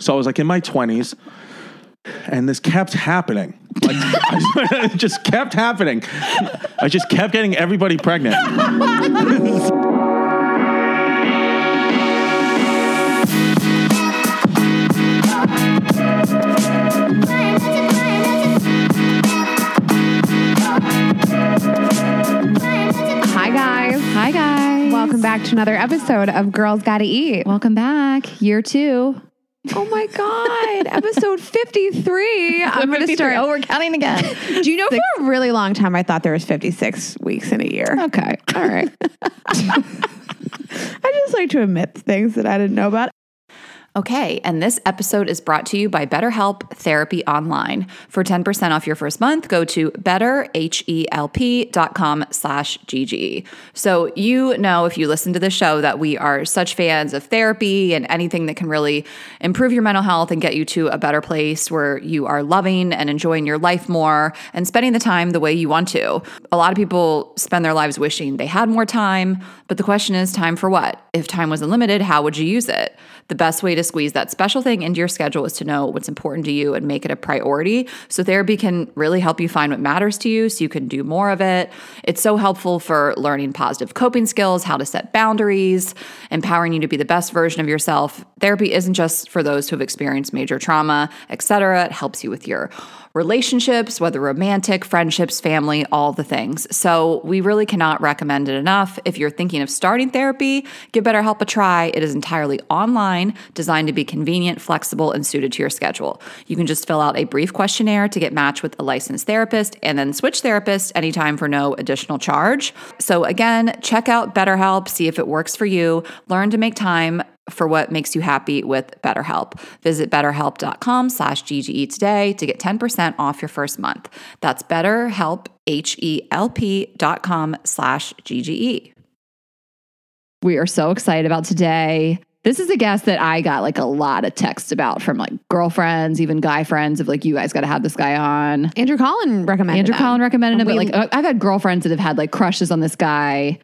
So I was like in my 20s, and this kept happening. Like, I, it just kept happening. I just kept getting everybody pregnant. Hi, guys. Hi, guys. Welcome back to another episode of Girls Gotta Eat. Welcome back. Year two. Oh my God. episode 53. I'm going to 53. start. Oh, we're counting again. Do you know for a really long time I thought there was 56 weeks in a year? okay. All right. I just like to admit things that I didn't know about. Okay, and this episode is brought to you by BetterHelp Therapy Online. For 10% off your first month, go to betterhelp.com slash GGE. So you know, if you listen to the show, that we are such fans of therapy and anything that can really improve your mental health and get you to a better place where you are loving and enjoying your life more and spending the time the way you want to. A lot of people spend their lives wishing they had more time, but the question is time for what? If time was unlimited, how would you use it? The best way to squeeze that special thing into your schedule is to know what's important to you and make it a priority. So, therapy can really help you find what matters to you so you can do more of it. It's so helpful for learning positive coping skills, how to set boundaries, empowering you to be the best version of yourself. Therapy isn't just for those who have experienced major trauma, etc. It helps you with your relationships, whether romantic, friendships, family, all the things. So, we really cannot recommend it enough. If you're thinking of starting therapy, give BetterHelp a try. It is entirely online, designed to be convenient, flexible, and suited to your schedule. You can just fill out a brief questionnaire to get matched with a licensed therapist and then switch therapists anytime for no additional charge. So, again, check out BetterHelp, see if it works for you, learn to make time for what makes you happy with BetterHelp. Visit betterhelp.com slash GGE today to get 10% off your first month. That's betterhelp, H-E-L-P dot com slash GGE. We are so excited about today. This is a guest that I got like a lot of texts about from like girlfriends, even guy friends of like, you guys got to have this guy on. Andrew Collin recommended Andrew him. Collin recommended him, but like uh, I've had girlfriends that have had like crushes on this guy.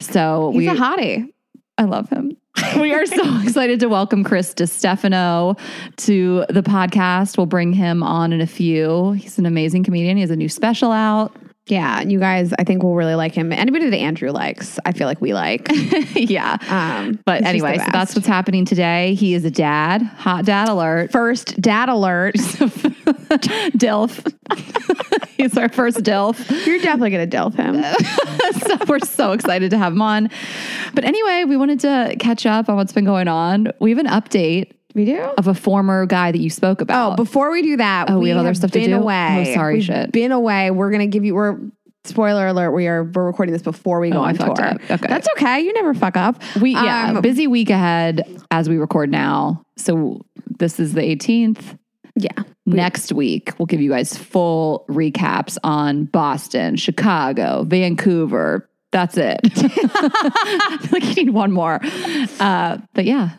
So He's we, a hottie. I love him. we are so excited to welcome Chris DiStefano to the podcast. We'll bring him on in a few. He's an amazing comedian. He has a new special out. Yeah, and you guys, I think we'll really like him. Anybody that Andrew likes, I feel like we like. yeah. Um, But anyway, so that's what's happening today. He is a dad. Hot dad alert. first dad alert. DILF. He's our first DILF. You're definitely gonna dilf him. so we're so excited to have him on. But anyway, we wanted to catch up on what's been going on. We have an update We do. of a former guy that you spoke about. Oh, before we do that, Oh, we have other stuff to been do? Away. Oh, sorry, We've shit. Been away. We're gonna give you. We're spoiler alert. We are. We're recording this before we go Oh, on tour. up. Okay. that's okay. You never fuck up. we yeah, Um, busy week ahead as we record now. So this is the 18th. yeah. Next week, we'll give you guys full recaps on Boston, Chicago, Vancouver. That's it. I feel like you need one more. Uh, but yeah,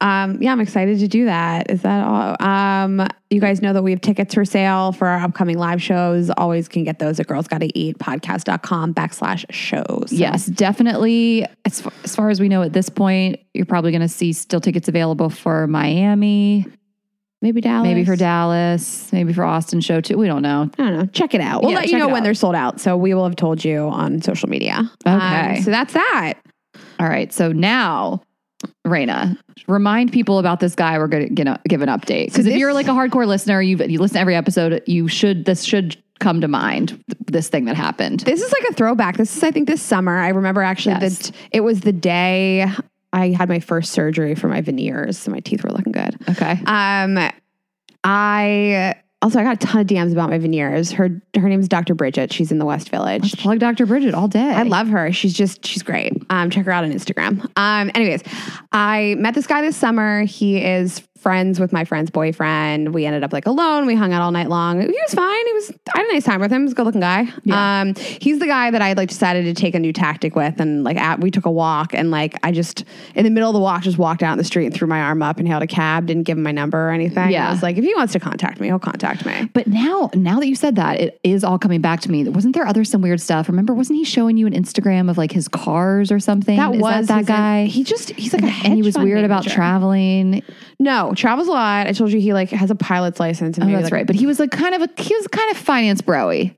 Um, yeah, I'm excited to do that. Is that all? Um, you guys know that we have tickets for sale for our upcoming live shows. Always can get those at girls gotta eat podcast.com backslash shows. Yes, definitely. As far, as far as we know at this point, you're probably going to see still tickets available for Miami, Maybe Dallas. maybe for Dallas, maybe for Austin show too. We don't know. I don't know. Check it out. We'll Yeah, let you know when they're sold out. So we will have told you on social media. Okay. Um, so that's that. All right. So now, Rayna, remind people about this guy. We're going to give an update because if you're like a hardcore listener, you you listen to every episode. You should this should come to mind. This thing that happened. This is like a throwback. This is, I think, this summer. I remember actually Yes. that it was the day I had my first surgery for my veneers. So my teeth were looking good. Okay. Um, I also I got a ton of DMs about my veneers. Her her name is Dr. Bridget. She's in the West Village. Let's plug Dr. Bridget all day. I love her. She's just she's great. Um, check her out on Instagram. Um, anyways, I met this guy this summer. He is friends with my friend's boyfriend. We ended up like alone. We hung out all night long. He was fine. He was I had a nice time with him. He was a good looking guy. Yeah. Um, he's the guy that I like decided to take a new tactic with, and like at, we took a walk, and like I just in the middle of the walk just walked out in the street and threw my arm up and hailed a cab. Didn't give him my number or anything. Yeah. I was like, if he wants to contact me, he'll contact me. But now, now that you said that, it is all coming back to me. Wasn't there other some weird stuff? Remember, wasn't he showing you an Instagram of like his cars or something? That Is was that, that guy. He just he's like a and he was weird about traveling. No, No, travels a lot. I told you he like has a pilot's license. And Oh, maybe, that's like, right. But he was like kind of a he was kind of finance broy.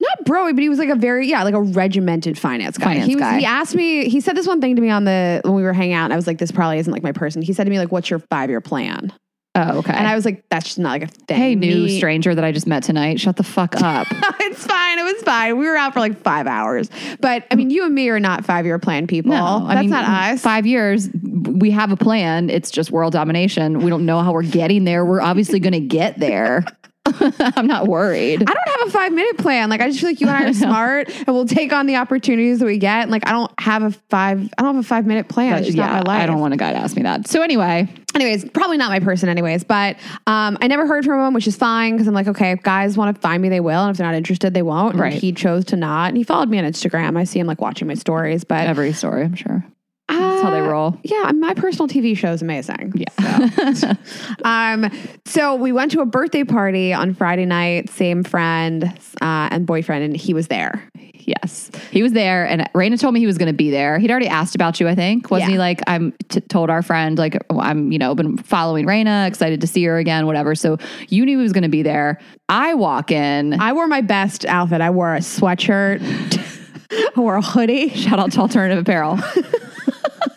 not broy, but he was like a very yeah, like a regimented finance guy. Finance he was, guy. He asked me. He said this one thing to me on the when we were hanging out. And I was like, this probably isn't like my person. He said to me like, "What's your five year plan?" Oh, okay. And I was like, "That's just not like a thing." hey, new Me- stranger that I just met tonight. Shut the fuck up. it's fine. It was fine. We were out for like five hours. But I mean, you and me are not five year plan people. No, That's not us. Five years, we have a plan. It's just world domination. We don't know how we're getting there. We're obviously going to get there. I'm not worried. I don't have a five minute plan. Like I just feel like you and I are smart and we'll take on the opportunities that we get. And, like I don't have a five I don't have a five minute plan. It's just yeah, not my life. I don't want a guy to ask me that. So anyway, anyways, probably not my person anyways. But um, I never heard from him, which is fine because I'm like, okay, if guys want to find me, they will. And if they're not interested, they won't. And Right. he chose to not. And he followed me on Instagram. I see him like watching my stories. But every story, I'm sure. That's how they Uh, roll. Yeah, my personal TV show is amazing. Yeah. So. um, so we went to a birthday party on Friday night. Same friend uh, and boyfriend, and he was there. Yes, he was there, and Rayna told me he was going to be there. He'd already asked about you, I think, wasn't Yeah. he? Like, I'm t- told our friend, like, I'm, you know, been following Rayna, excited to see her again, whatever. So you knew he was going to be there. I walk in. I wore my best outfit. I wore a sweatshirt. I wore a hoodie. Shout out to Alternative Apparel.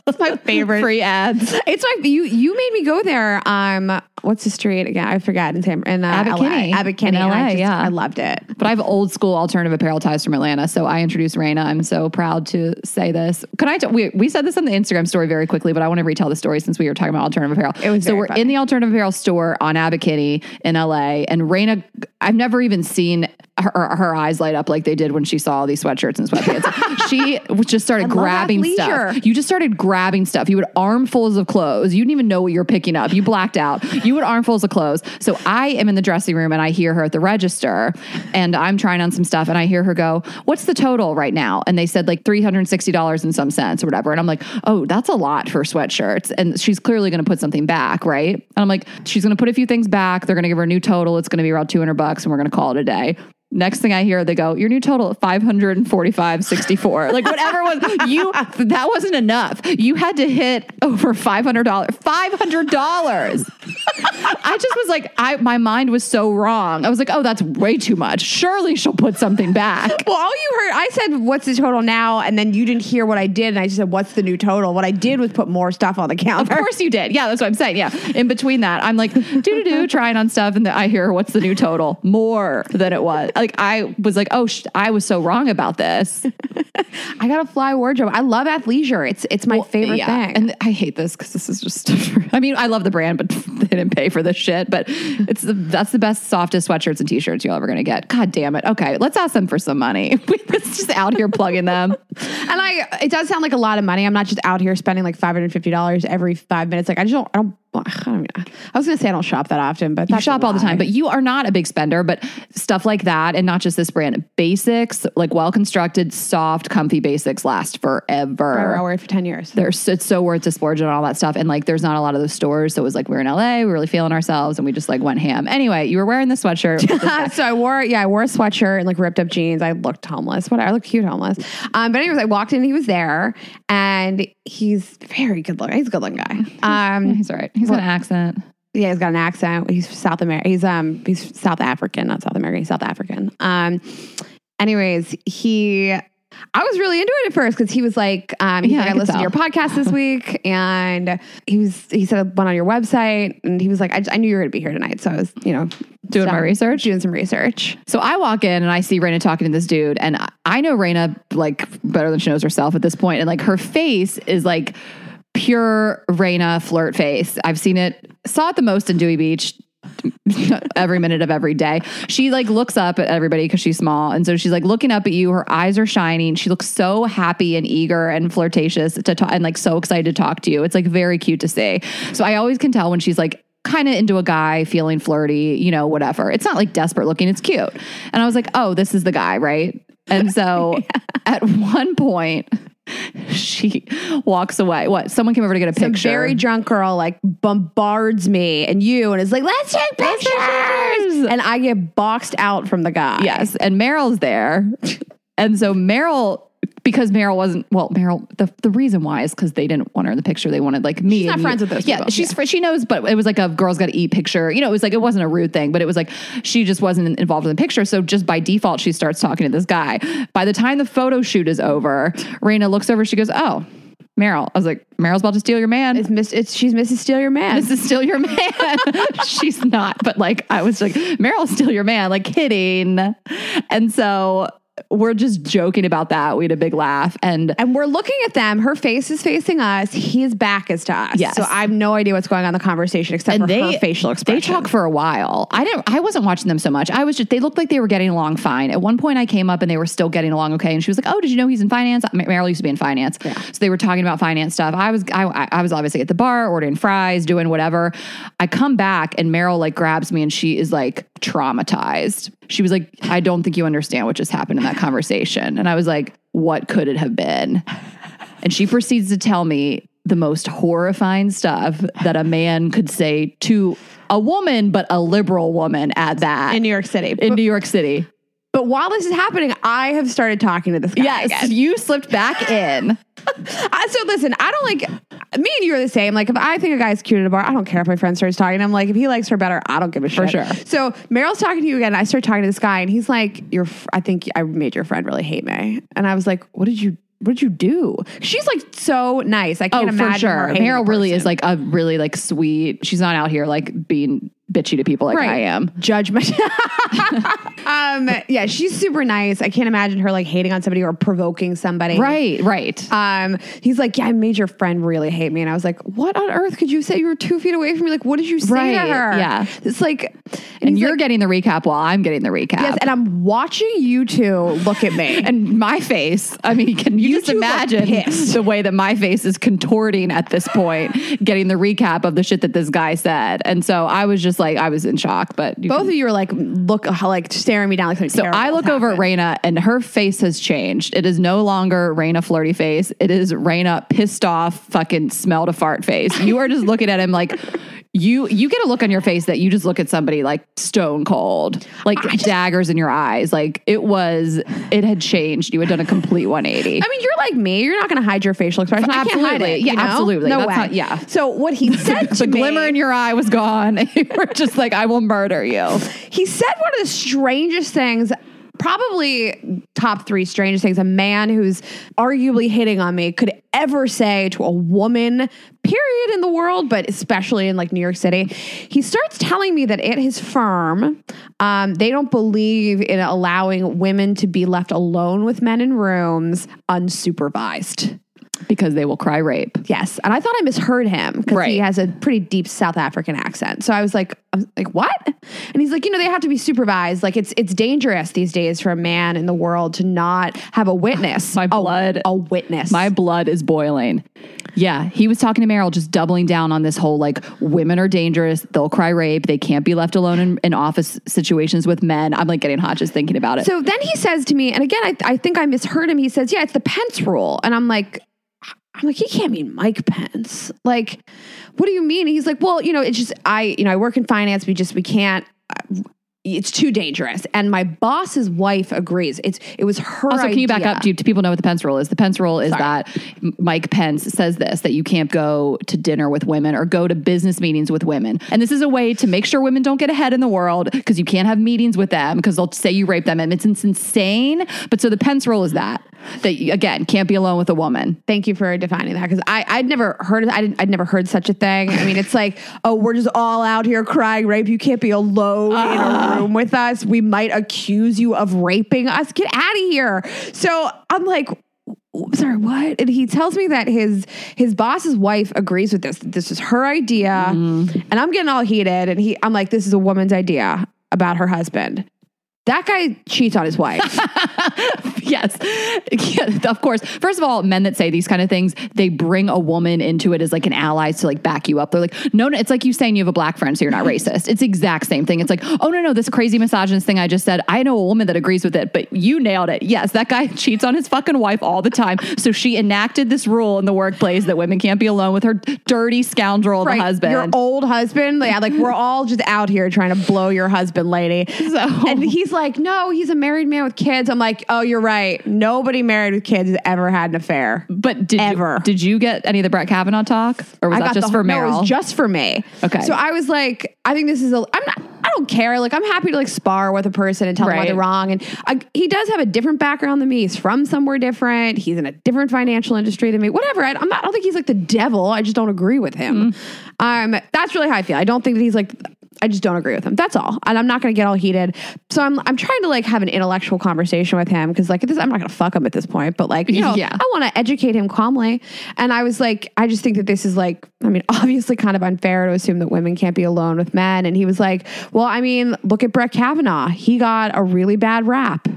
It's my favorite. Free ads. It's my you. You made me go there. Um, what's the street again? I forgot. In San uh, LA. Abbot Kinney. In and I LA, just- yeah. I loved it. But I have old school alternative apparel ties from Atlanta. So I introduced Rayna. I'm so proud to say this. Can I? T- we, we said this on the Instagram story very quickly, but I want to retell the story since we were talking about alternative apparel. It was so we're funny. in the alternative apparel store on Abbot Kinney in LA, and Rayna. I've never even seen her, her eyes light up like they did when she saw all these sweatshirts and sweatpants. she just started grabbing stuff. You just started grabbing stuff. You had armfuls of clothes. You didn't even know what you were picking up. You blacked out. You had armfuls of clothes. So I am in the dressing room and I hear her at the register and I'm trying on some stuff and I hear her go, What's the total right now? And they said like $360 and some cents or whatever. And I'm like, Oh, that's a lot for sweatshirts. And she's clearly going to put something back, right? And I'm like, She's going to put a few things back. They're going to give her a new total. It's going to be around 200 bucks and we're going to call it a day. Next thing I hear, they go, "Your new total five hundred and forty-five sixty-four. Like whatever was you, that wasn't enough. You had to hit over five hundred dollars. Five hundred dollars. I just was like, I my mind was so wrong. I was like, oh, that's way too much. Surely she'll put something back. Well, all you heard, I said, "What's the total now?" And then you didn't hear what I did, and I just said, "What's the new total?" What I did was put more stuff on the counter. Of course you did. Yeah, that's what I'm saying. Yeah. In between that, I'm like, doo doo doo, trying on stuff, and then I hear what's the new total? More than it was. Like I was like, oh, sh- I was so wrong about this. I got a fly wardrobe. I love athleisure. It's it's my favorite Yeah. thing. And I hate this because this is just. I mean, I love the brand, but they didn't pay for this shit. But it's the that's the best, softest sweatshirts and t-shirts you're ever gonna get. God damn it. Okay, let's ask them for some money. We're just out here plugging them. And I, it does sound like a lot of money. I'm not just out here spending like five hundred fifty dollars every five minutes. Like I just don't. I don't. I, mean, I was gonna say I don't shop that often, but You shop all the time, but you are not a big spender. But stuff like that, and not just this brand, basics like well constructed, soft, comfy basics last forever. I wear it for ten years. They're so, it's so worth to splurge on all that stuff. And like, there's not a lot of those stores. So it was like, we are in LA, we were really feeling ourselves, and we just like went ham. Anyway, you were wearing the sweatshirt. so I wore, yeah, I wore a sweatshirt and like ripped up jeans. I looked homeless. Whatever, I looked cute homeless. Um, but anyways, I walked in, he was there, and he's very good looking. He's a good looking guy. Um, He's all right. He's got an accent. yeah, he's got an accent. He's South American. He's um, he's South African, not South American. He's South African. Um, anyways, he. I was really into it at first because he was like, um, Yeah, like, I I listened to your podcast this week, and he was, he said, one on your website, and he was like, I, I knew you were going to be here tonight, so I was, you know, Doing my research? doing some research. So I walk in and I see Rayna talking to this dude, and I- I know Rayna like better than she knows herself at this point, and like her face is like pure Rayna flirt face. I've seen it, saw it the most in Dewey Beach. every minute of every day. She like looks up at everybody because she's small. And so she's like looking up at you. Her eyes are shining. She looks so happy and eager and flirtatious to talk and like so excited to talk to you. It's like very cute to see. So I always can tell when she's like kind of into a guy, feeling flirty, you know, whatever. It's not like desperate looking, it's cute. And I was like, oh, this is the guy, right? And so at one point, she walks away. What? Someone came over to get a Some picture. very drunk girl like bombards me and you and is like, let's take Let's take pictures. pictures. And I get boxed out from the guy. Yes. And Meryl's there. And so Meryl because Meryl wasn't well. Meryl, the, the reason why is because they didn't want her in the picture. They wanted like me. She's not and you. friends with those Yeah, people. she's fr- she knows, but it was like a girls got to eat picture. You know, it was like it wasn't a rude thing, but it was like she just wasn't involved in the picture. So just by default, she starts talking to this guy. By the time the photo shoot is over, Rayna looks over. She goes, "Oh, Meryl." I was like, "Meryl's about to steal your man." It's Miss. It's she's Mrs. Steal Your Man. Mrs. Steal your man. She's not, but like I was like, Meryl's steal your man, like kidding. And so we're just joking about that. We had a big laugh. And and we're looking at them. Her face is facing us. His back is to us. Yes. So I have no idea what's going on in the conversation except and for they her facial expression. They talk for a while. I didn't. I wasn't watching them so much. I was just. They looked like they were getting along fine. At one point, I came up and they were still getting along okay. And she was like, "Oh, did you know he's in finance?" Meryl used to be in finance, so they were talking about finance stuff. I was. I, I I was obviously at the bar ordering fries, doing whatever. I come back and Meryl like grabs me and she is like traumatized. She was like, "I don't think you understand what just happened in that conversation." And I was like, "What could it have been?" And she proceeds to tell me the most horrifying stuff that a man could say to a woman, but a liberal woman at that in New York City. in New York City. But while this is happening, I have started talking to this guy. Yes, again. you slipped back in. I, so listen, I don't like me and you are the same. Like if I think a guy's cute at a bar, I don't care if my friend starts talking. I'm like, if he likes her better, I don't give a shit. For sure. So Meryl's talking to you again. I start talking to this guy, and he's like, "Your, I think I made your friend really hate me." And I was like, "What did you?" What did you do? She's like so nice. I can't Oh, imagine for sure. Meryl really is like a really like sweet. She's not out here like being bitchy to people like Right. I am. judgment. um, yeah, she's super nice. I can't imagine her like hating on somebody or provoking somebody. Right, right. Um, he's like, yeah, I made your friend really hate me, and I was like, what on earth could you say? You were two feet away from me. Like, what did you say Right, to her? yeah. it's like, and he's you're like, getting the recap while I'm getting the recap. yes, and I'm watching you two look at me. and my face. I mean, can you, You just imagine the way that my face is contorting at this point, getting the recap of the shit that this guy said? And so I was just like, I was in shock. But both can- of you are like, look, like staring me down like so I look over at. Rayna, and her face has changed. It is no longer Rayna flirty face. It is Rayna pissed off, fucking smelled a fart face. You are just looking at him like. You you get a look on your face that you just look at somebody like stone cold, like daggers in your eyes. Like it was, it had changed. You had done a complete 180. I mean, you're like me. You're not going to hide your facial expression. I can't hide Absolutely. it. Yeah, you know? absolutely. No That's way. not- yeah. So what he said to the me, glimmer in your eye was gone. you were just like, I will murder you. he said one of the strangest things probably top three strangest things a man who's arguably hitting on me could ever say to a woman period in the world but especially in like new york city. He starts telling me that at his firm um, they don't believe in allowing women to be left alone with men in rooms unsupervised Because they will cry rape. Yes, and I thought I misheard him because Right. he has a pretty deep South African accent. So I was like, I'm like, what? And he's like, you know, they have to be supervised. Like it's it's dangerous these days for a man in the world to not have a witness. My A- blood- a, witness. My blood is boiling. Yeah, he was talking to Meryl, just doubling down on this whole like women are dangerous. They'll cry rape. They can't be left alone in, in office situations with men. I'm like getting hot just thinking about it. So then he says to me, and again, I, I think I misheard him. He says, "Yeah, it's the Pence rule," and I'm like, I'm like, he can't mean Mike Pence. Like, what do you mean? He's like, well, you know, it's just I, you know, I work in finance. We just we can't. uh, It's too dangerous, and my boss's wife agrees. It's it was her. also, can you back idea. up? Do, do people know what the Pence rule is? The Pence rule is Sorry. that Mike Pence says this that you can't go to dinner with women or go to business meetings with women. And this is a way to make sure women don't get ahead in the world because you can't have meetings with them because they'll say you rape them. And it's, it's insane. But so the Pence rule is that, that you, again, can't be alone with a woman. Thank you for defining that because I I'd never heard I didn't, I'd never heard such a thing. I mean, it's like oh we're just all out here crying rape. You can't be alone in Ah. a room with us. We might accuse you of raping us. Get out of here. So I'm like. Sorry, what? And he tells me that his his boss's wife agrees with this. that This is her idea, Mm-hmm. and I'm getting all heated. And he, I'm like, this is a woman's idea about her husband. That guy cheats on his wife. yes. Yeah, of course. First of all, men that say these kind of things, they bring a woman into it as like an ally to like back you up. They're like, no, no, it's like you saying you have a black friend, so you're not racist. It's the exact same thing. It's like, oh no, no, this crazy misogynist thing I just said. I know a woman that agrees with it, but you nailed it. Yes, that guy cheats on his fucking wife all the time. So she enacted this rule in the workplace that women can't be alone with her dirty scoundrel, the husband. Your old husband. Yeah, like we're all just out here trying to blow your husband, lady. So- And he's like, no, he's a married man with kids. I'm like, oh, you're right. Nobody married with kids has ever had an affair. But did Ever. you did you get any of the Brett Kavanaugh talk, or was I that just for no, it was just for me. Okay. So I was like, I think this is a. I'm not. I don't care. Like I'm happy to like spar with a person and tell them why they're wrong. And I, he does have a different background than me. He's from somewhere different. He's in a different financial industry than me. Whatever. I, I'm not. I don't think he's like the devil. I just don't agree with him. Mm-hmm. Um. That's really how I feel. I don't think that he's like. I just don't agree with him. That's all. And I'm not going to get all heated. So I'm I'm trying to like have an intellectual conversation with him because like this I'm not going to fuck him at this point. But like you know Yeah. I want to educate him calmly. And I was like, I just think that this is like, I mean, obviously kind of unfair to assume that women can't be alone with men. And he was like, well, I mean, look at Brett Kavanaugh. He got a really bad rap.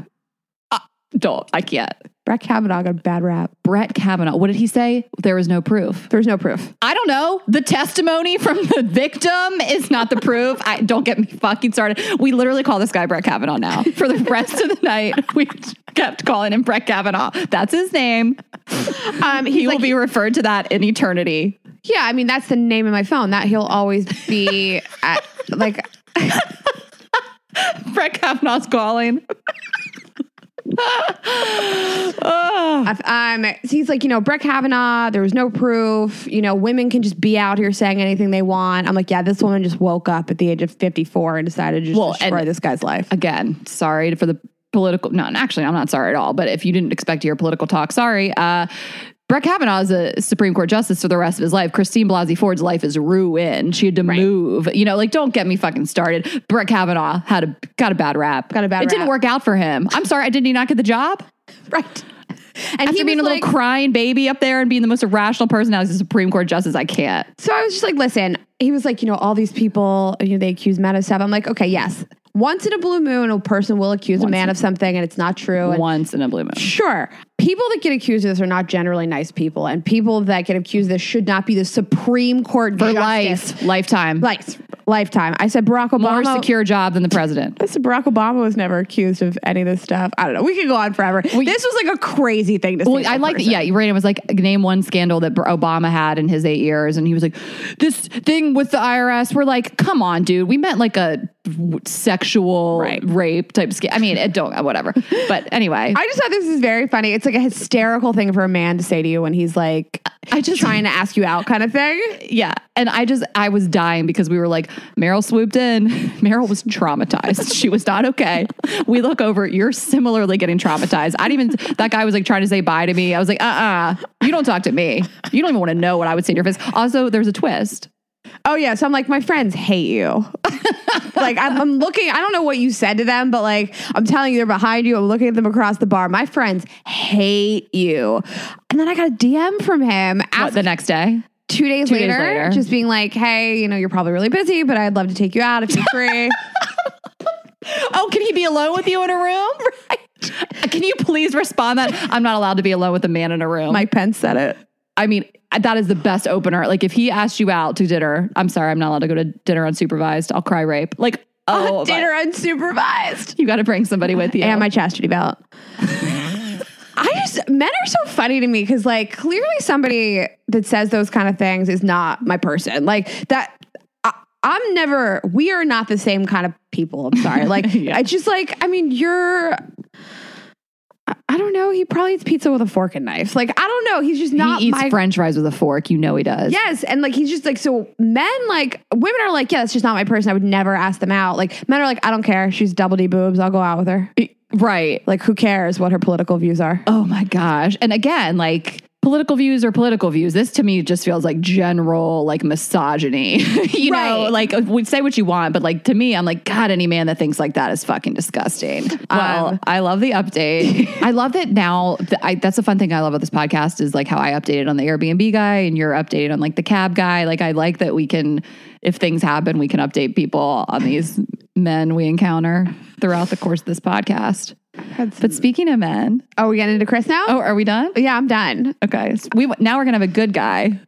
Uh, don't I can't. Brett Kavanaugh got a bad rap. Brett Kavanaugh. What did he say? There was no proof. There's no proof. I don't know. The testimony from the victim is not the proof. I don't get me fucking started. We literally call this guy Brett Kavanaugh now for the rest of the night. We kept calling him Brett Kavanaugh. That's his name. Um, He he's will like, be referred to that in eternity. yeah, I mean, that's the name of my phone. That he'll always be at, like, Brett Kavanaugh's calling. oh, um, he's like, you know, Brett Kavanaugh, there was no proof. You know, women can just be out here saying anything they want. I'm like, yeah, this woman just woke up at the age of 54 and decided to just Well, destroy this guy's life. again, sorry for the political. No, actually, I'm not sorry at all. But if you didn't expect to hear political talk, sorry. Uh, Brett Kavanaugh is a Supreme Court justice for the rest of his life. Christine Blasey Ford's life is ruined. She had to move. You know, like don't get me fucking started. Brett Kavanaugh had a got a bad rap. Got a bad It didn't work out for him. I'm sorry. I didn't he not get the job Right. And after he being a little like- crying baby up there and being the most irrational person? Now he's a Supreme Court justice. I can't. So I was just like, listen, he was like, you know, all these people, you know, they accuse men of stuff. I'm like, okay, yes. Once in a blue moon, a person will accuse a man of something and it's not true. And Once in a blue moon. sure, people that get accused of this are not generally nice people. And people that get accused of this should not be the Supreme Court For justice. life, lifetime. Life. Lifetime. I said Barack Obama More secure job than the president. I said Barack Obama was never accused of any of this stuff. I don't know. We could go on forever. this was like a crazy thing to say. Well, I like that. Yeah, Rayna was like, name one scandal that Obama had in his eight years, and he was like, this thing with the IRS. We're like, come on, dude. We meant like a sexual Right. rape type scam. I mean, it don't whatever. But anyway, I just thought this is very funny. It's like a hysterical thing for a man to say to you when he's like, I just trying to ask you out kind of thing. yeah, and I just I was dying because we were like, Meryl swooped in. Meryl was traumatized. she was not okay. We look over. You're similarly getting traumatized. I didn't even. That guy was like trying to say bye to me. I was like, uh, uh you don't talk to me. You don't even want to know what I would say to your face. Also, there's a twist. Oh yeah, so I'm like, my friends hate you. like I'm, I'm looking. I don't know what you said to them, but like I'm telling you, they're behind you. I'm looking at them across the bar. My friends hate you. And then I got a DM from him What, after the next day? two days two days later, later. just being like, hey, you know, you're probably really busy, but I'd love to take you out if you're free. Oh, can he be alone with you in a room? Right. Can you please respond that I'm not allowed to be alone with a man in a room? Mike Pence said it. I mean, that is the best opener. Like if he asked you out to dinner, I'm sorry, I'm not allowed to go to dinner unsupervised. I'll cry rape. Like, oh, Oh, dinner unsupervised. You got to bring somebody with you. and my chastity belt. I just men are so funny to me because like clearly somebody that says those kind of things is not my person. Like that. I, I'm never. We are not the same kind of people. I'm sorry. Like Yeah. it's just like I mean you're. I- don't know. He probably eats pizza with a fork and knife. Like I don't know. He's just not he eats my French fries with a fork. You know he does. Yes, and like he's just like so. Men like women are like, yeah, that's just not my person. I would never ask them out. Like men are like, I don't care. She's double D boobs. I'll go out with her. Right. Like who cares what her political views are? Oh my gosh. And again, like political views or political views. This to me just feels like general like misogyny. you know, like we say what you want, but like to me, I'm like, God, any man that thinks like that is fucking disgusting. Well, Um, I love the update. I love that now. th- I, that's a fun thing I love about this podcast is like how I updated on the Airbnb guy and you're updated on like the cab guy. Like I like that we can, if things happen, we can update people on these men we encounter throughout the course of this podcast. But speaking of men, Oh, we getting into Chris now? oh, are we done? yeah, I'm done. Okay. So we now we're gonna have a good guy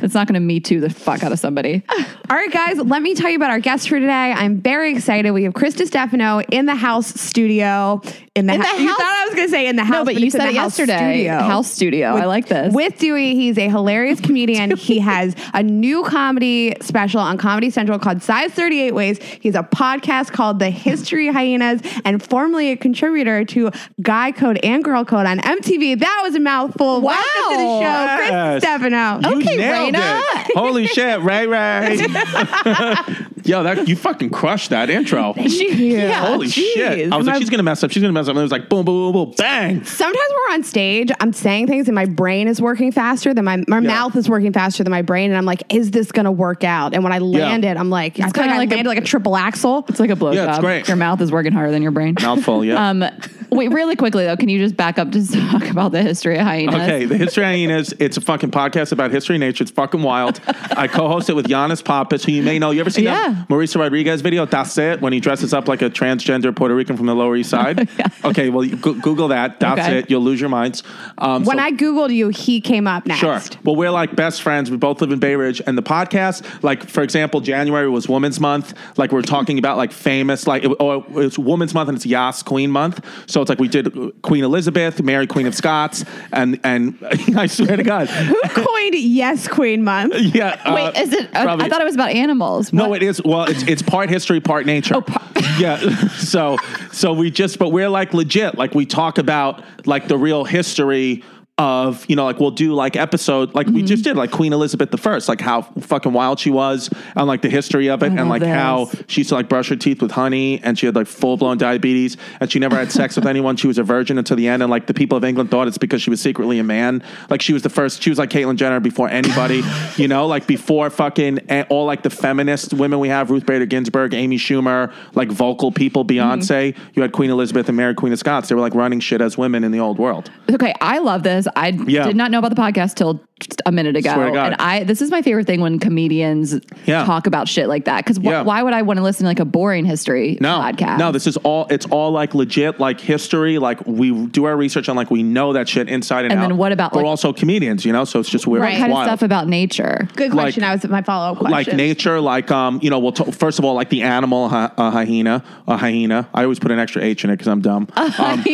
that's not gonna me too the fuck out of somebody. All right, guys, let me tell you about our guest for today. I'm very excited. We have Chris Stefano in the house studio. In the, In the house. You house? thought I was going to say in the house, No, but, you it's in said the it house yesterday. Studio. House studio. I like this. With Dewey, he's a hilarious comedian. he has a new comedy special on Comedy Central called Size 38 Waist. He's a podcast called The History Hyenas and formerly a contributor to Guy Code and Girl Code on MTV. That was a mouthful. Welcome to the show, Yes. Chris Stefano. You Okay, nailed Rayna. Holy shit, Ray Ray. Yo, that you fucking crushed that intro. She, Yeah, Holy shit. I was My- like, she's gonna mess up. She's gonna mess up. And it was like boom, boom, boom, boom, bang. Sometimes we're on stage, I'm saying things and my brain is working faster than my my Yeah. mouth is working faster than my brain. And I'm like, is this gonna work out? And when I land it, I'm like, it's kinda like I like a- like a triple axel. it's like a blowjob. Yeah, it's great. Your mouth is working harder than your brain. Mouthful, yeah. Um, wait, really quickly though, can you just back up to talk about the history of hyenas? Okay, the History of Hyenas, it's a fucking podcast about history and nature. It's fucking wild. I co-host it with Yannis Pappas, who you may know. You ever seen Yeah. that Marisa Rodriguez video, That's It, when he dresses up like a transgender Puerto Rican from the Lower East Side? Okay, well, you go- Google that. That's Okay. it. You'll lose your minds. Um, When so- I Googled you, he came up next. Sure. Well, we're like best friends. We both live in Bay Ridge, and the podcast, like for example, January was Women's Month. Like we're talking about like famous, like it, or it's Women's Month and it's Yas Queen Month. So it's like we did Queen Elizabeth, Mary Queen of Scots, and and I swear to God, Who coined Yes Queen Month? yeah. uh, Wait, is it? I- I thought it was about animals. No, What? it is. Well, it's it's part history, part nature. Oh, par- yeah. So so we just, but we're like legit. Like we talk about like the real history of you know like we'll do like episode like we Mm-hmm. just did like Queen Elizabeth the First, like how fucking wild she was, and like the history of it, and love like how this. she used to like brush her teeth with honey, and she had like full blown diabetes, and she never had sex with anyone. She was a virgin until the end, and like the people of England thought it's because she was secretly a man. Like she was the first. She was like Caitlyn Jenner before anybody, you know, like before fucking all like the feminist women we have, Ruth Bader Ginsburg, Amy Schumer, like vocal people, Beyonce. You had Queen Elizabeth and Mary Queen of Scots. They were like running shit as women in the old world. Okay, I love this. I Yeah. did not know about the podcast till just a minute ago, Swear to God. and I this is my favorite thing when comedians Yeah. talk about shit like that. Because wh- Yeah. why would I want to listen to like a boring history No, podcast? no, this is all. It's all like legit, like history. Like we do our research on, like we know that shit inside and, And out. And then what about, We're also comedians, you know. So it's just weird. what It's kind of stuff about nature? Good Like- question. that was my follow up question. like nature, like um, you know, we'll t- first of all, like the animal, hy- a hyena, a hyena. I always put an extra H in it because I'm dumb. Um,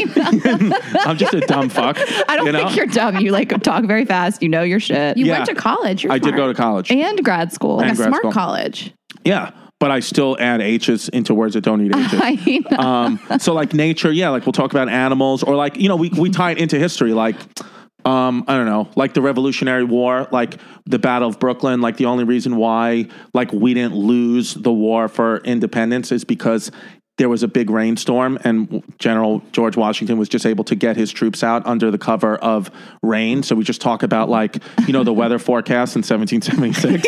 I'm just a dumb fuck. I don't you know? think you're dumb. You like talk very fast. You know your shit. you yeah. went to college. You're I did smart. go to college. and grad school. like And a grad smart school. college. Yeah, but I still add H's into words that don't need H's. I know. um, so like nature, yeah, like we'll talk about animals or like you know we we tie it into history, like. Um, I don't know, like the Revolutionary War, like the Battle of Brooklyn. Like the only reason why, like we didn't lose the war for independence is because there was a big rainstorm, and General George Washington was just able to get his troops out under the cover of rain. So we just talk about like you know the weather forecast in 1776.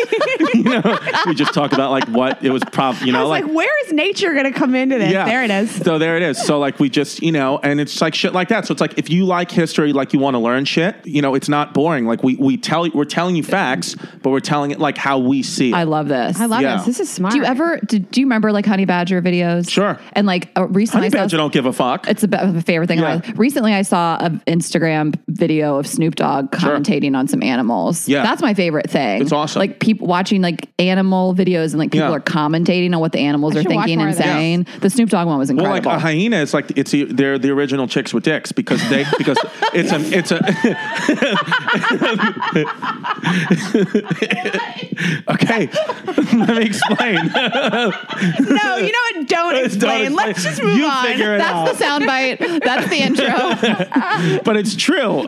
you know, we just talk about like what it was. Prob, you know, I was like, where is nature going to come into this? Yeah. There it is. So there it is. So like we just, you know, and it's like shit like that. So it's like if you like history, like you want to learn shit, you know, it's not boring. Like we we tell we're telling you facts, but we're telling it like how we see it. I love this. I love Yeah. this. This is smart. Do you ever? Do, do you remember like Honey Badger videos? Sure. And like uh, recently, Honey I saw- Badger don't give a fuck. It's a bit of a favorite thing. Yeah. of. Recently, I saw an Instagram video of Snoop Dogg Sure. commentating on some animals. Yeah. that's my favorite thing. It's awesome. Like people watching like animal videos and like people Yeah. are commentating on what the animals I are should watch thinking more and of that. saying. The Snoop Dogg one was well, incredible. like a hyena is like it's the, they're the original chicks with dicks because they because it's a it's a okay. Let me explain. no, you know what? Don't explain. Let's just move you on. Figure it out. That's the soundbite. That's the intro. but it's true.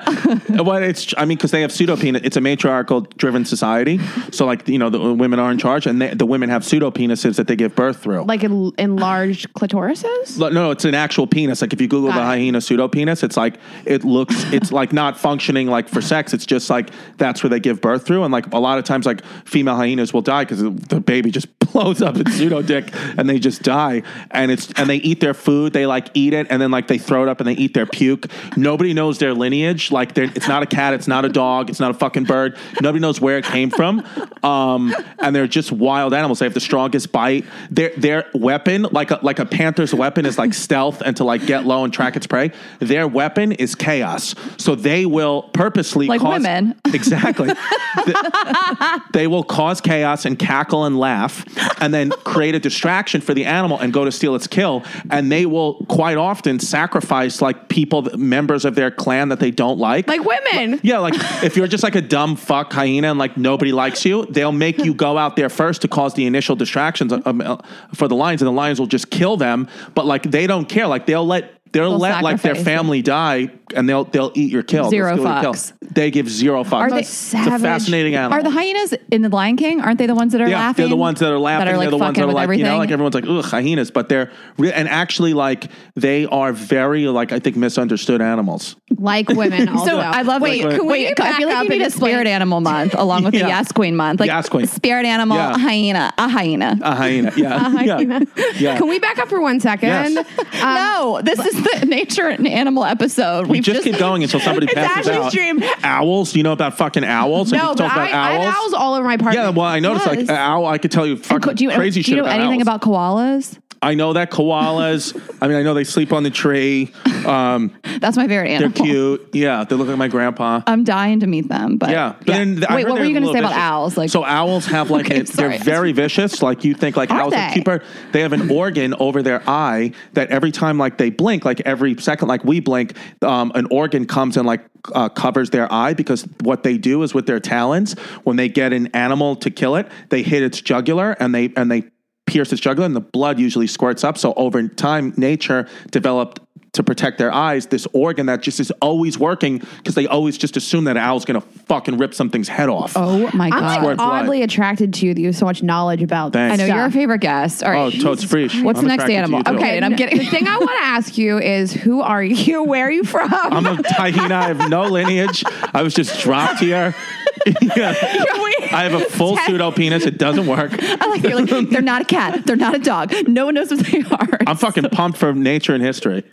well, it's I mean because they have pseudo penis. It's a matriarchal driven society. So like you know the women are in charge, and they, the women have pseudo penises that they give birth through. Like en- enlarged clitorises? No, no, it's an actual penis. Like if you Google Got the it. hyena pseudo penis, it's like it looks. It's like not functioning like for sex. It's just like that's where they give birth through, and like a lot of times, like female hyenas will die because the baby just blows up its pseudo dick, and they just die. And it's and they eat their food. They like eat it, and then like they throw it up and they eat their puke. Nobody knows their lineage. Like it's not a cat. It's not a dog. It's not a fucking bird. Nobody knows where it came from. Um, and they're just wild animals. They have the strongest bite. Their their weapon, like a like a panther's weapon, is like stealth and to like get low and track its prey. Their weapon is chaos. So they will purposely Like cause, women. Exactly. Th- they will cause chaos and cackle and laugh, and then create a distraction for the animal and go go to steal its kill, and they will quite often sacrifice like people, members of their clan that they don't like. Like women. yeah, like if you're just like a dumb fuck hyena and like nobody likes you, they'll make you go out there first to cause the initial distractions uh, for the lions, and the lions will just kill them. But like they don't care. Like they'll let they'll, They'll let like their family die, and they'll they'll eat your kill. They'll Zero steal kill. fucks. They give zero fucks. Are they- it's a fascinating animal. Are the hyenas in the Lion King? Aren't they the ones that are yeah, laughing? they're the ones that are laughing. That are like they're the ones that are like everything. you know, like everyone's like ugh hyenas, but they're re- and actually like they are very like I think misunderstood animals. Like women also. So I love Wait, wait, can we wait, I back feel like up you need a spirit animal month along with the Yeah. Yas Queen month. Like Yas Queen. spirit animal, Yeah. a hyena, a hyena. A hyena, yeah, yeah, yeah. Can we back up for one second? Yes. Um, no, this is the nature and animal episode. We We've just, keep going until somebody It's passes Ashley's out. dream. Owls, you know about fucking owls? No, you but I, I have owls all over my apartment. Yeah, well, I noticed like Yes. an owl. I could tell you fucking Co- do you, crazy do shit you know about anything owls. about koalas? I know that koalas. I mean, I know they sleep on the tree. Um, That's my favorite animal. they're cute. Yeah, they look like my grandpa. I'm dying to meet them. But Yeah, but then I wait, heard what were they're you going to say little about vicious. owls? Like, so owls have like Okay, a, sorry. they're very vicious. Like you think like Are owls are they? cheaper. They have an organ over their eye that every time like they blink, like every second, like we blink, um, an organ comes and like uh, covers their eye because what they do is with their talons when they get an animal to kill it, they hit its jugular and they and they pierce its jugular and the blood usually squirts up. So over time, nature developed to protect their eyes this organ that just is always working because they always just assume that an owl's gonna fucking rip something's head off. oh my god! I'm god! like Squirt blood. oddly attracted to you that you have so much knowledge about Thanks. I know stuff. you're a favorite guest. All Oh, right, totes free. What's I'm the next attracted to animal? you, too. Okay, and I'm getting. the thing I want to ask you is who are you? Where are you from? I'm a hyena. I have no lineage. I was just dropped here. Yeah. I have a full pseudo penis. It doesn't work. I like that you're like they're not a cat. They're not a dog. No one knows what they are. I'm fucking pumped for nature and history.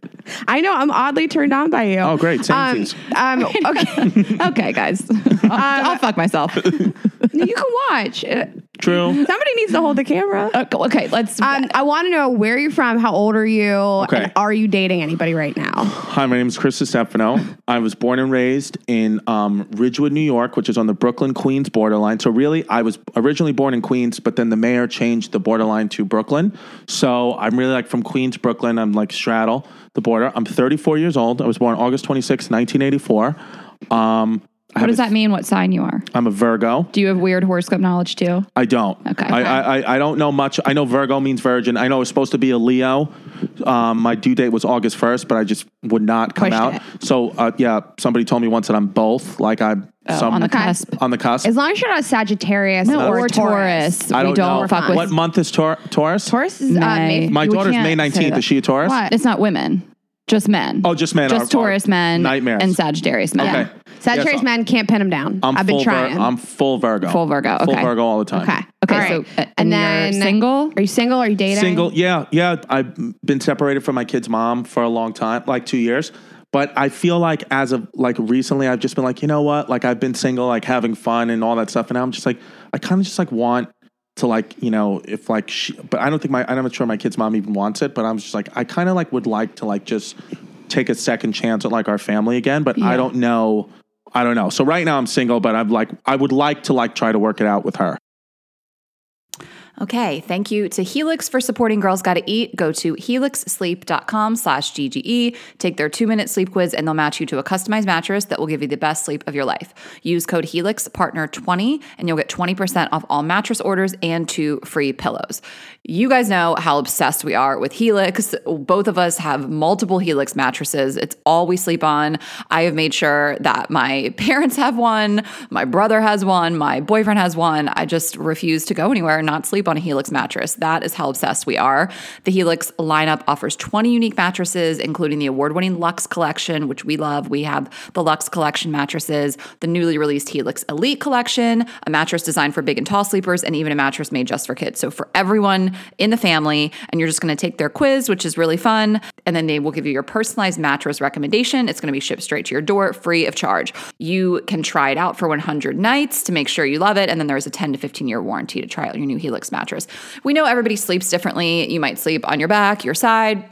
I know I'm oddly turned on by you. Oh, great. Um, Samesies. um, okay, okay, guys. I'll, I'll fuck myself. you can watch. Uh, True. Somebody needs to hold the camera. Okay, okay, let's. Um, I want to know where you're from, how old are you, Okay. and are you dating anybody right now? Hi, my name is Chris Stefano. I was born and raised in um, Ridgewood, New York, which is on the Brooklyn Queens borderline. So, really, I was originally born in Queens, but then the mayor changed the borderline to Brooklyn. So, I'm really like from Queens, Brooklyn. I'm like straddle the border. I'm 34 years old. I was born August 26, 1984. Um, what does a- that mean? What sign you are? I'm a Virgo. Do you have weird horoscope knowledge too? I don't. Okay. I, I, I- I don't know much. I know Virgo means virgin. I know it's supposed to be a Leo. Um, my due date was August 1st, but I just would not come Pushed out. it. So, uh, yeah, somebody told me once that I'm both. Like I'm some, Oh, on the cusp. on the cusp. As long as you're not Sagittarius No, or, or Taurus. I don't, don't know. fuck with. What month is Tor- Taurus? Taurus is uh, May. May. My You daughter's May 19th. Is she a Taurus? What? It's not women, just men. Oh, just men. just are- are Taurus men, Nightmares. and Sagittarius men. Okay. Sagittarius Yes, men can't pin him down. I'm I've been full Vir- trying. I'm full Virgo. Full Virgo, Full okay. Virgo all the time. okay. Okay, All right. so uh, and and you're then single? Are you single? Are you dating? Single, yeah, yeah. I've been separated from my kid's mom for a long time, like two years. But I feel like as of like recently, I've just been like, you know what? Like I've been single, like having fun and all that stuff, and now I'm just like, I kind of just like want to like, you know, if like, she, but I don't think my, I'm not sure my kid's mom even wants it, but I'm just like, I kind of like would like to like just take a second chance at like our family again, but I don't know. I don't know. So right now I'm single, but I'm like, I would like to like try to work it out with her. Okay, thank you to Helix for supporting Girls Gotta Eat. Go to helixsleep.com slash GGE, take their two-minute sleep quiz, and they'll match you to a customized mattress that will give you the best sleep of your life. Use code HelixPartner20 and you'll get 20% off all mattress orders and two free pillows. You guys know how obsessed we are with Helix. Both of us have multiple Helix mattresses. It's all we sleep on. I have made sure that my parents have one, my brother has one, my boyfriend has one. I just refuse to go anywhere and not sleep on a Helix mattress. That is how obsessed we are. The Helix lineup offers 20 unique mattresses, including the award winning Luxe collection, which we love. We have the Luxe collection mattresses, the newly released Helix Elite collection, a mattress designed for big and tall sleepers, and even a mattress made just for kids. So for everyone in the family, and you're just going to take their quiz, which is really fun. And then they will give you your personalized mattress recommendation. It's going to be shipped straight to your door free of charge. You can try it out for 100 nights to make sure you love it. And then there's a 10 to 15 year warranty to try out your new Helix mattress. We know everybody sleeps differently. You might sleep on your back, your side,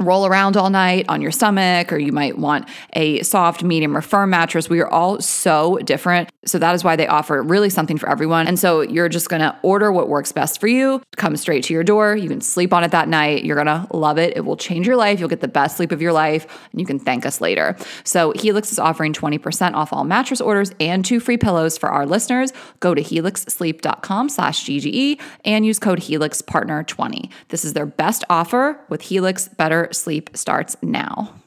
roll around all night on your stomach, or you might want a soft, medium, or firm mattress. We are all so different. So that is why they offer really something for everyone. And so you're just gonna order what works best for you, come straight to your door. You can sleep on it that night. You're gonna love it. It will change your life. You'll get the best sleep of your life, and you can thank us later. So Helix is offering 20% off all mattress orders and two free pillows for our listeners. Go to helixsleep.com slash GGE and use code Helix Partner 20. This is their best offer with Helix Better Sleep starts now.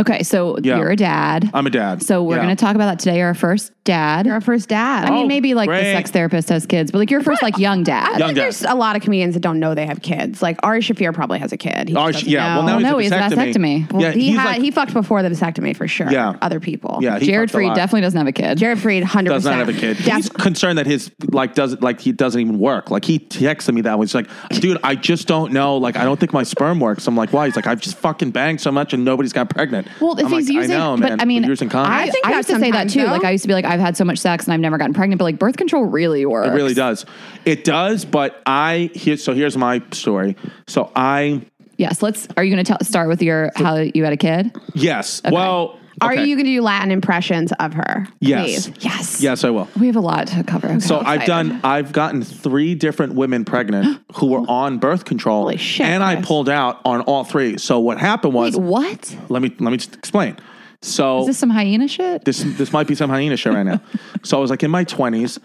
Okay, so Yeah. you're a dad. I'm a dad. so we're Yeah. going to talk about that today. Our first dad. You're our first dad. I mean, Oh, maybe like the great. sex therapist has kids, but like your first like young dad. I dad. think Young dad. there's a lot of comedians that don't know they have kids. Like Ari Shaffir probably has a kid. He Oh, just sh- yeah. Well, doesn't now know. he's no, a he's a vasectomy. Well, yeah, he he's had like, he fucked before the vasectomy for sure. Yeah. other people. yeah, he Jared fucked a Freid lot. definitely doesn't have a kid. Jared Freid, hundred does percent not have a kid. He's concerned that his like doesn't like he doesn't even work. Like he texted me that he's like, dude, I just don't know. Like I don't think my sperm works. I'm like, why? He's like, I've just fucking banged so much and nobody's got pregnant. Well, if I'm he's like, using, I know, but man. I mean, You're using condoms. I, I think I that used to say that too. though. Like I used to be like, I've had so much sex and I've never gotten pregnant, but like birth control really works. It really does. It does, but I here. So here's my story. So I Yes. Let's. Are you going to start with your how you had a kid? yes. Well, Are okay. you going to do Latin impressions of her? Yes. Please? Yes. Yes, I will. We have a lot to cover. Okay. So I've done. I've gotten three different women pregnant who were on birth control, Holy shit, and I pulled out on all three. So what happened was, Wait, what? let me let me just explain. So Is this some hyena shit? this this might be some hyena shit right now. so I was like in my twenties,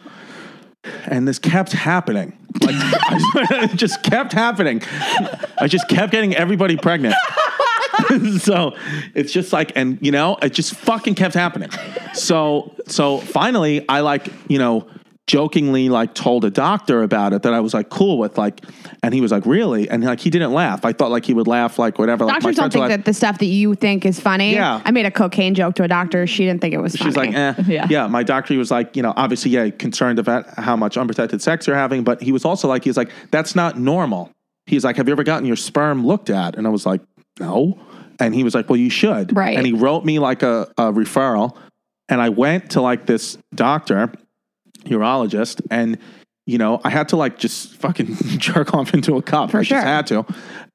and this kept happening. Like it just kept happening. I just kept getting everybody pregnant. so it's just like, and you know, it just fucking kept happening. So so finally, I like you know jokingly like told a doctor about it that I was like cool with like, and he was like really, and like he didn't laugh. I thought like he would laugh like whatever. like, my Doctors don't friends were think like- that the stuff that you think is funny. Yeah. I made a cocaine joke to a doctor. She didn't think it was funny. She's like, eh. Yeah. yeah. My doctor he was like, you know, obviously, yeah, concerned about how much unprotected sex you're having, but he was also like, he's like, that's not normal. He's like, have you ever gotten your sperm looked at? And I was like, no. And he was like, well, you should. Right. And he wrote me like a, a referral, and I went to like this doctor, urologist, and you know, I had to like just fucking jerk off into a cup. For I sure. just had to.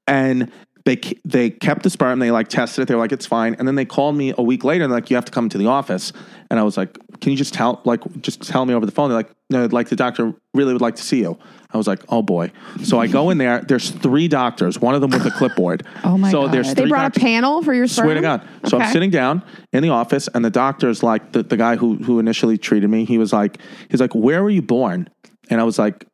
And they they kept the sperm. They like tested it. They were like, it's fine. And then they called me a week later and like, you have to come to the office. And I was like, can you just tell like just tell me over the phone? They're like, no, like the doctor really would like to see you. I was like, oh boy. So I go in there. There's three doctors. One of them with a clipboard. Oh my so God. there's they brought doctors. a panel for your sperm. Swear to God. So I'm sitting down in the office, and the doctor's like, the, the guy who who initially treated me, he was like, he's like, where were you born? And I was like,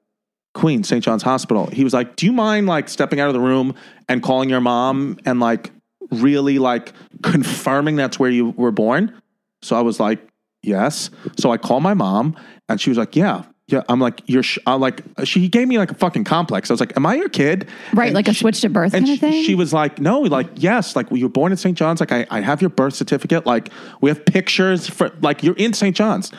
Queen, St. John's Hospital. He was like, do you mind like stepping out of the room and calling your mom and like really like confirming that's where you were born? So I was like, yes. So I called my mom, and she was like, yeah. Yeah, I'm like you're. Sh-. I'm like she gave me like a fucking complex. I was like, "Am I your kid?" Right, And like a she- switch to birth and kind of she- thing? She was like, no, like, yes, like, well, you were born in St. John's. Like, I, I have your birth certificate. Like, we have pictures for, like, you're in St. John's.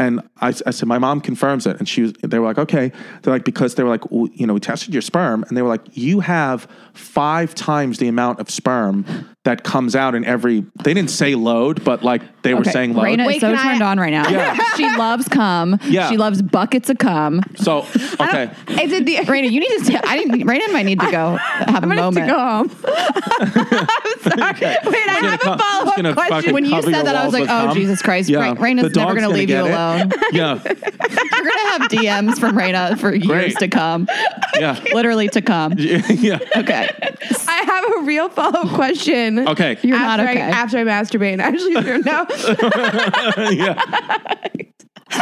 And I, I said, my mom confirms it. And she was, they were like, okay. They're like, because they were like, well, you know, we tested your sperm. And they were like, you have five times the amount of sperm that comes out in every, they didn't say load, but like, they were saying load. Rayna Wait, is so can I- turned on right now. Yeah. she loves cum. Yeah. She loves buckets of cum. So, okay. Is it the? Rayna, you need to. Stay, I didn't. Rayna might need to go have a I'm gonna have to moment. go home. I'm sorry. Wait, I have a follow up question. When you said that, I was like, "Oh cum. Jesus Christ!" Yeah. Ra- Rayna's never going to leave you get it. Yeah. You're going to have DMs from Rayna for years Great. to come. Yeah. Literally to come. yeah. Okay. I have a real follow up question. Okay. You're not okay. I, after I masturbate, actually, no. yeah.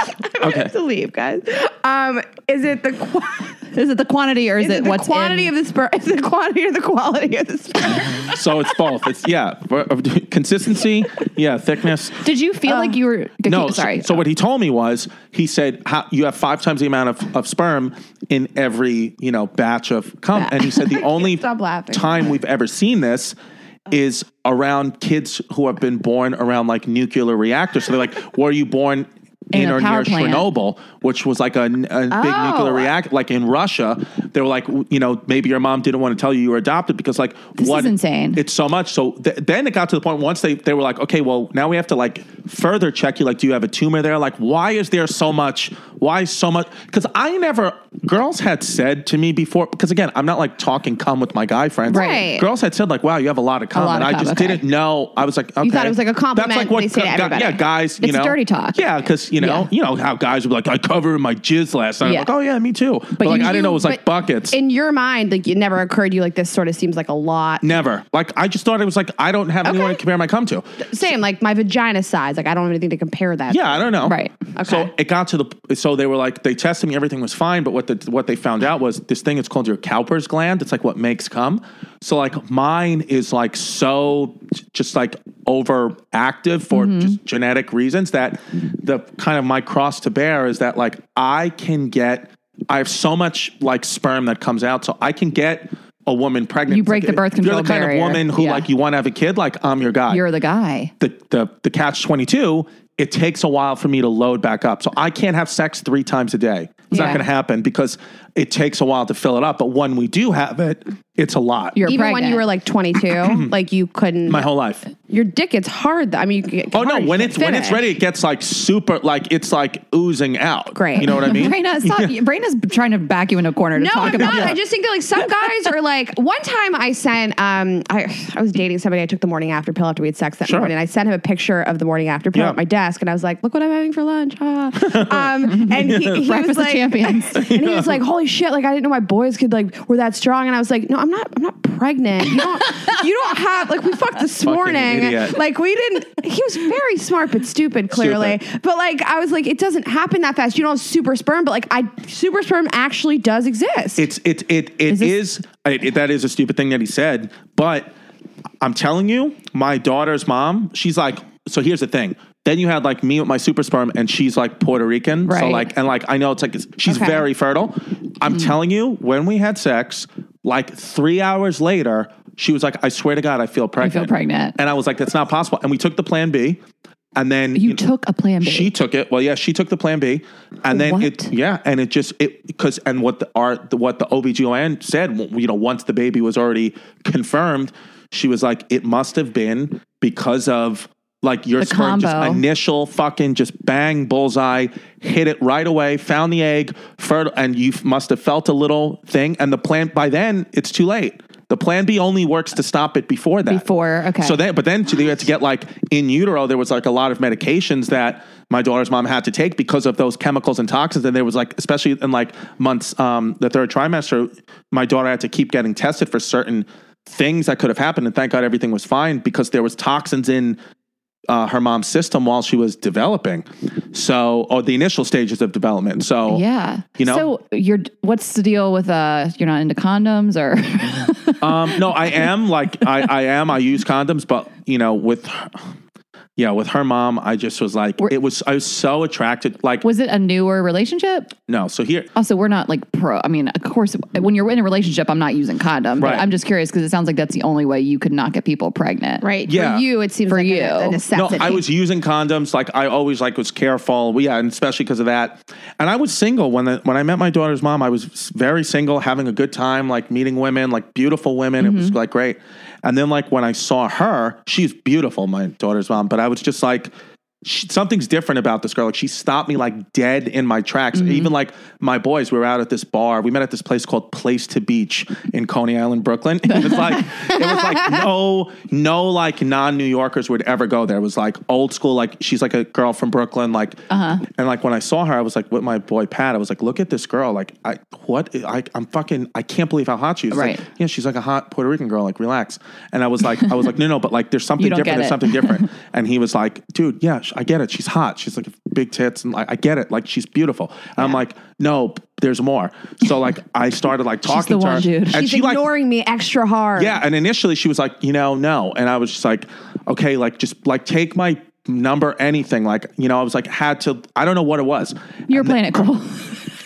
I Okay. have to leave, guys. Um, is it the qu- Is it the quantity or is, is it the what's quantity in? of the sperm? Is it the quantity or the quality of the sperm? So it's both. It's yeah, for- of consistency, yeah, thickness. Did you feel like you were? No, sorry. So, what he told me was he said how, you have five times the amount of, of sperm in every you know batch of cum, and he said the only time we've ever seen this is around kids who have been born around like nuclear reactors. So they're like, were you born? In In or near plant. Chernobyl, which was like a, a big Oh. nuclear reactor, like in Russia, they were like, you know, maybe your mom didn't want to tell you you were adopted because, like, This what is insane. It's so much. So th- then it got to the point once they they were like, okay, well, now we have to like further check you. Like, do you have a tumor there? Like, why is there so much why so much? Because I never, girls had said to me before, because again, I'm not like talking cum with my guy friends. Right. Girls had said, like, wow, you have a lot of cum. lot and of I cum, just okay. didn't know. I was like, okay. thought it was like a compliment That's like what they say to everybody. Yeah, guys, you It's know. dirty talk. Yeah, because, you know, Yeah. you know how guys would be like, I covered my jizz last night. I'm Yeah. like, oh, yeah, me too. But, like, I didn't know it was like but buckets. In your mind, like it never occurred to you like this sort of seems like a lot. Never. Like, I just thought it was like, I don't have anyone to compare my cum to. Same, like my vagina size. Like I don't have anything to compare that. Yeah, I don't know. Right. Okay. So it got to the so they were like they tested me, everything was fine, but what the what they found out was this thing it's called your Cowper's gland. It's like what makes cum. So like mine is like so just like overactive for Mm-hmm. just genetic reasons that the kind of my cross to bear is that like I can get I have so much like sperm that comes out, so I can get a woman pregnant. You break It's the birth if You're the kind barrier. of woman who Yeah. like you want to have a kid. Like I'm your guy You're the guy. the the the catch 22 it takes a while for me to load back up so i can't have sex three times a day it's not going to happen because it takes a while to fill it up but when we do have it it's a lot You're Even when you were like 22, like you couldn't. my whole life your dick gets hard. I mean, you get oh no hard, you when can't it's when it's ready it gets like super like it's like oozing out Great. you know what i mean Rayna, stop. Rayna's trying to back you in a corner to No, talk I'm about not. it. I just think that like some guys are like. One time I sent, um, I, I was dating somebody. I took the morning after pill after we had sex that Sure. morning. And I sent him a picture of the morning after pill Yeah. at my desk, and I was like, "Look what I'm having for lunch." ah." um, and he, he was like, champions. and he was like, "Holy shit! Like I didn't know my boys could like were that strong." And I was like, "No, I'm not. I'm not pregnant. You don't. you don't have like we fucked this morning. idiot. Like we didn't. He was very smart but stupid, clearly. But like I was like, it doesn't happen that fast. You don't have super sperm, but like I super sperm actually does exist. It's it it it this- is it, it- that is a stupid thing that he said, but I'm telling you, my daughter's mom, she's like, so here's the thing. Then you had like me with my super sperm, and she's like Puerto Rican, so like and like I know it's like it's, she's Okay. very fertile. I'm mm. telling you, when we had sex, like three hours later, she was like, I swear to God, I feel pregnant. feel pregnant. and I was like, that's not possible. And we took the Plan B, and then you took a plan B. she took it. Well, yeah, she took the plan B. And then What? it yeah, and it just it because and what the the, what the OBGYN said, you know, once the baby was already confirmed, she was like it must have been because of like your The sperm just initial fucking just bang bullseye hit it right away found the egg fertile and you must have felt a little thing and the plan by then it's too late the plan B only works to stop it before that Before, okay. so then, but then to, you had to get like in utero, there was like a lot of medications that my daughter's mom had to take because of those chemicals and toxins. And there was like, especially in like months, um, the third trimester, my daughter had to keep getting tested for certain things that could have happened. And thank God everything was fine because there was toxins in uh, her mom's system while she was developing. So, or the initial stages of development. So, yeah. You know? So you're what's the deal with uh you're not into condoms or um, no, I am like, I, I am, I use condoms, but you know, with, yeah, with her mom, I just was like, it was, I was so attracted. Like, was it a newer relationship? no, so here, Also, we're not like pro. I mean, of course, when you're in a relationship, I'm not using condom. But Right. I'm just curious because it sounds like that's the only way you could not get people pregnant. right. Yeah. For you, it seems For like a- you. a, No, No, necessity. I was using condoms. Like I always like was careful. Well, yeah, and especially because of that. And I was single when the, when I met my daughter's mom. I was very single, having a good time, like meeting women, like beautiful women. It was mm-hmm. like great. And then like when I saw her, she's beautiful, my daughter's mom. But I was just like. She, something's different about this girl. Like she stopped me like dead in my tracks. Even like my boys, we were out at this bar. We met at this place called Place to Beach in Coney Island, Brooklyn. It was like it was like no no like non New Yorkers would ever go there. It was like old school. Like she's like a girl from Brooklyn. Like and like when I saw her, I was like with my boy Pat. I was like, look at this girl. Like I what I I'm fucking I can't believe how hot she is. Right. Like, yeah, she's like a hot Puerto Rican girl. Like relax. And I was like I was like no no, but like there's something different. There's it. something different. And he was like, dude, yeah, I get it. She's hot. She's like big tits, and like, I get it. Like she's beautiful. And I'm like, no, there's more. So like I started like talking the to her, one, dude. and She's she like ignoring me extra hard. yeah. And initially she was like, you know, no, and I was just like, okay, like just like take my number, anything. Like you know, I was like had to. I don't know what it was. You're playing it cool.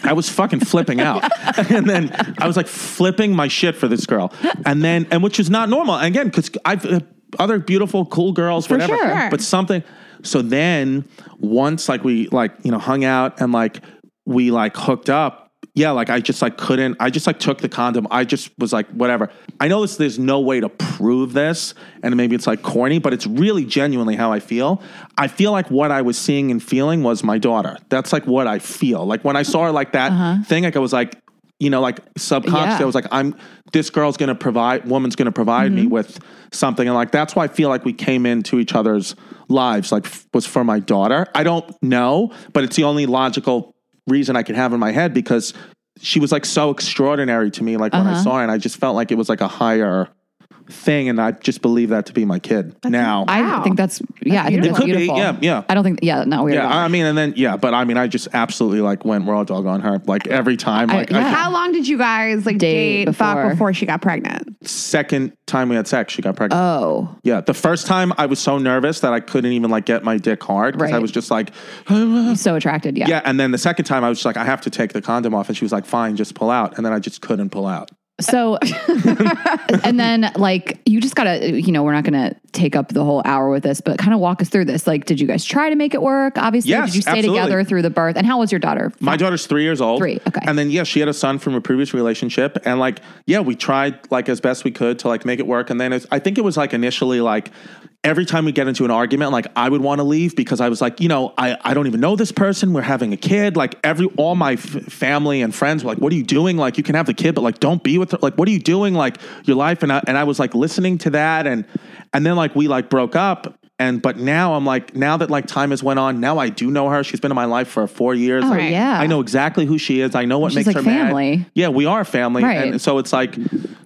I was fucking flipping out. and then I was like flipping my shit for this girl. And then, and which is not normal. And again, because I've uh, other beautiful, cool girls, whatever. sure. But something. So then once like we like, you know, hung out and like we like hooked up, yeah, like I just like couldn't. I just like took the condom. I just was like, whatever. I know this. There's no way to prove this, and maybe it's like corny, but it's really genuinely how I feel. I feel like what I was seeing and feeling was my daughter. That's like what I feel. Like when I saw her like that uh-huh. thing, like I was like, you know, like subconscious. Yeah. I was like, I'm. This girl's gonna provide. Woman's gonna provide me mm-hmm. with something, and like that's why I feel like we came into each other's lives. Like f- was for my daughter. I don't know, but it's the only logical reason I could have in my head because she was like so extraordinary to me. Like when I uh-huh. saw her, and I just felt like it was like a higher thing, and I just believe that to be my kid now. I Wow. think that's yeah. I think It that's could be, yeah, yeah. I don't think yeah. Not weird. yeah. I mean, and then yeah, but I mean, I just absolutely like went raw dog on her like every time. Like I, yeah. How long did you guys like Date date, fuck before. before she got pregnant? second time we had sex, she got pregnant. oh, yeah, the first time I was so nervous that I couldn't even like get my dick hard because I was just like, so attracted. Yeah. yeah. And then the second time I was just like, I have to take the condom off, and she was like, fine, just pull out, and then I just couldn't pull out. So, and then like you just gotta, you know, we're not gonna take up the whole hour with this, but kind of walk us through this. Like, did you guys try to make it work? Obviously, Yes, did you stay absolutely. together through the birth? And how was your daughter? My daughter's three years old. Three, okay. And then yeah, she had a son from a previous relationship, and like yeah, we tried like as best we could to like make it work. And then it's, I think it was like initially like every time we get into an argument, like I would want to leave because I was like, you know, I I don't even know this person. We're having a kid. Like every all my f- family and friends were like, what are you doing? Like you can have the kid, but like don't be with her. Like what are you doing? Like your life. And I and I was like listening to that, and and then like we like broke up. And but now I'm like now that like time has went on, now I do know her. She's been in my life for four years. Oh, Right. yeah. I know exactly who she is. I know what She's makes like her mad. family. Yeah, we are family. Right. And so it's like,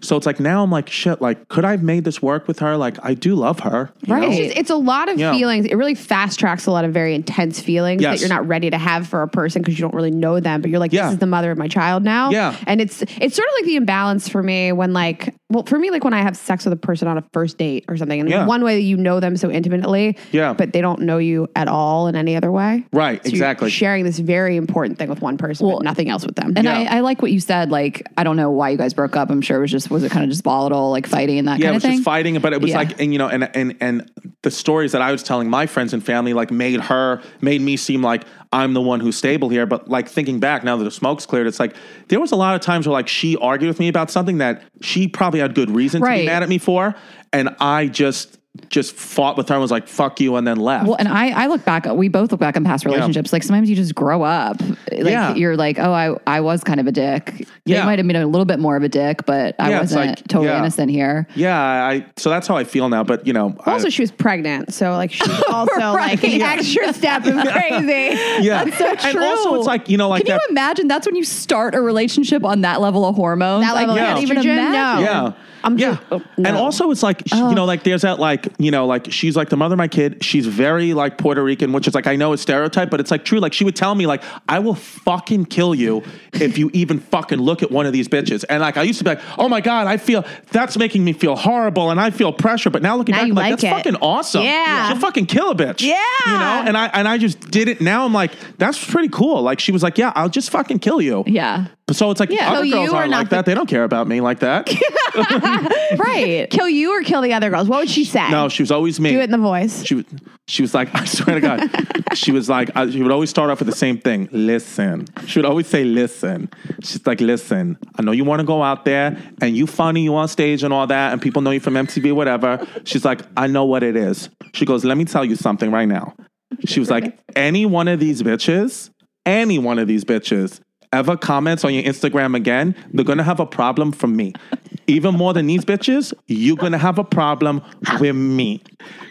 so it's like now I'm like, shit. Like, could I have made this work with her? Like, I do love her. Right. It's, just, it's a lot of Yeah. feelings. It really fast tracks a lot of very intense feelings Yes. that you're not ready to have for a person because you don't really know them. But you're like, Yeah. this is the mother of my child now. Yeah. and it's it's sort of like the imbalance for me when like, well, for me, like when I have sex with a person on a first date or something, and Yeah. one way that you know them so intimately, Yeah. but they don't know you at all in any other way. Right, So you're exactly. sharing this very important thing with one person, Well, but nothing else with them. And Yeah. I, I like what you said. Like, I don't know why you guys broke up. I'm sure it was just was it kind of just volatile, like fighting and that yeah, it kind was of thing. just fighting, but it was Yeah. like, and you know, and and and the stories that I was telling my friends and family like made her made me seem like I'm the one who's stable here. But like thinking back now that the smoke's cleared, it's like there was a lot of times where like she argued with me about something that she probably had good reason to be mad at me for, and I just just fought with her and was like, "Fuck you," and then left. Well, and I, I look back, we both look back on past relationships. Like sometimes you just grow up. Like Yeah. you're like, oh, I, I was kind of a dick. Yeah. They might have been a little bit more of a dick, but I Yeah, wasn't like- totally yeah. innocent here. yeah, I so that's how I feel now. But you know, I- also, she was pregnant, so like she's also like an extra step is crazy. yeah, That's so true. And also, it's like you know, like Can that. you imagine that's when you start a relationship on that level of hormones? That level I of can't even estrogen? imagine. No. Yeah. I'm yeah. just- oh, And also it's like sh- you oh. know like there's that like you know like she's like the mother of my kid. She's very like Puerto Rican which is like I know a stereotype but it's like true. Like she would tell me like I will fucking kill you if you even fucking look at one of these bitches. And like I used to be like oh my god I feel that's making me feel horrible and I feel pressure. But now looking Now back I'm like, like that's it. fucking awesome. Yeah. she'll fucking kill a bitch. Yeah. you know? And I and I just did it. Now I'm like that's pretty cool. Like she was like yeah I'll just fucking kill you. Yeah. So it's like Yeah. other So girls are aren't like the- that. They don't care about me like that. Right. Kill you or kill the other girls? What would she say? no she was always me. Do it in the voice. she was she was like I swear to God. She was like I, she would always start off with the same thing. Listen. She would always say listen. She's like listen. I know you want to go out there and you funny you on stage and all that and people know you from MTV whatever. She's like I know what it is. She goes let me tell you something right now. She was like any one of these bitches any one of these bitches ever comments on your Instagram again, they're gonna have a problem from me. Even more than these bitches, you're gonna have a problem with me.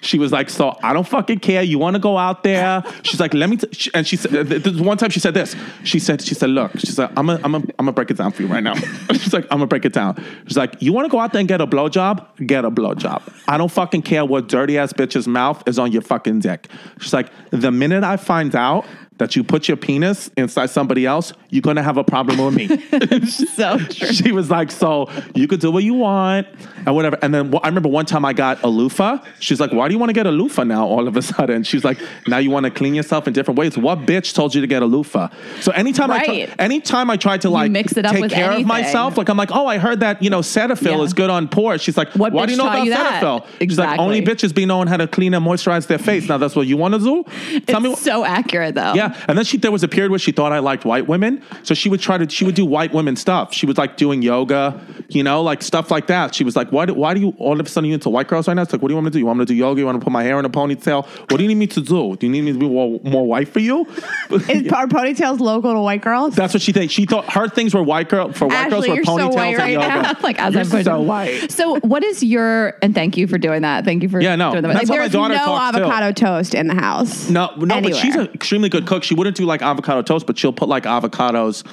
She was like, so I don't fucking care. You want to go out there? She's like, let me. T-. And she said, th- th- one time she said this. She said, she said, look, she said, I'm gonna, I'm I'm gonna break it down for you right now. She's like, I'm gonna break it down. She's like, you want to go out there and get a blowjob? Get a blowjob. I don't fucking care what dirty ass bitch's mouth is on your fucking dick. She's like, the minute I find out that you put your penis inside somebody else, you're gonna have a problem with me. So true. she was like, so you could do what you want and whatever. And then I remember one time I got a loofah. She's like, why do you want to get a loofah now all of a sudden? She's like, now you want to clean yourself in different ways. What bitch told you to get a loofah? So anytime I Right. try, anytime I tried to like mix it up take with care anything. of myself, like I'm like, oh, I heard that you know Cetaphil Yeah. is good on pores. She's like, What why do you know about you? Cetaphil? She's like, only bitches be knowing how to clean and moisturize their face. Now that's what you want to do. Tell me. It's so accurate though. Yeah, and then she there was a period where she thought I liked white women, so she would try to she would do white women stuff. She was like doing yoga, you know, like stuff like that. She was like, "Why do why do you all of a sudden you into white girls right now?" It's like, "What do you want me to do? You want me to do yoga? You want to put my hair in a ponytail? What do you need me to do? Do you need me to be more, more white for you?" Is are ponytails local to white girls? That's what she thinks. She thought her things were white girl for white girls Ashley, were you're so ponytails white and right yoga. now. like as You're I'm so white. So what is your and thank you for doing that. Thank you for Yeah, no, doing that. that's how my There's daughter no talks too. avocado toast in the house. No, no, but she's an extremely good cook. She wouldn't do like avocado toast, but she'll put like avocados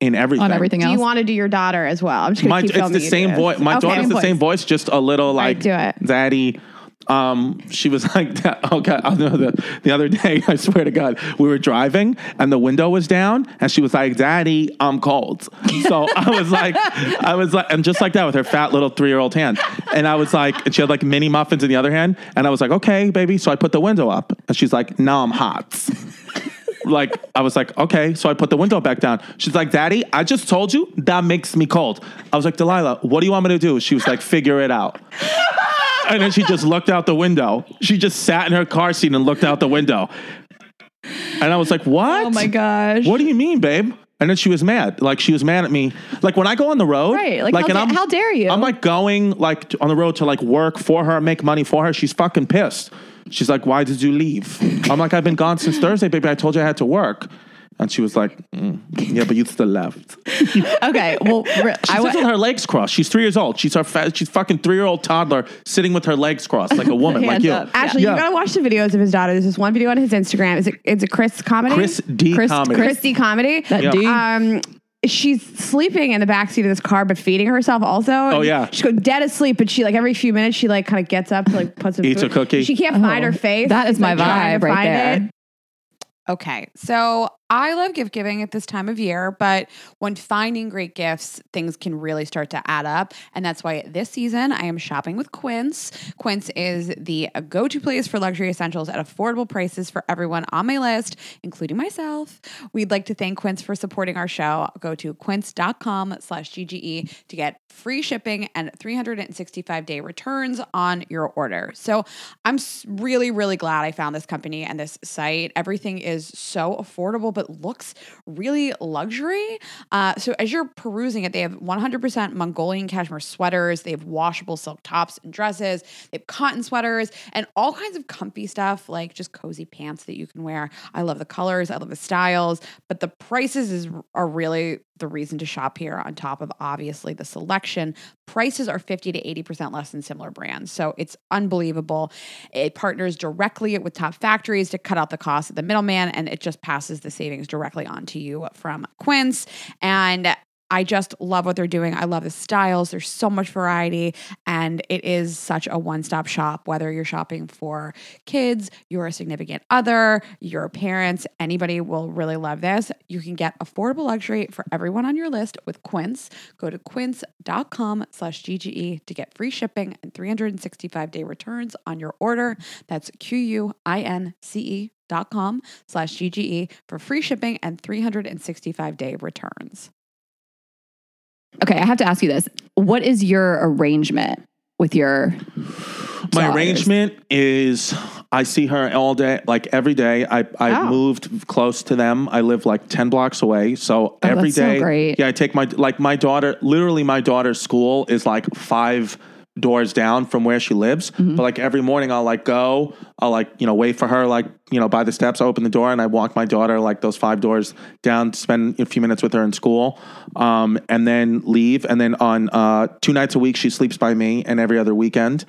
in everything. on everything Do you want to do your daughter as well? I'm just gonna My, keep it's the same voice. My Okay. daughter's the same voice, just a little like do it. daddy. Um, she was like, that. oh god, I know the the other day. I swear to God, we were driving and the window was down, and she was like, "Daddy, I'm cold." So I was like, I was like, and just like that with her fat little three year old hand, and I was like, and she had like mini muffins in the other hand, and I was like, "Okay, baby." So I put the window up, and she's like, "No, I'm hot." Like I was like, okay. So I put the window back down. She's like, Daddy, I just told you that makes me cold. I was like, Delilah, what do you want me to do? She was like, figure it out. And then she just looked out the window. She just sat in her car seat and looked out the window. And I was like, what? Oh my gosh. What do you mean, babe? And then she was mad. Like she was mad at me. Like when I go on the road, Right, like, how da- how dare you? I'm like going like on the road to like work for her, make money for her. She's fucking pissed. She's like, "Why did you leave?" I'm like, "I've been gone since Thursday, baby. I told you I had to work." And she was like, mm, "Yeah, but you still left." Okay. Well, re- She I sits wa- with her legs crossed. She's three years old. She's her fa- she's fucking three year old toddler sitting with her legs crossed like a woman, like you. up. Ashley, Yeah. you gotta watch the videos of his daughter. There's this one video on his Instagram. Is it? It's a Chris comedy. Chris D Chris- comedy. Chris- Christy comedy. that Yeah. dude. Um, she's sleeping in the backseat of this car, but feeding herself also. Oh, yeah. she's go dead asleep, but she like every few minutes she like kind of gets up to like put some Eats food. a cookie. She can't find Oh, her face. that is She's, my like, vibe right there. it. Okay, so I love gift giving at this time of year, but when finding great gifts, things can really start to add up. And that's why this season I am shopping with Quince. Quince is the go to place for luxury essentials at affordable prices for everyone on my list, including myself. We'd like to thank Quince for supporting our show. Go to quince.com slash GGE to get free shipping and 365 day returns on your order. So I'm really, really glad I found this company and this site. Everything is so affordable, but looks really luxury. Uh, so as you're perusing it, they have 100% Mongolian cashmere sweaters. They have washable silk tops and dresses. They have cotton sweaters and all kinds of comfy stuff, like just cozy pants that you can wear. I love the colors. I love the styles, but the prices is are really the reason to shop here on top of obviously the selection. Prices are 50 to 80% less than similar brands. So it's unbelievable. It partners directly with top factories to cut out the cost of the middleman and it just passes the savings directly on to you from Quince. And I just love what they're doing. I love the styles. There's so much variety, and it is such a one stop shop. Whether you're shopping for kids, you're a significant other, your parents, anybody will really love this. You can get affordable luxury for everyone on your list with Quince. Go to quince.com slash GGE to get free shipping and 365 day returns on your order. That's Q U I N C E dot com slash GGE for free shipping and 365 day returns. Okay, I have to ask you this. What is your arrangement with your My daughters? arrangement is I see her all day, like every day. I, I Oh. moved close to them. I live like 10 blocks away. So Oh, every that's so great. yeah, I take my, like my daughter, literally my daughter's school is like five doors down from where she lives. Mm-hmm. But like every morning I'll like go, I'll like, you know, wait for her, like, you know, by the steps, I open the door and I walk my daughter like those five doors down, to spend a few minutes with her in school, um, and then leave. And then on uh, two nights a week, she sleeps by me and every other weekend.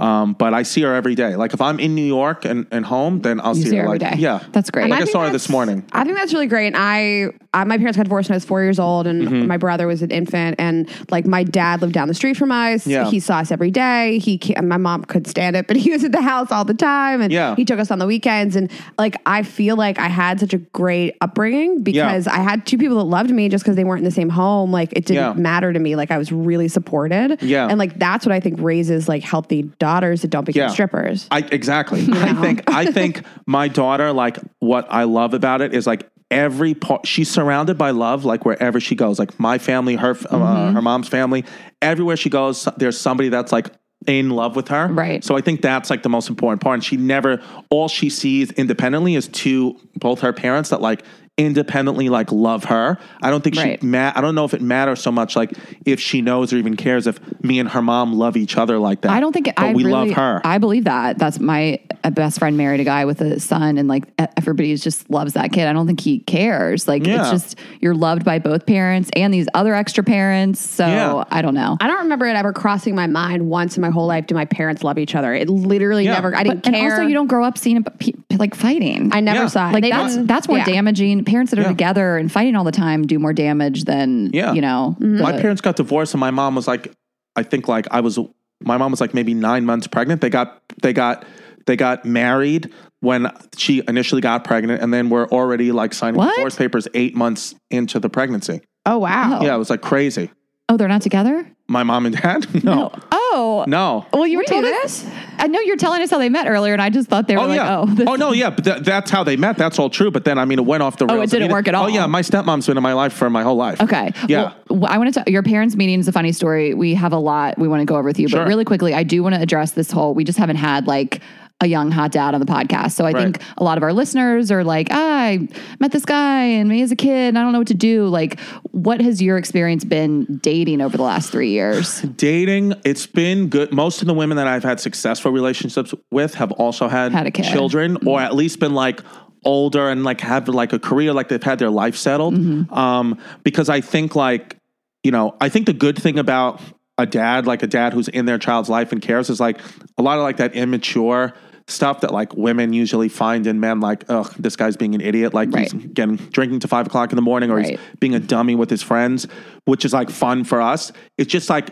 Um, but I see her every day. Like if I'm in New York and, and home, then I'll You see, see her her every like day. yeah, That's great. And Like I think saw her this morning. I think that's really great. And I, I my parents got divorced when I was four years old, and Mm-hmm. my brother was an infant, and like my dad lived down the street from us. Yeah. He saw us every day. He, ca- my mom could stand it, but he was at the house all the time, and Yeah. he took us on the weekends. And like I feel like I had such a great upbringing because I had two people that loved me just because they weren't in the same home. Like it didn't Yeah. matter to me. Like I was really supported. Yeah. and like that's what I think raises like healthy daughters that don't become Yeah. strippers. I exactly. I think I think my daughter like what I love about it is like every part she's surrounded by love like wherever she goes like my family her uh, Mm-hmm. her mom's family everywhere she goes there's somebody that's like in love with her Right. so i think that's like the most important part and she never all she sees independently is two both her parents that like independently like love her i don't think Right. she ma- i don't know if it matters so much like if she knows or even cares if me and her mom love each other like that I don't think but I we really, love her I believe that. That's my best friend married a guy with a son, and like everybody just loves that kid. I don't think he cares. Like it's just you're loved by both parents and these other extra parents. So Yeah. I don't know. I don't remember it ever crossing my mind once in my whole life. Do my parents love each other? It literally Yeah. never. I didn't and care. also, you don't grow up seeing a, like fighting. I never Yeah. saw it. like They that's that's more yeah. damaging. Parents that are Yeah. together and fighting all the time do more damage than Yeah. you know. Mm-hmm. my parents got divorced and my mom was like i think like i was my mom was like maybe nine months pregnant they got they got they got married when she initially got pregnant and then we're already like signing What? divorce papers eight months into the pregnancy Oh wow. Oh. yeah it was like crazy oh, they're not together. my mom and dad no Oh, no Well, you were We told knew us. I know you're telling us how they met earlier, and I just thought they were Oh like, yeah. oh, this- oh no, yeah. But th- that's how they met. That's all true. But then I mean, it went off the Oh, it didn't I mean, work at all. Oh yeah, my stepmom's been in my life for my whole life. Okay. Yeah. Well, I want to talk. Your parents' meeting is a funny story. We have a lot we want to go over with you, Sure. but really quickly, I do want to address this whole. We just haven't had like a young hot dad on the podcast, so I Right. think a lot of our listeners are like, ah, I met this guy and me as a kid, and I don't know what to do. Like, what has your experience been dating over the last three years? dating it's been good most of the women that i've had successful relationships with have also had, Had a kid. children or at least been like older and like have like a career like they've had their life settled um because i think like you know i think the good thing about a dad like a dad who's in their child's life and cares is like a lot of like that immature stuff that like women usually find in men like ugh this guy's being an idiot like he's Right. getting drinking to five o'clock in the morning or Right. he's being a dummy with his friends which is like fun for us it's just like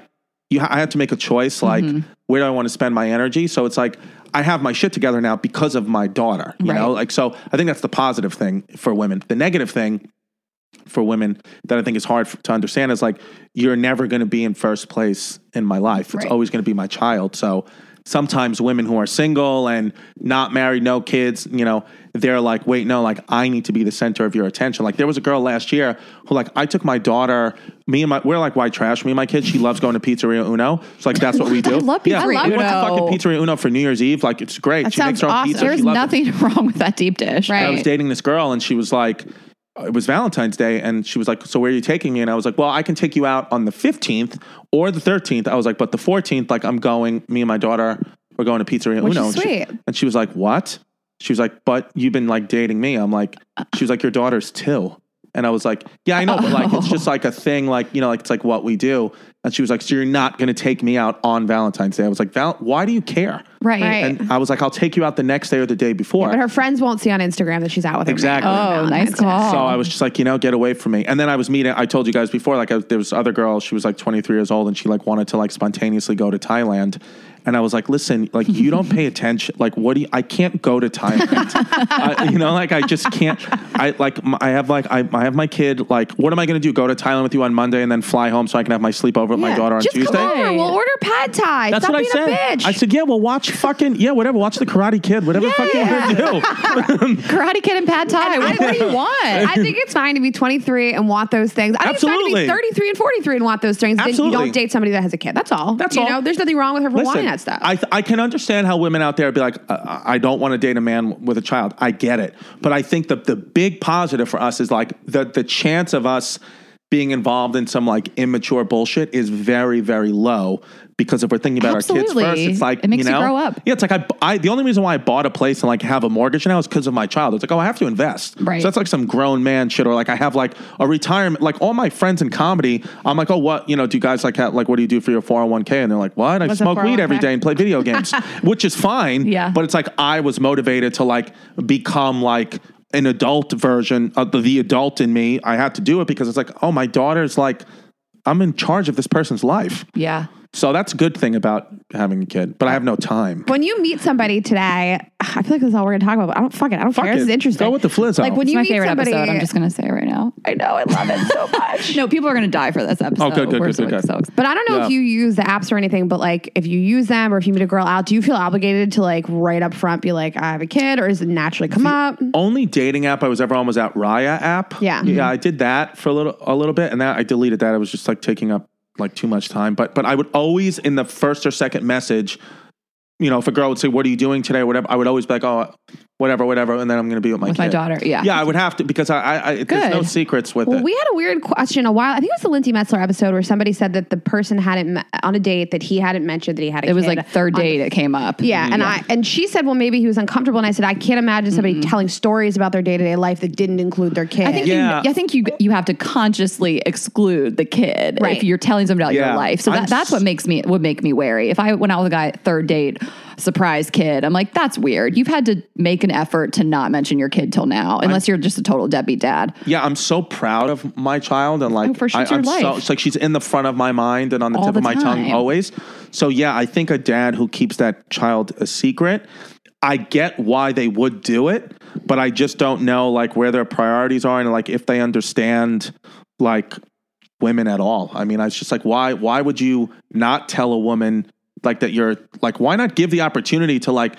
you I had to make a choice like Mm-hmm. where do I want to spend my energy so it's like I have my shit together now because of my daughter you know like so I think that's the positive thing for women the negative thing for women that I think is hard to understand is like you're never going to be in first place in my life. It's Right. always going to be my child. So sometimes women who are single and not married, no kids, you know, they're like, wait, no, like I need to be the center of your attention. Like there was a girl last year who like I took my daughter, me and my we're like white trash. Me and my kids, she loves going to Pizzeria Uno. So like that's what we do. I love yeah, Pizzeria we went to fucking Pizzeria Uno for New Year's Eve. Like it's great. That she makes sounds her own awesome. pizza. There's she loves it. nothing wrong with that deep dish. Right. I was dating this girl and she was like, it was Valentine's Day and she was like, so where are you taking me? And I was like, well, I can take you out on the 15th or the 13th. I was like, but the 14th, like I'm going, me and my daughter, we're going to Pizzeria Which Uno. is And she- sweet. and she was like, what? She was like, but you've been like dating me. I'm like, she was like, your daughter's two. And I was like, yeah, I know, but like, it's just oh. like a thing, like, you know, like, it's like what we do. And she was like, so you're not going to take me out on Valentine's Day. I was like, Val, why do you care? Right. Right. And I was like, I'll take you out the next day or the day before. But her friends won't see on Instagram that she's out with her. man Exactly. Oh, Valentine's nice call. So I was just like, you know, get away from me. And then I was meeting. I told you guys before, like I, there was other girl. She was like 23 years old, and she like wanted to like spontaneously go to Thailand. And I was like, listen, like you don't pay attention. Like, what do you? I can't go to Thailand. I, you know, like I just can't. I like m- I have like I, I have my kid. Like, what am I going to do? Go to Thailand with you on Monday and then fly home so I can have my sleepover with my daughter on Just Tuesday? come over. We'll order pad thai. That's Stop what I said. I said, yeah, well, watch fucking yeah, whatever. Watch the Karate Kid, whatever the fuck you want to do. Karate Kid and Pad Thai. What, what do you want? I think it's fine to be 23 and want those things. I think Absolutely. it's fine to be 33 and 43 and want those things. Then you Absolutely. don't date somebody that has a kid. That's all. That's you all. know, there's nothing wrong with her for wanting Listen, that stuff. I, I can understand how women out there be like, uh, I don't want to date a man with a child. I get it. But I think the, the big positive for us is like the, the chance of us being involved in some like immature bullshit is very, very low. Because if we're thinking about our kids first, it's like It makes you you know, grow up. Yeah, it's like I, I. The only reason why I bought a place and like have a mortgage now is because of my child. It's like, oh, I have to invest. Right. So that's like some grown man shit, or like I have like a retirement. Like all my friends in comedy, I'm like, oh, what you know? Do you guys like have like what do you do for your 401k? And they're like, what? I What's smoke weed every oh day and play video games, which is fine. Yeah. But it's like I was motivated to like become like an adult version of the, the adult in me. I had to do it because it's like, oh, my daughter's like, I'm in charge of this person's life. yeah. So that's a good thing about having a kid. But I have no time. When you meet somebody today, I feel like this is all we're gonna talk about. But I don't fuck it. I don't Fuck care. This is interesting. Go with the flizzo. Like when It's you my meet favorite somebody, episode. I'm just going to say it right now. I know I love it so much. No, people are going to die for this episode. Oh, good, good, We're good, so, good, good. so excited. But I don't know Yeah. if you use the apps or anything, but like if you use them or if you meet a girl out, do you feel obligated to like right up front be like, I have a kid, or does it naturally come up? Only dating app I was ever on was that Raya app. Yeah. Yeah, I did that for a little a little bit and that I deleted that. It was just like taking up like too much time. But but I would always in the first or second message, you know, if a girl would say, What are you doing today? or whatever, I would always be like, Oh, whatever, whatever, and then I'm gonna be with my With kid. my daughter. Yeah. Yeah, I would have to because I, I, I there's no secrets with Well, it. we had a weird question a while. I think it was the Lindsey Metselaar episode where somebody said that the person hadn't me- on a date that he hadn't mentioned that he had a It was kid like third on the date it came up. Yeah, mm-hmm. and I and she said, well, maybe he was uncomfortable, and I said, I can't imagine somebody mm-hmm. telling stories about their day to day life that didn't include their kid. I think Yeah. you, I think you you have to consciously exclude the kid Right. if you're telling somebody about Yeah. your life. So I'm that, that's what makes me would make me wary. If I went out with a guy third date, surprise kid, I'm like that's weird. You've had to make an effort to not mention your kid till now, unless you're just a total deadbeat dad. Yeah, I'm so proud of my child, and like, Oh, for sure, I, am so it's like she's in the front of my mind and on the All tip the of my tongue always. So yeah, I think a dad who keeps that child a secret. I get why they would do it, but I just don't know like where their priorities are and like if they understand like women at all. I mean, I was just like, why? Why would you not tell a woman like that? You're like, why not give the opportunity to like?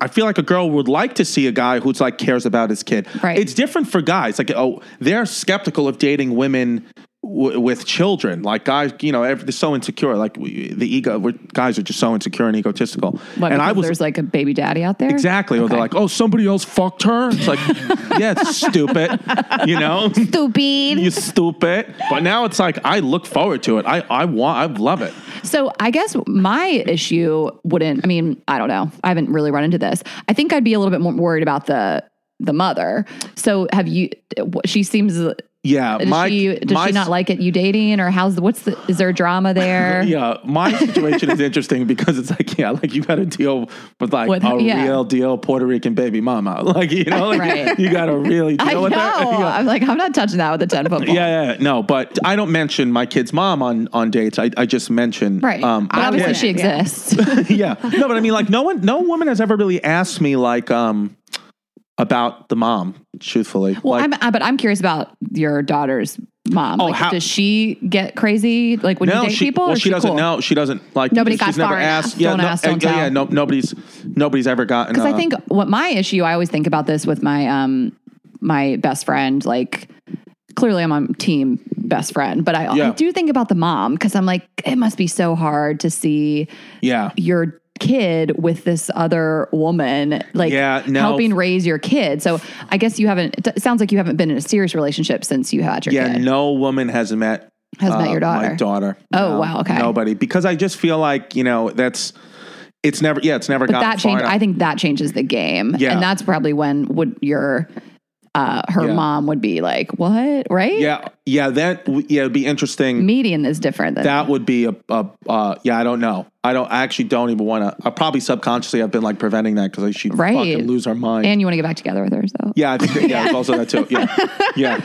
I feel like a girl would like to see a guy who's like cares about his kid. Right. It's different for guys. Like, oh, they're skeptical of dating women w- with children. Like guys, you know, every, they're so insecure. Like we, the ego, we're, guys are just so insecure and egotistical. What, and I was there's like a baby daddy out there. exactly. Or they're like, oh, somebody else fucked her. It's like, yeah, it's stupid. You know, stupid. you stupid. But now it's like I look forward to it. I I want. I love it. So I guess my issue wouldn't. I mean, I don't know. I haven't really run into this. I think I'd be a little bit more worried about the the mother. So have you? She seems. Yeah, Does my she does my she not like it? You dating or how's the what's the? Is there drama there? Yeah, my situation is interesting because it's like, yeah, like you got to deal with like With- a yeah. real deal Puerto Rican baby mama. Like, you know, like Right. you got to really deal I know. with that. Yeah. I'm like, I'm not touching that with a ten foot pole. Yeah, yeah, no, but I don't mention my kid's mom on on dates. I, I just mention Right. Um, but obviously, she exists. yeah, no, but I mean, like, no one, no woman has ever really asked me like um about the mom. Truthfully, well, like, I'm, I, but I'm curious about your daughter's mom. Oh, like, how- does she get crazy like when no, you date she, people? well, or she doesn't cool? know. She doesn't like. Nobody she's got never asked. Yeah, Don't no, ask, don't yeah, no, nobody's nobody's ever gotten. Because I uh, think what my issue, I always think about this with my um my best friend. Like, clearly, I'm on team best friend, but I, Yeah. I do think about the mom because I'm like, it must be so hard to see yeah, your kid with this other woman, like Yeah, no. helping raise your kid. So I guess you haven't. It sounds like you haven't been in a serious relationship since you had your kid. yeah. kid. No woman has met Has met uh, your daughter. My daughter. Oh, No, wow, okay. Nobody, because I just feel like you know that's it's never. Yeah, it's never But that change. I think that changes the game. Yeah. and that's probably when would your uh her Yeah. mom would be like, what? Right? yeah, yeah. That yeah, it'd be interesting. Median is different than that would be a, a uh, yeah. I don't know. I don't. I actually don't even want to. I probably subconsciously I've been like preventing that because she'd Right. fucking lose her mind. And you want to get back together with her, so yeah, I think that, yeah, it's also that too. Yeah, yeah.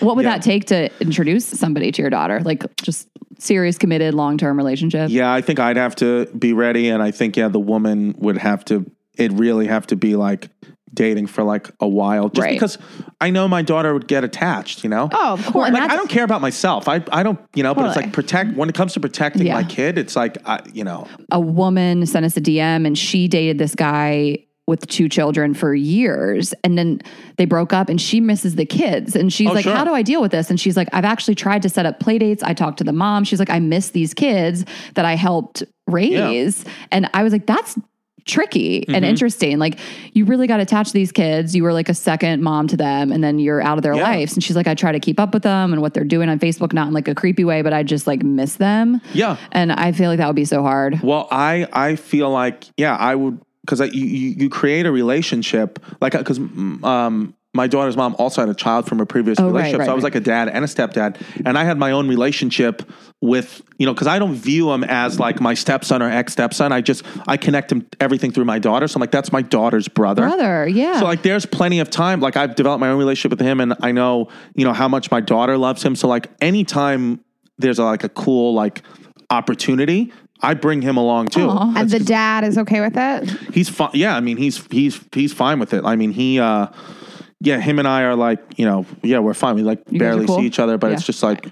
what would Yeah. that take to introduce somebody to your daughter? Like just serious, committed, long term relationship? Yeah, I think I'd have to be ready, and I think yeah, the woman would have to. It really have to be like dating for like a while, just Right. because I know my daughter would get attached. You know. Oh, of course. Well, Like I don't care about myself. I I don't you know, but it's like protect when it comes to protecting Yeah. my kid. It's like I, you know. a woman sent us a DM and she dated this guy with two children for years and then they broke up and she misses the kids and she's Oh, like sure. how do i deal with this and she's like i've actually tried to set up play dates i talked to the mom she's like i miss these kids that i helped raise and i was like that's tricky Mm-hmm. and interesting like you really got attached to these kids you were like a second mom to them and then you're out of their Yeah. lives and she's like i try to keep up with them and what they're doing on facebook not in like a creepy way but i just like miss them Yeah. and i feel like that would be so hard Well, I I feel like yeah, I would because you, you you create a relationship like because um my daughter's mom also had a child from a previous Oh, relationship, right, so I was right. like a dad and a stepdad, and I had my own relationship with you know because I don't view him as like my stepson or ex stepson. I just I connect him everything through my daughter, so I'm like that's my daughter's brother. brother yeah So like there's plenty of time. Like I've developed my own relationship with him and I know, you know, how much my daughter loves him. So like anytime there's a, like a cool like opportunity, I bring him along too. Aw. And the dad is okay with it. He's fine. Yeah, I mean, he's he's he's fine with it. I mean, he, uh, yeah, him and I are like, you know, yeah, we're fine. We like guys are barely cool? see each other, but Yeah. it's just like,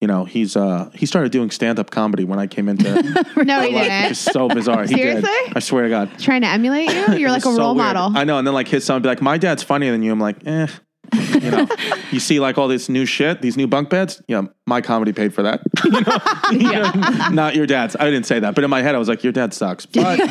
you know, he's uh he started doing stand up comedy when I came into. No, he It's didn't. just so bizarre. He did. Seriously? I swear to God. Trying to emulate you. You're like a was so role weird. model. I know. And then like his son would be like, my dad's funnier than you. I'm like, eh. You know, you see like all this new shit, these new bunk beds. Yeah, my comedy paid for that. You know? Not your dad's. I didn't say that, but in my head I was like, your dad sucks. But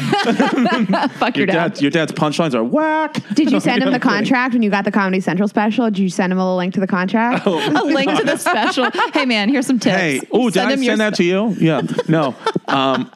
Fuck your your dad. dad, your dad's punchlines are whack. Did you send him the contract when you got the Comedy Central special? Did you send him a link to the contract? Oh. A link to the special. Hey man, here's some tips. Hey, oh, did I him send that to you? Yeah, no, um,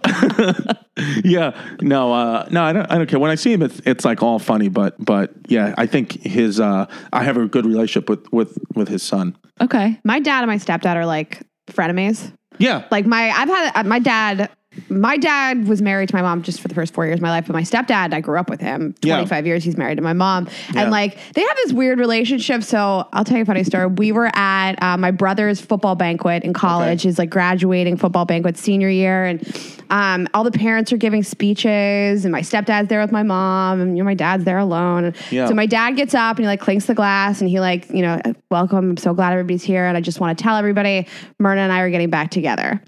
yeah, no, uh, no, I don't, I don't care. When I see him, it's, it's like all funny, but, but yeah, I think his, uh, I have a good relationship with, with, with his son. Okay. My dad and my stepdad are like frenemies. Yeah, Like my, I've had uh, my dad. My dad was married to my mom just for the first four years of my life, but my stepdad, I grew up with him. Yeah. 25 years he's married to my mom. Yeah. And like they have this weird relationship. So I'll tell you a funny story. We were at uh, my brother's football banquet in college, Okay. his like graduating football banquet senior year. And um, all the parents are giving speeches, and my stepdad's there with my mom, and you know, my dad's there alone. Yeah. So my dad gets up and he like clinks the glass and he like, you know, welcome. I'm so glad everybody's here. And I just want to tell everybody, Myrna and I are getting back together.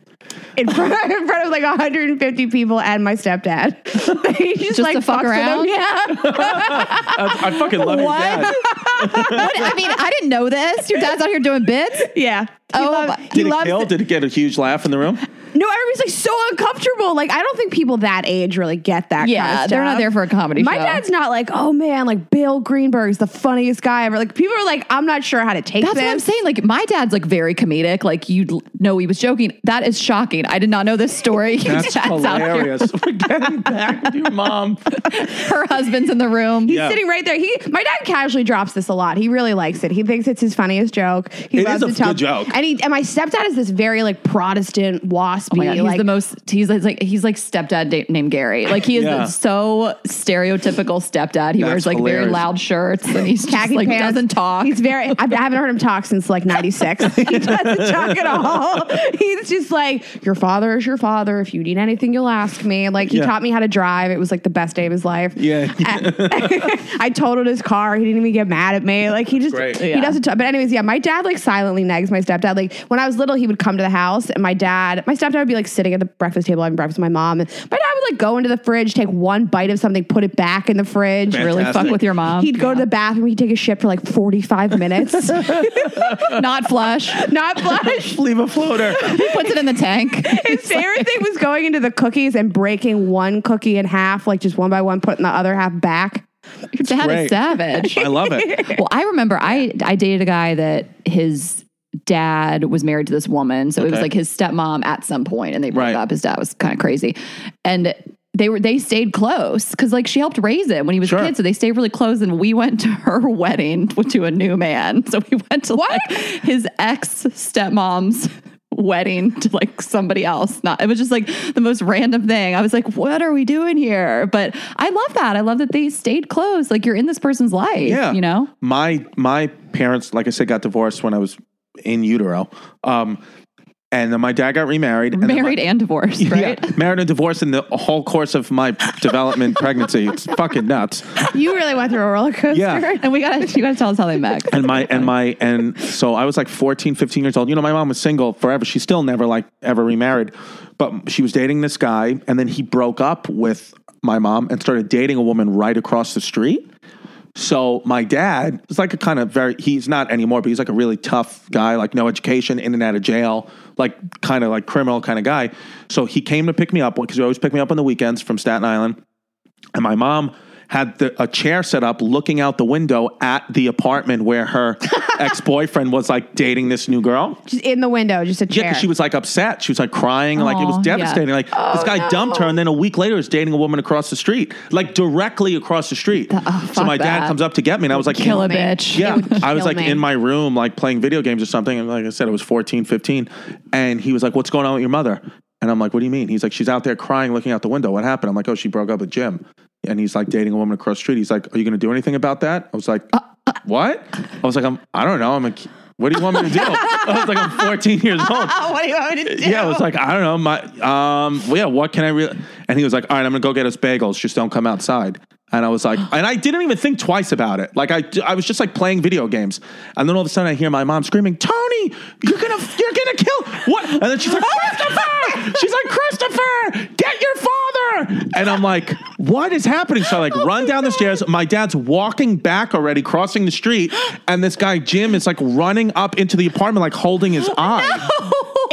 In front, in front of like 150 people and my stepdad. he just, Just like to fuck around? them. Yeah. I, I fucking love your dad. What? I mean, I didn't know this. Your dad's out here doing bits. yeah. He Oh, loves- my- he Did it loves kill? Did it get a huge laugh in the room? No, everybody's like so uncomfortable. Like I don't think people that age really get that. Yeah, kind of they're not there for a comedy My show. dad's not like, oh man, like Bill Greenberg's the funniest guy ever. Like people are like, I'm not sure how to take That's this. what I'm saying. Like my dad's like very comedic. Like you know he was joking. That is shocking. I did not know this story. Your That's dad's out here. hilarious. We're getting back with your mom. Her husband's in the room. Yeah. Sitting right there. He, my dad casually drops this a lot. He really likes it. He thinks it's his funniest joke. He It loves is a to tell. good joke. And he, and my stepdad is this very like Protestant waspy. Oh my God, he's like, the most. He's like he's like stepdad da- named Gary. Like he is Yeah. so stereotypical stepdad. He That's wears like very loud shirts and he's just like pants. doesn't talk. He's very. I haven't heard him talk since like '96. he doesn't talk at all. He's just like, "Your father is your father. If you need anything, you'll ask me." Like he Yeah. taught me how to drive. It was like the best day of his life. Yeah. I totaled his car. He didn't even get mad at me. Like he just Great. he Yeah. doesn't. Talk. But anyways, yeah, my dad like silently nags my stepdad. Like when I was little, he would come to the house, and my dad, my stepdad would be like sitting at the breakfast table having breakfast with my mom, and my dad would like go into the fridge, take one bite of something, put it back in the fridge. really fuck with your mom. He'd go to the bathroom. He'd take a shit for like 45 minutes. not flush. Not flush. Leave a floater. He puts it in the tank. His favorite thing was going into the cookies and breaking one cookie in half, like just one by one, putting the other half back. Your dad is savage. I love it. Well, I remember I I dated a guy that his dad was married to this woman, so it was like his stepmom at some point, and they broke Right. up. His dad was kind of crazy, and they were they stayed close because like she helped raise him when he was Sure. a kid, so they stayed really close. And we went to her wedding to a new man, so we went to like his ex stepmom's wedding to like somebody else. Not it was just like the most random thing. I was like what are we doing here? But i love that. I love that they stayed close. Like you're in this person's life Yeah. you know? My my parents, like I said, got divorced when I was in utero. Um, and then my dad got remarried. and then my- married and divorced right Yeah, married and divorced in the whole course of my development pregnancy. It's fucking nuts. You really went through a roller coaster. Yeah. and we gotta you gotta tell us how they met And my and my and so I was like 14, 15 years old. You know, my mom was single forever. She still never like ever remarried. But she was dating this guy and then he broke up with my mom and started dating a woman right across the street. So my dad is like a kind of very he's not anymore, but he's like a really tough guy, like no education, in and out of jail, like kind of like criminal kind of guy. So he came to pick me up because he always picked me up on the weekends from Staten Island. And my mom had the, a chair set up looking out the window at the apartment where her ex boyfriend was like dating this new girl. Just in the window, just a Yeah, chair. because she was like upset. She was like crying. like it was Aw, yeah. devastating. Like this oh, guy dumped her, and then a week later is dating a woman across the street, like directly across the street. Oh, so oh, fuck my dad that. comes up to get me, and I was like, kill a me. bitch yeah, It would I was kill like me. in my room, like playing video games or something. And like I said, it was 14, 15. And he was like, What's going on with your mother? And I'm like, What do you mean? He's like, She's out there crying, looking out the window. What happened? I'm like, Oh, she broke up with Jim. And he's like dating a woman across the street. He's like, Are you going to do anything about that? I was like, Uh, What? I was like, I'm, I don't know. I'm like, what do you want me to do? I was like, I'm 14 years old. what do you want me to do? Yeah, I was like, I don't know, my um, well, yeah, what can I really? And he was like, all right, I'm gonna go get us bagels. Just don't come outside. And I was like, and I didn't even think twice about it. Like I, I was just like playing video games, and then all of a sudden I hear my mom screaming, "Tony, you're gonna, you're gonna kill what?" And then she's like, "Christopher!" She's like, "Christopher, get your father!" And I'm like, "What is happening?" So I like oh run down the stairs. My dad's walking back already, crossing the street, and this guy Jim is like running up into the apartment, like holding his eye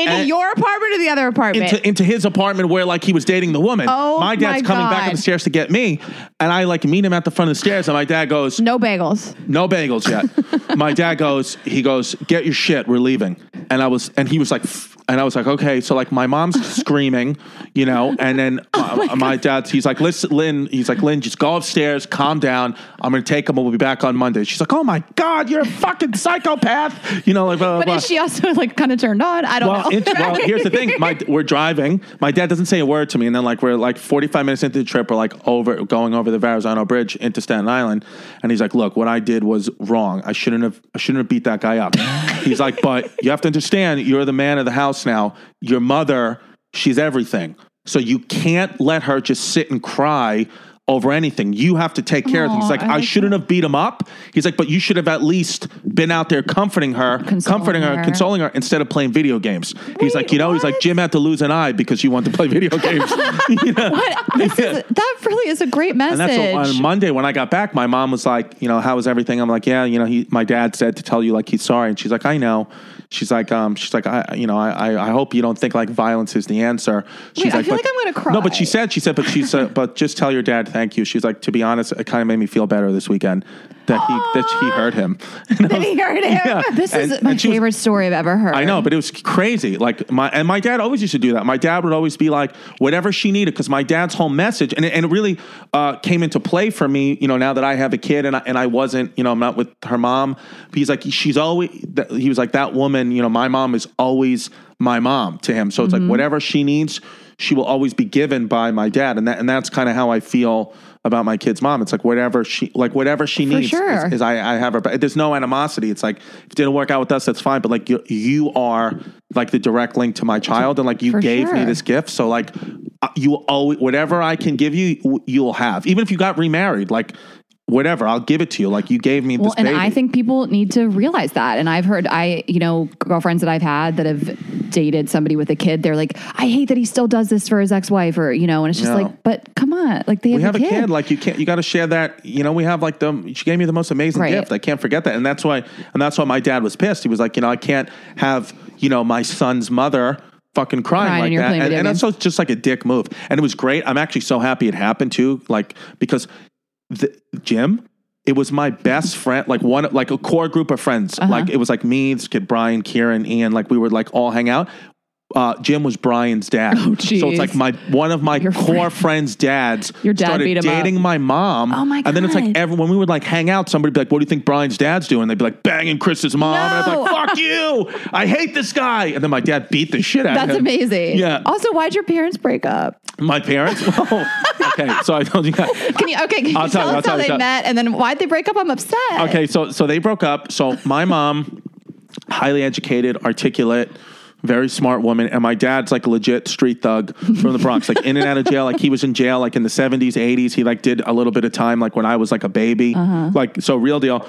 into and- your apartment or the other apartment? into into his apartment where like he was dating the woman. Oh, my dad's my coming back up the stairs to get me, and I like meet him at the front of the stairs, and my dad goes, no bagels. "No bagels yet." my dad goes, he goes, "Get your shit, we're leaving." And I was, and he was like, and I was like, "Okay." So like my mom's screaming, you know, and then Oh uh, my, dad's, he's like, "Listen, Lynn," he's like, "Lynn, just go upstairs, calm down. I'm gonna take him. And we'll be back on Monday." She's like, "Oh my god, you're a fucking psychopath," you know, like. Blah, blah, But blah. is she also like kind of turned on? I don't Well, know. it, well, here's the thing. My we're driving. My dad doesn't say a word to me, and then like we're like 45 minutes into the trip, we're like over going over the Verrazano Bridge into Staten Island, and he's like, "Look, what I did was wrong. I shouldn't have. I shouldn't have beat that guy up." he's like, "But you have to understand, you're the man of the house now. Your mother, she's everything. So you can't let her just sit and cry." Over anything, you have to take care of things. Aw, He's like, I I, shouldn't have beat him up. He's like, but you should have at least been out there comforting her, Consoling comforting her, her. consoling her instead of playing video games. he's like, you know, he's like. Jim had to lose an eye because you wanted to play video games. You know? What? This is, that really is a great message. And that's what, on Monday when I got back, my mom was like, you know, how was everything? I'm like, yeah, you know, he, my dad said to tell you like he's sorry, and she's like, I know. She's like, um, she's like, I, you know, I, I, hope you don't think like violence is the answer. She's Wait, I feel like I'm gonna cry. No, but she said, she said, but she said, but just tell your dad thank you. She's like, to be honest, it kind of made me feel better this weekend that he that he hurt him. Did he hurt him? Yeah. this is my she was- favorite story I've ever heard. I know, but it was crazy. Like my and my dad always used to do that. My dad would always be like, whatever she needed, because my dad's whole message, and it, and it really uh, came into play for me. You know, now that I have a kid and I, and I wasn't, you know, I'm not with her mom. He's like, she's always. that- He was like that woman. You know, my mom is always my mom to him. So it's like whatever she needs, she will always be given by my dad, and that and that's kind of how I feel about my kid's mom. It's like whatever she like whatever she For needs sure. is, is I, I have her. But there's no animosity. It's like if it didn't work out with us, that's fine. But like you, you are like the direct link to my child, and like you For gave me this gift. So like uh, you always whatever I can give you, you'll have. Even if you got remarried, like whatever, I'll give it to you. Like you gave me Well, this and baby. I think people need to realize that. And I've heard, I, you know, girlfriends that I've had that have dated somebody with a kid, they're like, I hate that he still does this for his ex wife, or, you know, and it's just No. like, but come on, like they have, we have a a kid. kid. Like you can't. You got to share that. You know, we have like the. She gave me the most amazing Right. gift. I can't forget that. And that's why. And that's why my dad was pissed. He was like, you know, I can't have you know my son's mother fucking crying Crying like that. And, and that's just like a dick move. And it was great. I'm actually so happy it happened too. Like because the Jim. It was my best friend, like one, like a core group of friends. Uh-huh. Like it was like me, this kid Brian, Kieran, Ian. Like we would like all hang out. Uh, Jim was Brian's dad. Oh, so it's like my one of my Your core friends' dads Your dad started beat him up. dating my mom. Oh, my god! And then it's like every, when we would like hang out, somebody'd be like, "What do you think Brian's dad's doing?" They'd be like, "Banging Chris's mom." And I'd be No. like, "Fuck you! I hate this guy." And then my dad beat the shit out That's of him. That's amazing. Yeah. Also, why'd your parents break up? My parents. Well, okay, so I told you. Guys. Can you, okay, can you I'll tell, tell you, us tell how you, they tell- met and then why'd they break up? I'm upset. Okay, so so they broke up. So my mom, highly educated, articulate, very smart woman, and my dad's like a legit street thug from the Bronx, like in and out of jail. Like he was in jail like in the seventies, eighties. He like did a little bit of time like when I was like a baby, uh-huh. like so real deal.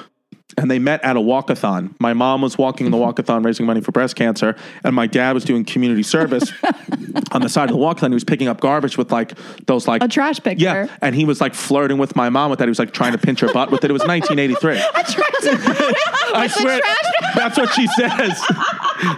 And they met at a walkathon. My mom was walking in the mm-hmm. walkathon raising money for breast cancer, and my dad was doing community service on the side of the walkathon. He was picking up garbage with like those like A trash picture. Yeah, and he was like flirting with my mom with that. He was like trying to pinch her butt with it. It was 1983. I swear, that's what she says.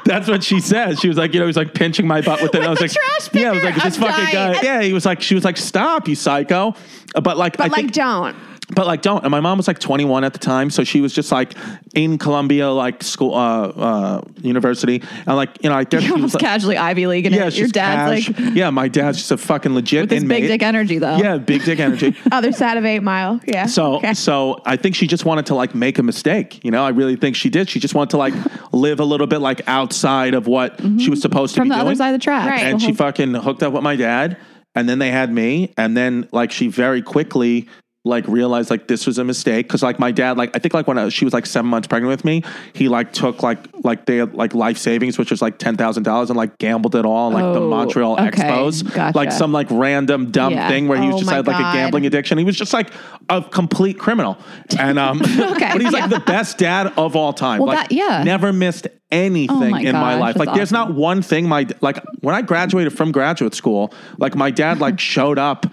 That's what she says. She was like, you know, he was like pinching my butt with it. I was like, trash picker, yeah, I was like, this I'm fucking dying. guy. Yeah, he was like, she was like, stop, you psycho. But like, I But like, think, don't. But like, don't. And my mom was like 21 at the time, so she was just like in Columbia, like school, uh, uh, university, and like, you know, I guess You're was almost like, casually Ivy League and yeah, your dad's cash. like yeah, my dad's just a fucking legit with inmate. big dick energy though. Yeah, big dick energy. Other side of Eight Mile. Yeah. So Okay. so I think she just wanted to like make a mistake. You know, I really think she did. She just wanted to like live a little bit like outside of what she was supposed to From be the doing. other side of the track. Right. and she fucking hooked up with my dad, and then they had me, and then like she very quickly like realized like this was a mistake because like my dad like I think like when I, she was like seven months pregnant with me he like took like like they had like life savings which was like ten thousand dollars and like gambled it all like the Oh, Montreal okay. Expos Gotcha. like some like random dumb Yeah. thing where he was Oh just had like a gambling addiction he was just like a complete criminal and um but he's like the best dad of all time Well, like that- yeah. never missed anything Oh my in my life like there's not one thing my like when I graduated from graduate school like my dad like showed up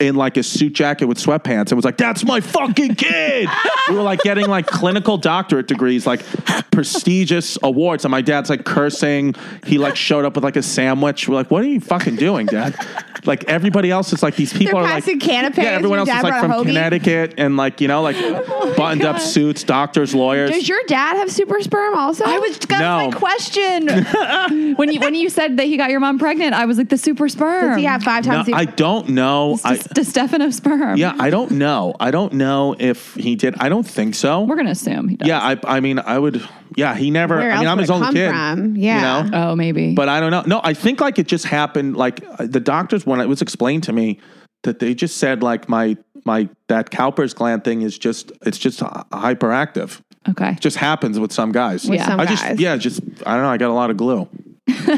in like a suit jacket with sweatpants and was like, "That's my fucking kid." we were like getting like clinical doctorate degrees, like prestigious awards, and my dad's like cursing. He like showed up with like a sandwich. We're like, "What are you fucking doing, Dad?" Like everybody else is like these people They're are like passing canapes, Yeah, everyone else is like from hoagie? Connecticut and like you know like oh buttoned up suits, doctors, lawyers. Does your dad have super sperm also? I was that's No. my question. when you when you said that he got your mom pregnant, I was like the super sperm. Does he have five times? the- I don't know. I, the Distefano sperm. yeah, I don't know. I don't know if he did. I don't think so. we're gonna assume he does. Yeah, I, I mean, I would. Yeah, he never. Where I mean, else I'm would his it only come kid. from? Yeah. You know, Oh, maybe. but I don't know. No, I think like it just happened. Like uh, the doctors, when it was explained to me, that they just said like my my that Cowper's gland thing is just it's just hyperactive. okay. It just happens with some guys. With Yeah. some I just yeah, just I don't know. I got a lot of glue. Rain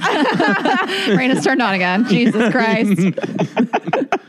Rayna's turned on again. Jesus Christ.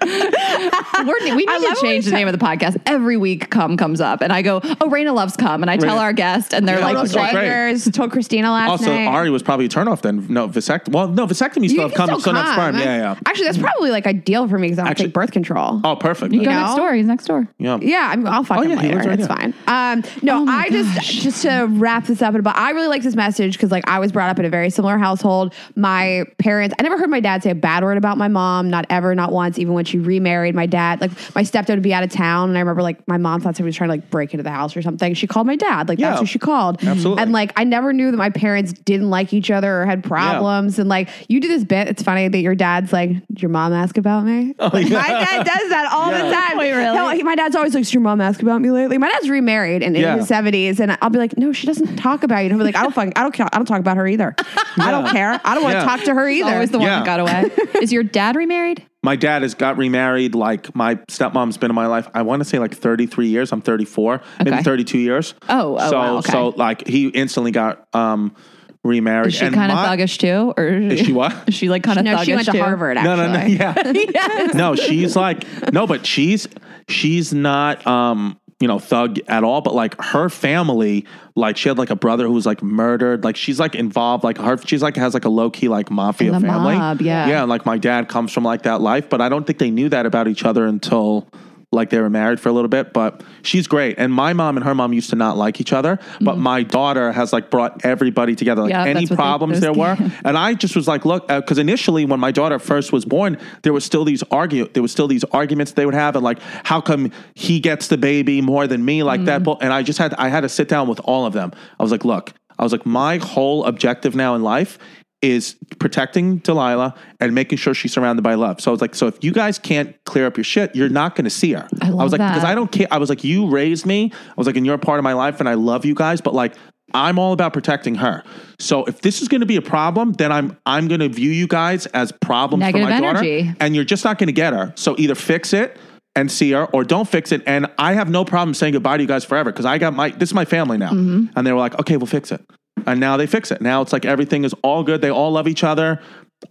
We're, we need love to change we the name of the podcast. Every week, cum comes up, and I go, "Oh, Rayna loves cum," and I tell Rayna- our guest, and they're Yeah, like, that's "What?" great. Strangers told Christina last Also, night. Ari was probably a turnoff then. No, vasectomy. Well, no, vasectomy still have can cum, still not sperm. come. Yeah, yeah. Actually, that's probably like ideal for me because I don't Actually- take birth control. Oh, perfect. You Go know? next door. He's next door. Yeah. Yeah, I mean, I'll fuck Oh, him yeah, he later. lives right it's here. fine. Um, no, Oh I just just to wrap this up, but I really like this message because like I was brought up in a very similar household. My parents, I never heard my dad say a bad word about my mom, not ever, not once. Even when she remarried, my dad, like my stepdad would be out of town, and I remember like my mom thought somebody was trying to like break into the house or something. She called my dad, like Yeah. that's who she called. Absolutely. And like I never knew that my parents didn't like each other or had problems. And like you do this bit, it's funny that your dad's like, "Did your mom ask about me?" Oh, like, My dad does that all Yeah. the time. Wait, really? No, he- my dad's always like, "Does your mom ask about me lately?" My dad's remarried and Yeah. in his seventies, and I'll be like, "No, she doesn't talk about you." And he'll be like, "I don't fucking, I don't, care. I don't talk about her either. I don't care. I don't want to Yeah. talk to her either." Always the one Yeah. that got away. Is your dad remarried? My dad has got remarried. Like my stepmom's been in my life. I want to say like 33 years. I'm 34, maybe Okay. 32 years. Oh, oh, so wow, okay. so like he instantly got um remarried. Is she kind of thuggish too, or Is she what? Is she like kind of no, thuggish she went to too? Harvard. No, Actually. no, no. Yeah. no, she's like no, but she's she's not um you know thug at all. But like her family, like she had like a brother who was like murdered. Like she's like involved. Like her, she's like has like a low key like mafia family. mob, yeah. yeah. And like my dad comes from like that life, but I don't think they knew that about each other until. Like they were married for a little bit, but she's great. And my mom and her mom used to not like each other, but my daughter has like brought everybody together. Like Mm-hmm. Yeah, any they- problems those- there were, and I just was like, look, because initially when my daughter first was born, there was still these argue, there was still these arguments they would have, and like, how come he gets the baby more than me, like Mm. that? And I just had, I had to sit down with all of them. I was like, look, I was like, my whole objective now in life is protecting Delilah and making sure she's surrounded by love. So I was like, so if you guys can't clear up your shit, you're not going to see her. I love was like, because I don't care. I was like, you raised me. I was like, and you're a part of my life, and I love you guys, but like. I'm all about protecting her. So if this is going to be a problem, then I'm I'm going to view you guys as problems Negative for my energy. daughter, and you're just not going to get her. So either fix it and see her, or don't fix it. And I have no problem saying goodbye to you guys forever because I got my this is my family now, Mm-hmm. and they were like, okay, we'll fix it. And now they fix it. Now it's like everything is all good. They all love each other.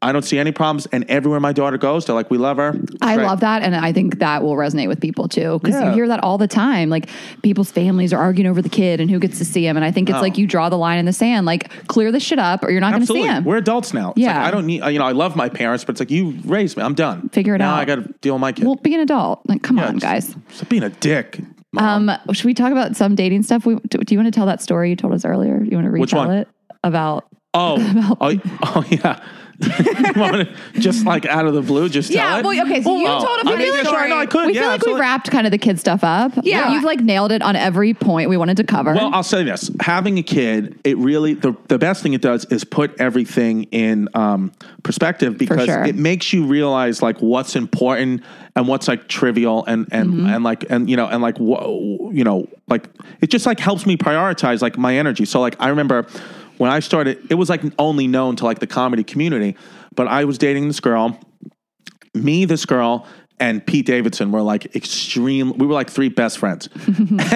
I don't see any problems. And everywhere my daughter goes, they're like, we love her. I great. love that, and I think that will resonate with people too, because Yeah. you hear that all the time. Like people's families are arguing over the kid and who gets to see him, and I think it's No. like you draw the line in the sand. Like clear this shit up, or you're not going to see him. We're adults now. It's Yeah. Like, I don't need, you know, I love my parents, but it's like, you raised me. I'm done. Figure it now out. I got to deal with my kid. well, be an adult. Like, come Yeah, on, guys. Stop being a dick. Mom. Um, should we talk about some dating stuff? We, do, do you want to tell that story you told us earlier? Do You want to retell it about? oh, oh, oh, yeah. You want me to just like out of the blue, just tell Yeah, it? well, okay, so you Oh, told a I funny mean, yeah, sure, no, I could. We yeah, feel like absolutely. we wrapped kind of the kid stuff up. Yeah. you've like nailed it on every point we wanted to cover. Well, I'll say this: having a kid, it really the the best thing it does is put everything in um, perspective because sure. it makes you realize like what's important and what's like trivial and and Mm-hmm. and like and you know and like wha- you know like it just like helps me prioritize like my energy. So like I remember when I started, it was like only known to like the comedy community, but I was dating this girl. Me, this girl, and Pete Davidson were like extreme. We were like three best friends,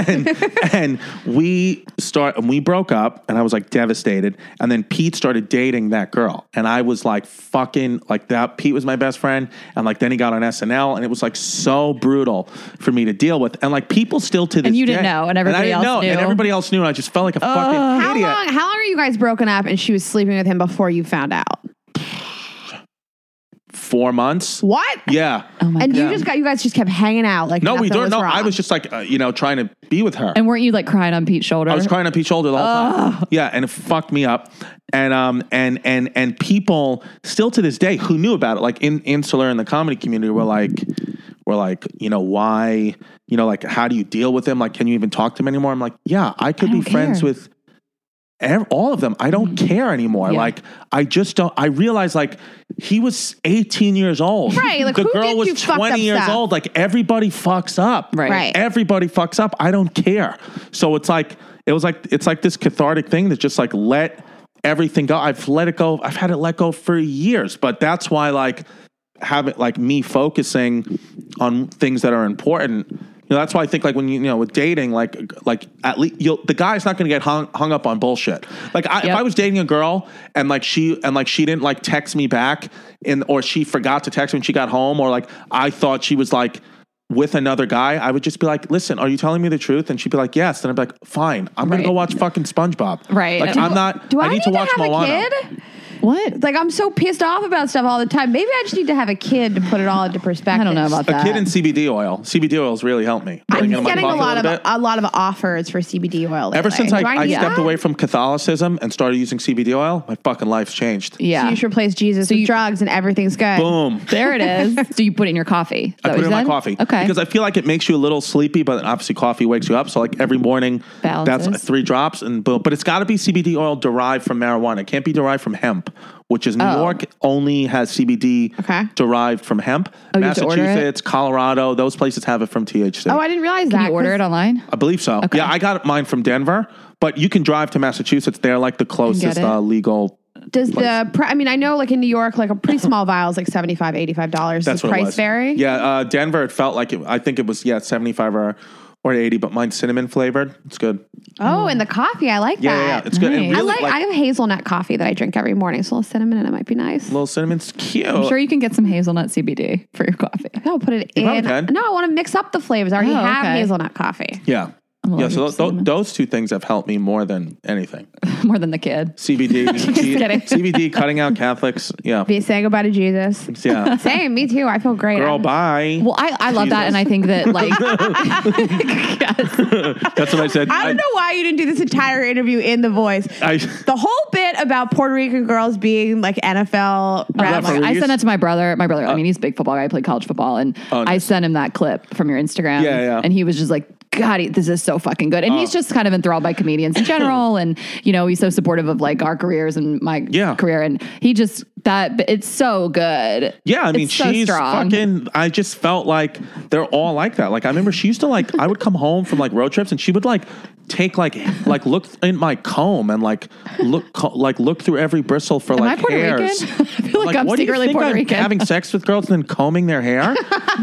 and and we start and we broke up, and I was like devastated. And then Pete started dating that girl, and I was like fucking like that. Pete was my best friend, and like then he got on SNL, and it was like so brutal for me to deal with. And like people still to this you didn't day- know, and everybody I didn't else know, and everybody else knew, and I just felt like a fucking How idiot. long? How long are you guys broken up? And she was sleeping with him before you found out. Four months. What? Yeah. Oh my and god. you just got you guys just kept hanging out like No, we don't. was No, wrong. I was just like, uh, you know, trying to be with her. and weren't you like crying on Pete's shoulder? I was crying on Pete's shoulder the whole time. Yeah, and it fucked me up. And um and and and people still to this day who knew about it, like in insular in the comedy community, were like, were like, you know, why, you know, like how do you deal with him? Like, can you even talk to him anymore? I'm like, yeah, I could be don't friends care. with ev- all of them. I don't mm-hmm. care anymore. Yeah. Like, I just don't. I realize like he was 18 years old. Right, like, the who girl did was you fucked 20 years stuff? old. Like everybody fucks up. Right. Right. Everybody fucks up. I don't care. So it's like it was like it's like this cathartic thing that just like let everything go. I've let it go. I've had it let go for years. But that's why like having like me focusing on things that are important. Know, that's why I think like when you, you know with dating, like like at least you'll the guy's not going to get hung hung up on bullshit. Like I, if I was dating a girl and like she and like she didn't like text me back, and or she forgot to text me when she got home, or like I thought she was like with another guy, I would just be like, "Listen, are you telling me the truth?" And she'd be like, "Yes." Then I'd be like, "Fine, I'm gonna go watch fucking SpongeBob." Right. Like Do- I'm not. Do I, need, to watch have Moana. a kid? What? Like I'm so pissed off about stuff all the time. Maybe I just need to have a kid to put it all into perspective. I don't know about that. A that. kid in CBD oil. CBD oils really helped me. I'm Putting in my getting a coffee lot of bit. a lot of offers for CBD oil. Ever lately. since I, Do I need stepped that? away from Catholicism and started using CBD oil, my fucking life's changed. yeah. So you should replace Jesus with drugs and everything's good. Boom. there it is. so you put it in your coffee. Is I that put what it in you my said? coffee. Okay. Because I feel like it makes you a little sleepy, but obviously coffee wakes you up. So like every morning, Balances. that's three drops and boom. But it's got to be CBD oil derived from marijuana. It can't be derived from hemp, which is New Oh. York only has CBD Okay. derived from hemp. Oh, you have to order it? Massachusetts, Colorado, those places have it from THC. Oh, I didn't realize Can that. you order 'cause it online? I believe so. Yeah, I got mine from Denver, but you can drive to Massachusetts. They're like the closest uh, legal. Does the pri- I mean I know like in New York like a pretty small vial is like 75 85 dollars. That's Does the what it price was. vary? Yeah, uh, Denver. It felt like it, I think it was yeah seventy five or or eighty, but mine's cinnamon flavored. It's good. Oh, and the coffee I like Yeah, yeah, yeah. that. it's good. And Nice. I really, like, I have hazelnut coffee that I drink every morning. So a little cinnamon and it might be nice. little cinnamon's cute. I'm sure you can get some hazelnut CBD for your coffee. I'll put it You in. probably can. No, I want to mix up the flavors. I already Oh, have okay. hazelnut coffee. yeah. I'm Yeah, so to th- th- those two things have helped me more than anything. More than the kid. CBD, kidding. CBD, cutting out Catholics. Yeah, Be saying goodbye to Jesus. yeah. Same, me too. I feel great. Girl, I'm- bye. Well, I, I love that. And I think that, like. That's what I said. I don't know why you didn't do this entire interview in the voice. I, The whole bit about Puerto Rican girls being like NFL I'm rap- like, I sent that to my brother. My brother, I uh, mean, he's a big football guy. He played college football. And Oh, I sent him that clip from your Instagram. Yeah, yeah. And he was just like, God, he- this is so fucking good. And he's oh. just kind of enthralled by comedians in general. and, you know, he's so supportive of like our careers and my Yeah. career. And he just, that, it's so good. Yeah, I mean, so she's strong. fucking. I just felt like they're all like that. Like I remember she used to like. I would come home from like road trips, and she would like take like like look in my comb and like look co- like look through every bristle for Am like I Puerto hairs. Rican? I feel like, I'm what do you secretly think Puerto I'm Rican. Having sex with girls and then combing their hair?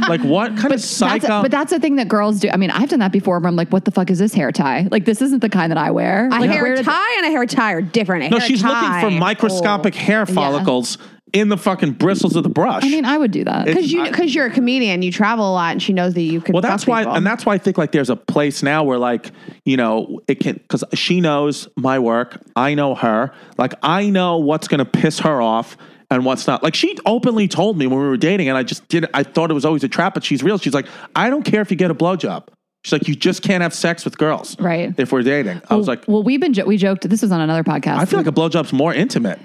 like what kind of That's psycho? a, but that's the thing that girls do. I mean, I've done that before where I'm like, what the fuck is this hair tie? Like, this isn't the kind that I wear. A like, hair tie and a hair tie are different. A no, hair she's looking for microscopic hair follicles in the fucking bristles of the brush. I mean, I would do that. Because you, because you're a comedian, you travel a lot, and she knows that you can. Well, that's why, people. and that's why I think like there's a place now where like you know it can because she knows my work, I know her, like I know what's gonna piss her off and what's not. Like she openly told me when we were dating, and I just didn't. I thought it was always a trap, but she's real. She's like, I don't care if you get a blowjob. She's like, you just can't have sex with girls, Right. If we're dating, I was like, well, we've been, jo- we joked, this was on another podcast. I feel like a blowjob's more intimate.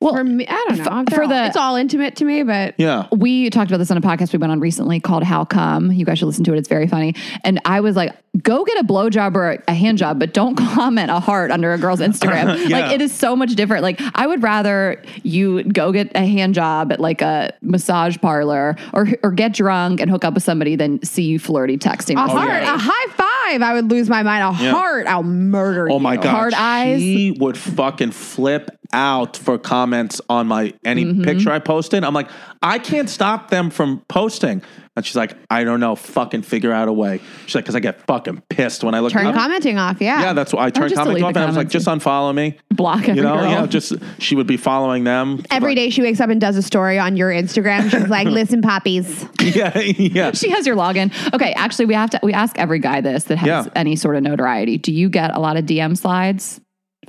Well, for me, I don't know. For They're all- the- it's all intimate to me, but Yeah. we talked about this on a podcast we went on recently called How Come. You guys should listen to it. It's very funny. And I was like, go get a blowjob or a hand job, but don't comment a heart under a girl's Instagram. Yeah. Like it is so much different. Like I would rather you go get a hand job at like a massage parlor or or get drunk and hook up with somebody than see you flirty texting. a with heart, somebody. a high five, I would lose my mind. A Yeah. heart, I'll murder. Oh my god, Hard eyes. She would fucking flip out for comments on my any Mm-hmm. picture I posted. I'm like, I can't stop them from posting. And she's like, I don't know, fucking figure out a way. She's like, because I get fucking pissed when I look. Turn up. commenting off. Yeah. Yeah, that's why I turned commenting off, the and I was like, just unfollow me. Block every You know, girl. yeah, just she would be following them Every day she wakes up and does a story on your Instagram. She's like, listen, poppies. Yeah, yeah. She has your login. Okay, actually, we have to. We ask every guy this that has Yeah. any sort of notoriety. Do you get a lot of DM slides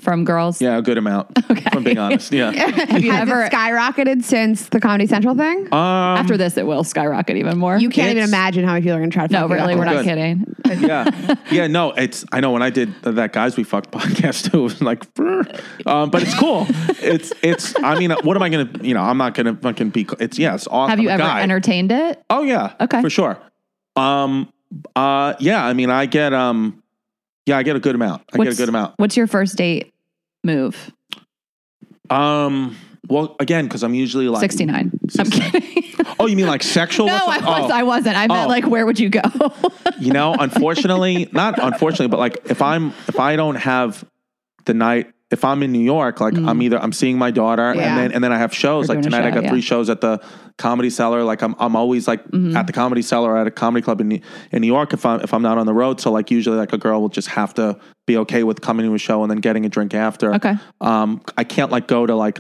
from girls? Yeah, a good amount. Okay. If I'm being honest. Yeah. Have you Has ever? it skyrocketed since the Comedy Central thing? Um, after this, it will skyrocket even more. you can't even it's- imagine how many people are going to try to no, fuck you really, up. we're not Good. kidding. yeah, yeah. No, it's. I know when I did that guys we fucked podcast too. It was like, brr. um, but it's cool. It's. It's. I mean, what am I gonna? You know, I'm not gonna fucking be. It's. Yeah, it's awesome. Have you ever guy. entertained it? Oh yeah. Okay. For sure. Um. Uh. Yeah. I mean, I get. Um. Yeah, I get a good amount. I get a What's- good amount. What's your first date move? Um. Well, again, because I'm usually like 69. I'm kidding. Oh, you mean like sexual? no, I, was, oh. I wasn't. I meant Oh. like, where would you go? you know unfortunately not unfortunately but like if i'm if i don't have the night if i'm in new york like i'm either i'm seeing my daughter Yeah. and then and then i have shows You're like tonight i got yeah. three shows at the comedy cellar like i'm, I'm always like Mm-hmm. at the comedy cellar or at a comedy club in, New- in new york if i'm if i'm not on the road so like usually like a girl will just have to be okay with coming to a show and then getting a drink after Okay. um i can't like go to like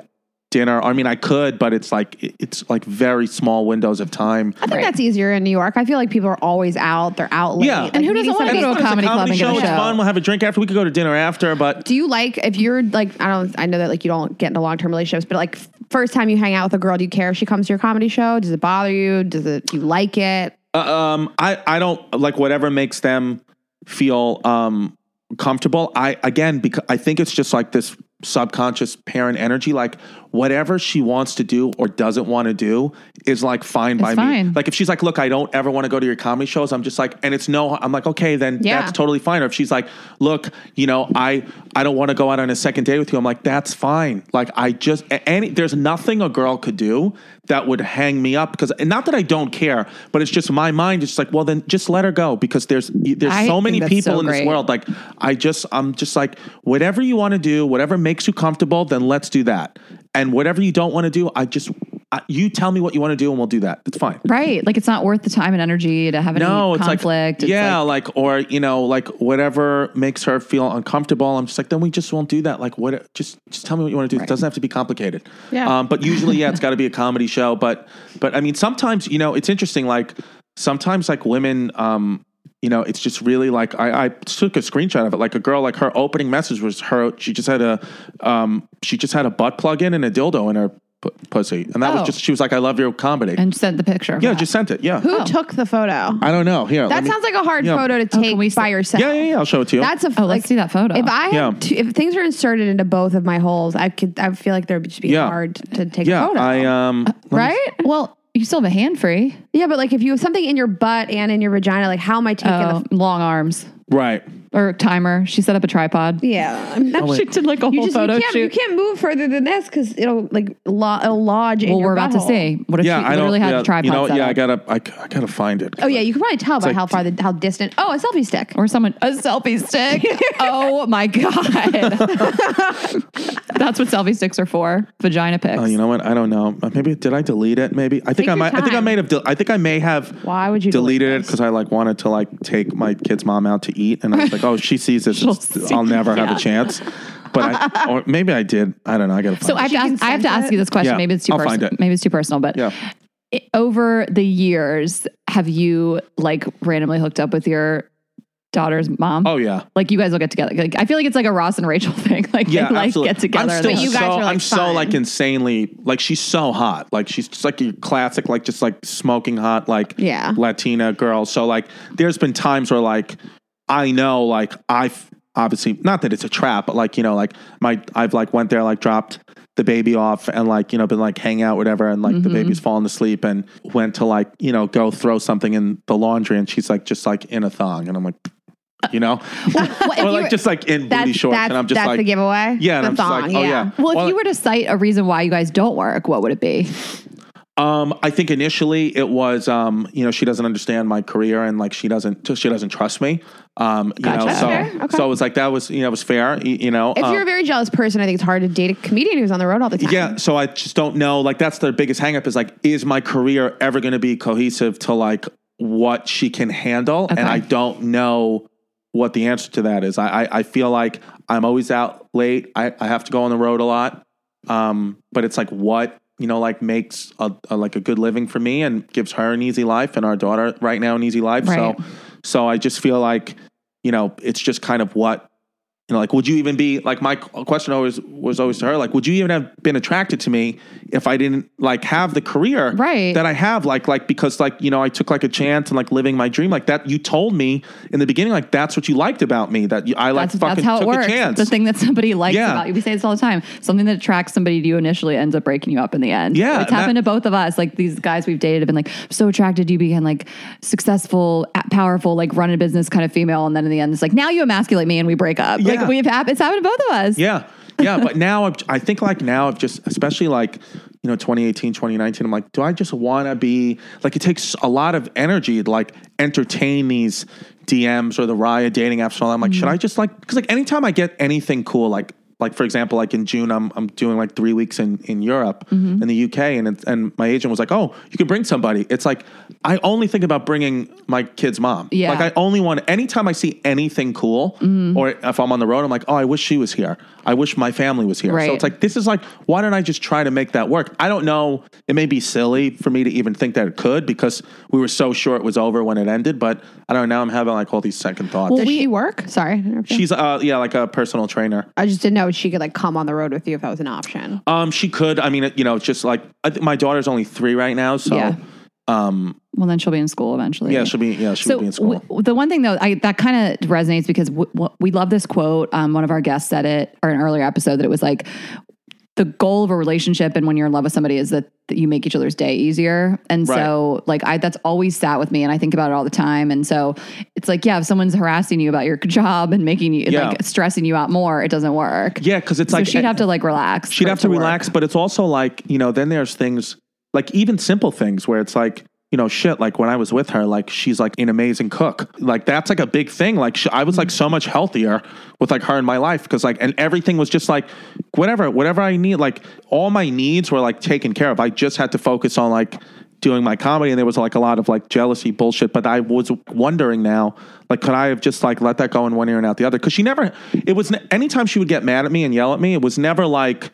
dinner i mean i could but it's like it- it's like very small windows of time I think that's easier in New York. I feel like people are always out. They're out late. Yeah. Like, And who doesn't wanna somebody- go to a It's comedy club and get a show. It's fun. We'll have a drink after. We could go to dinner after, but Do you like if you're like I don't I know that like you don't get into long term relationships, but like first time you hang out with a girl, do you care if she comes to your comedy show? Does it bother you? Does it do you like it? Uh, um, I I don't like whatever makes them feel um comfortable. I again because I think it's just like this subconscious parent energy. Like whatever she wants to do or doesn't want to do is like fine by me. Like if she's like, look, I don't ever want to go to your comedy shows. I'm just like, and it's no. I'm like, okay, then Yeah. that's totally fine. Or if she's like, look, you know, I I don't want to go out on a second date with you. I'm like, that's fine. Like I just any there's nothing a girl could do that would hang me up because and not that I don't care, but it's just my mind It's like, well, then just let her go because there's there's I so many people so in this world. Like I just I'm just like whatever you want to do, whatever makes you comfortable, then let's do that. And whatever you don't want to do, I just I, you tell me what you want to do and we'll do that. It's fine. right. Like, it's not worth the time and energy to have any No, it's conflict. like It's yeah, like- like, or you know, like whatever makes her feel uncomfortable. I'm just like, then we just won't do that. Like, what? Just just tell me what you want to do. It doesn't have to be complicated. Yeah. Um, but usually, yeah, it's got to be a comedy show. But but I mean, sometimes you know, it's interesting. Like sometimes, like women, um, you know, it's just really like I, I took a screenshot of it. Like a girl, like her opening message was her. She just had a, um, she just had a butt plug in and a dildo in her p- pussy, and that Oh. was just. She was like, "I love your comedy." and sent the picture. of yeah, that. just sent it. Yeah. Who Oh. took the photo? I don't know. Here, let That me- sounds like a hard Yeah. photo to can take we by see- yourself. Yeah, yeah, yeah. I'll show it to you. That's a Oh, like, let's see that photo. If I had Yeah. to, if things are inserted into both of my holes, I could I feel like there would just be Yeah. hard to take yeah, a photo. I um. let me- right? well, you still have a hand free. Yeah, but like if you have something in your butt and in your vagina, like how am I taking Oh, the long arms Right. Or timer. She set up a tripod. Yeah. I'm not- She did like a you whole just photo you can't, you shoot. can't move further than this because it'll like lo- it'll lodge in well, your we're about to butthole. see. What if Yeah, she I literally had yeah, a tripod You know, set yeah, I up? gotta, I, I gotta find it. Oh yeah, you can probably tell by like- how far the how distant. Oh, a selfie stick. or someone a selfie stick. oh my god, that's what selfie sticks are for. Vagina pics. Oh, you know what? I don't know. Uh, Maybe did I delete it? Maybe I think I your might. I think I time. may have. del- I think I may have. Why would you delete deleted it this? because I like wanted to like take my kid's mom out to eat, and I was like, oh, she sees this, She'll I'll never have yeah. a chance. But I, or maybe I did. I don't know. I gotta find. so I it. have, to ask, I have to ask you this question. Yeah, Maybe it's too I'll find personal. it. Maybe it's too personal, but Yeah. i- over the years, have you like randomly hooked up with your daughter's mom? Oh yeah. Like you guys will get together. Like I feel like it's like a Ross and Rachel thing. Like Yeah, they like absolutely. get together. I'm and still they- you guys so, are, like, I'm so fun. like insanely like she's so hot. Like she's just like your classic, like just like smoking hot, like Yeah. Latina girl. So like there's been times where like I know like I've obviously not that it's a trap, but like, you know, like my I've like went there, like dropped the baby off and like, you know, been like hang out, whatever, and like the Mm-hmm. baby's fallen asleep and went to like, you know, go throw something in the laundry and she's like just like in a thong. And I'm like, you know? What if or like just like in booty shorts. and I'm just like that's like the giveaway. Yeah, and the I'm thong. like, oh yeah. well, if Well, you were to cite a reason why you guys don't work, what would it be? Um, I think initially it was, um, you know, she doesn't understand my career and like she doesn't, she doesn't trust me. Um, you know, Gotcha. so Okay, okay. so it was like that was, you know, it was fair. You, you know, If um, you're a very jealous person, I think it's hard to date a comedian who's on the road all the time. yeah, so I just don't know. Like that's the biggest hangup is like, is my career ever going to be cohesive to like what she can handle? And I don't know what the answer to that is. I I, I feel like I'm always out late. I, I have to go on the road a lot. Um, but it's like what you know, like makes a, a like a good living for me and gives her an easy life and our daughter right now an easy life. Right. So so I just feel like you know it's just kind of what you know, like, would you even be like my question always was always to her, like, would you even have been attracted to me if I didn't like have the career Right. that I have? Like, like because like you know, I took like a chance and like living my dream like that. You told me in the beginning, like that's what you liked about me. That you, I like That's, fucking that's how it took works. a chance. The thing that somebody likes Yeah. about you. We say this all the time. Something that attracts somebody to you initially ends up breaking you up in the end. Yeah, It's that- happened to both of us. Like these guys we've dated have been like so attracted to you being like successful, powerful, like running a business kind of female. And then in the end, it's like, now you emasculate me and we break up. Yeah. Like we've hap- it's happened to both of us. Yeah. Yeah. but now I've, I think like now I've just, especially like, you know, 2018, 2019, I'm like, do I just want to be like, it takes a lot of energy to like entertain these DMs or the Raya dating apps. And all that. I'm like, should mm-hmm. I just like, cause like anytime I get anything cool, like, like for example, like in June, I'm I'm doing like three weeks in in Europe, mm-hmm. in the UK, and it's, and my agent was like, "Oh, you can bring somebody." It's like I only think about bringing my kid's mom. Yeah. Like I only want anytime I see anything cool, mm-hmm. or if I'm on the road, I'm like, "Oh, I wish she was here. I wish my family was here." Right. So it's like this is like, why don't I just try to make that work? I don't know. It may be silly for me to even think that it could because we were so sure it was over when it ended, but I don't know. Now I'm having like all these second thoughts. Does she work? Sorry. She's uh yeah like a personal trainer. I just didn't know she could like come on the road with you if that was an option. Um, she could. I mean, you know, it's just like I think my daughter's only three right now, so Yeah. Um, Well, then she'll be in school eventually. yeah, she'll be yeah she'll So be in school. w- the one thing though, I, that kind of resonates because w- w- we love this quote. Um, one of our guests said it, or an earlier episode, that it was like the goal of a relationship and when you're in love with somebody is that, that you make each other's day easier. And so, like, I that's always sat with me, and I think about it all the time. And so, it's like, yeah, if someone's harassing you about your job and making you Yeah. like stressing you out more, it doesn't work. yeah, because it's So like she'd have to like relax. she'd have to work. relax, but it's also like you know then there's things like even simple things where it's like. You know, shit. Like when I was with her, like she's like an amazing cook. Like that's like a big thing. Like sh- I was like so much healthier with like her in my life because like and everything was just like whatever, whatever I need. Like all my needs were like taken care of. I just had to focus on like doing my comedy and there was like a lot of like jealousy bullshit but i was wondering now like could i have just like let that go in one ear and out the other because she never it was anytime she would get mad at me and yell at me it was never like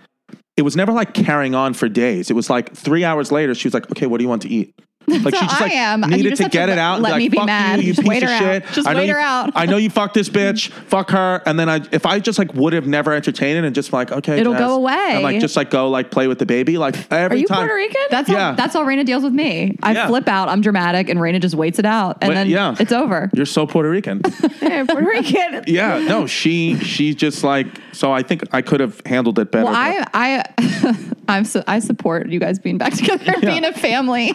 it was never like carrying on for days. It was like three hours later she was like okay what do you want to eat like how I am. Needed just to have to get it out let like, me be "Fuck mad. you, you Just piece wait of her out. shit Just I know wait you, her out." i know you fucked this bitch fuck her and then i if i just like would have never entertained it and just like okay It'll Jess, go away. and like just like go like play with the baby like every Are you time Puerto Rican? That's Yeah. how that's how Rayna deals with me. I Yeah. flip out, I'm dramatic, and Rayna just waits it out, and then yeah. it's over. you're so puerto rican Yeah, Puerto Rican. Yeah, no, she she's just like so. I think I could have handled it better. Well, I I I'm so, I support you guys being back together, being a family.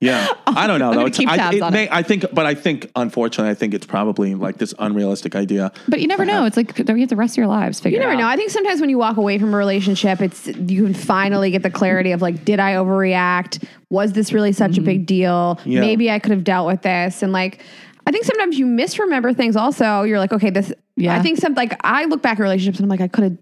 Yeah, I don't know I'm though. It's, keep I, tabs it on may, it. I think, but I think unfortunately, I think it's probably like this unrealistic idea. but you never know. It's like you have the rest of your lives figure. You never out. know. I think sometimes when you walk away from a relationship, it's you can finally get the clarity of like, did I overreact? Was this really such a big deal? Mm-hmm. Yeah. Maybe I could have dealt with this. And like, I think sometimes you misremember things. Also, you're like, okay, this. Yeah. I think some like I look back at relationships and I'm like, I could have.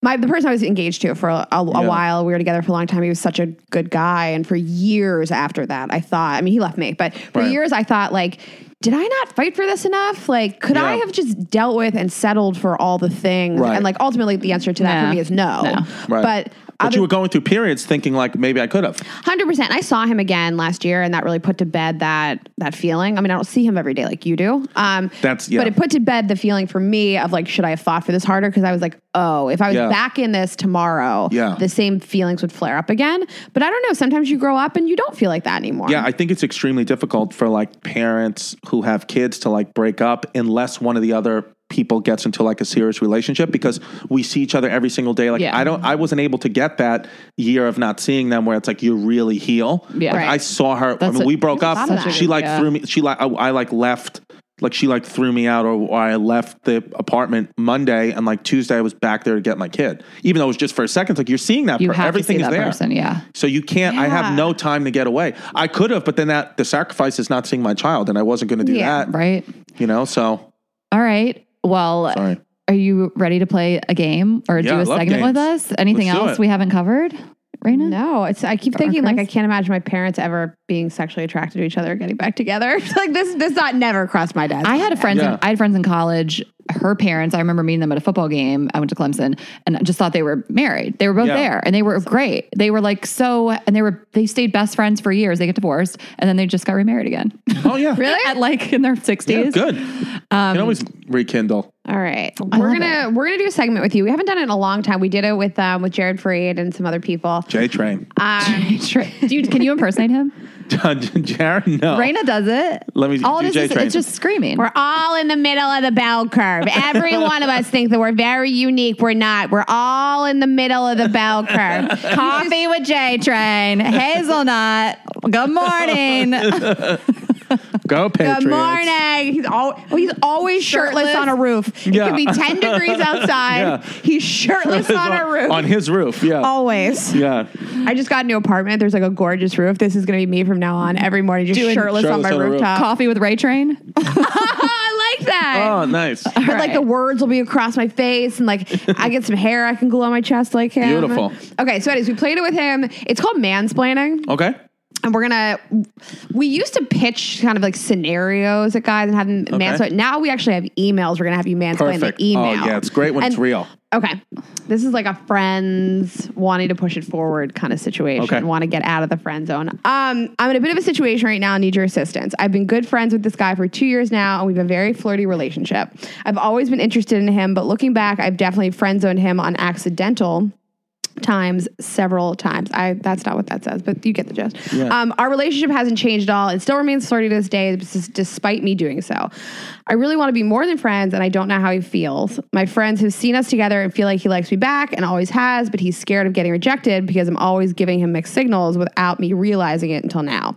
My the person I was engaged to for a, a, a Yeah. while, we were together for a long time. He was such a good guy, and for years after that, I thought. I mean, he left me, but for Right. years I thought like. Did I not fight for this enough? Like, could I have just dealt with and settled for all the things? Right. And like, ultimately, the answer to that Nah. for me is no. No. Right. But But you were going through periods thinking like maybe I could have. hundred percent. I saw him again last year, and that really put to bed that that feeling. I mean, I don't see him every day like you do. Um, That's- yeah. But it put to bed the feeling for me of like, should I have fought for this harder? Because I was like, oh, if I was Yeah. back in this tomorrow, Yeah. the same feelings would flare up again. But I don't know. Sometimes you grow up and you don't feel like that anymore. Yeah, I think it's extremely difficult for like parents who have kids to like break up unless one of the other people gets into like a serious relationship because we see each other every single day. Like Yeah. I don't I wasn't able to get that year of not seeing them where it's like you really heal. Yeah. Like, Right. I saw her I mean a- we broke up. lot of that. She like Yeah. threw me she like I, I like left like she like threw me out or, or I left the apartment Monday and like Tuesday I was back there to get my kid. Even though it was just for a second, it's like you're seeing that You per- everything is there. person. Yeah. So you can't. I have no time to get away. I could have, but then that the sacrifice is not seeing my child, and I wasn't going to do Yeah. that. Right. You know. So All right. Well, sorry. are you ready to play a game or Yeah, do a love segment with us? Anything Let's else we haven't covered? Rayna? No, it's. I keep thinking like I can't imagine my parents ever being sexually attracted to each other, or getting back together. like this, this thought never crossed my desk. I had a friend. Yeah. In, I had friends in college. Her parents. I remember meeting them at a football game. I went to Clemson, and I just thought they were married. They were both Yeah. there, and they were great. They were like so, and they were they stayed best friends for years. They get divorced, and then they just got remarried again. Oh yeah. really. at like in their Yeah, sixties. good. you can always rekindle. All right, I we're gonna we're gonna do a segment with you. We haven't done it in a long time. We did it with um, with Jared Freid and some other people. J Train. Um, Do you, can you impersonate him? Jared. No. Rayna does it. Let me All do it is, is Train. it's just screaming. we're all in the middle of the bell curve. Every one of us thinks that we're very unique. We're not. We're all in the middle of the bell curve. Coffee with J Train, hazelnut. Good morning. Go Patriots. Good morning. He's all oh, he's always shirtless, Shirtless? on a roof. It Yeah. could be 10 degrees outside. Yeah. He's shirtless on a roof. On his roof. Yeah. always. Yeah. I just got a new apartment. There's like a gorgeous roof. This is going to be me from now on. Every morning, just Doing shirtless, on my on the roof. rooftop. Coffee with Ray Train. I like that. Oh, nice. but like the words will be across my face, and like I get some hair I can glue on my chest like him. Beautiful. Okay, so anyways, we played it with him. It's called mansplaining. Okay. And we're gonna we used to pitch kind of like scenarios at guys and have them Okay. mansplain. Now we actually have emails. We're gonna have you mansplain Perfect. the email. Oh yeah, it's great when it's real. Okay, this is like a friends wanting to push it forward kind of situation. Okay. Want to get out of the friend zone. Um, I'm in a bit of a situation right now. and Need your assistance. I've been good friends with this guy for two years now, and we've a very flirty relationship. I've always been interested in him, but looking back, I've definitely friend zoned him on accidental times several times. I that's not what that says, but you get the gist. Yeah. Um, our relationship hasn't changed at all. It still remains flirty to this day, despite me doing so. I really want to be more than friends, and I don't know how he feels. My friends have seen us together and feel like he likes me back and always has, but he's scared of getting rejected because I'm always giving him mixed signals without me realizing it until now.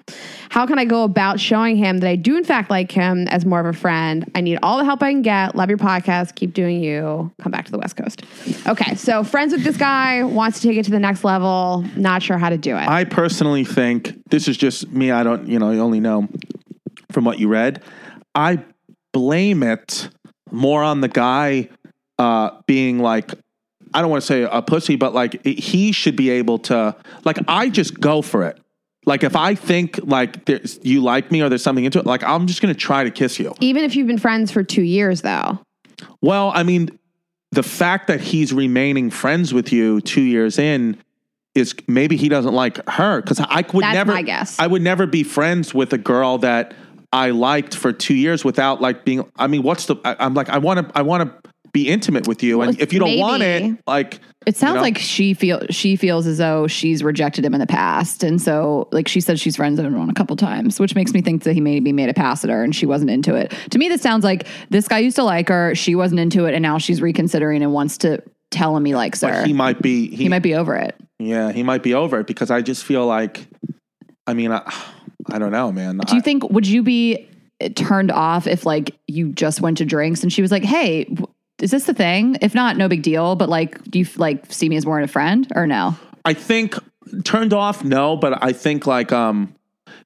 How can I go about showing him that I do in fact like him as more of a friend? I need all the help I can get. Love your podcast. Keep doing you. Come back to the West Coast. Okay, so friends with this guy wants to take it to the next level. Not sure how to do it. I personally think this is just me. I don't, you know, you only know from what you read. I blame it more on the guy uh, being like, I don't want to say a pussy, but like he should be able to, like, I just go for it. Like if I think like there's, you like me or there's something into it, like I'm just gonna try to kiss you. Even if you've been friends for two years, though. Well, I mean, the fact that he's remaining friends with you two years in is maybe he doesn't like her because I would That's never. my guess. I would never be friends with a girl that I liked for two years without like being. I mean, what's the? I, I'm like, I want to. I want to be intimate with you, and if you don't want it, like It sounds you know? like she feel she feels as though she's rejected him in the past, and so like she said she's friends with him a couple times, which makes me think that he maybe made a pass at her and she wasn't into it. To me, this sounds like this guy used to like her, she wasn't into it, and now she's reconsidering and wants to tell him he likes her. like, he might be. He, he might be over it. Yeah, he might be over it because I just feel like. I mean, I, I don't know, man. Do you think would you be turned off if like you just went to drinks and she was like, "Hey, is this the thing? If not, no big deal. But like, do you like see me as more than a friend or no? I think turned off, no, but I think like um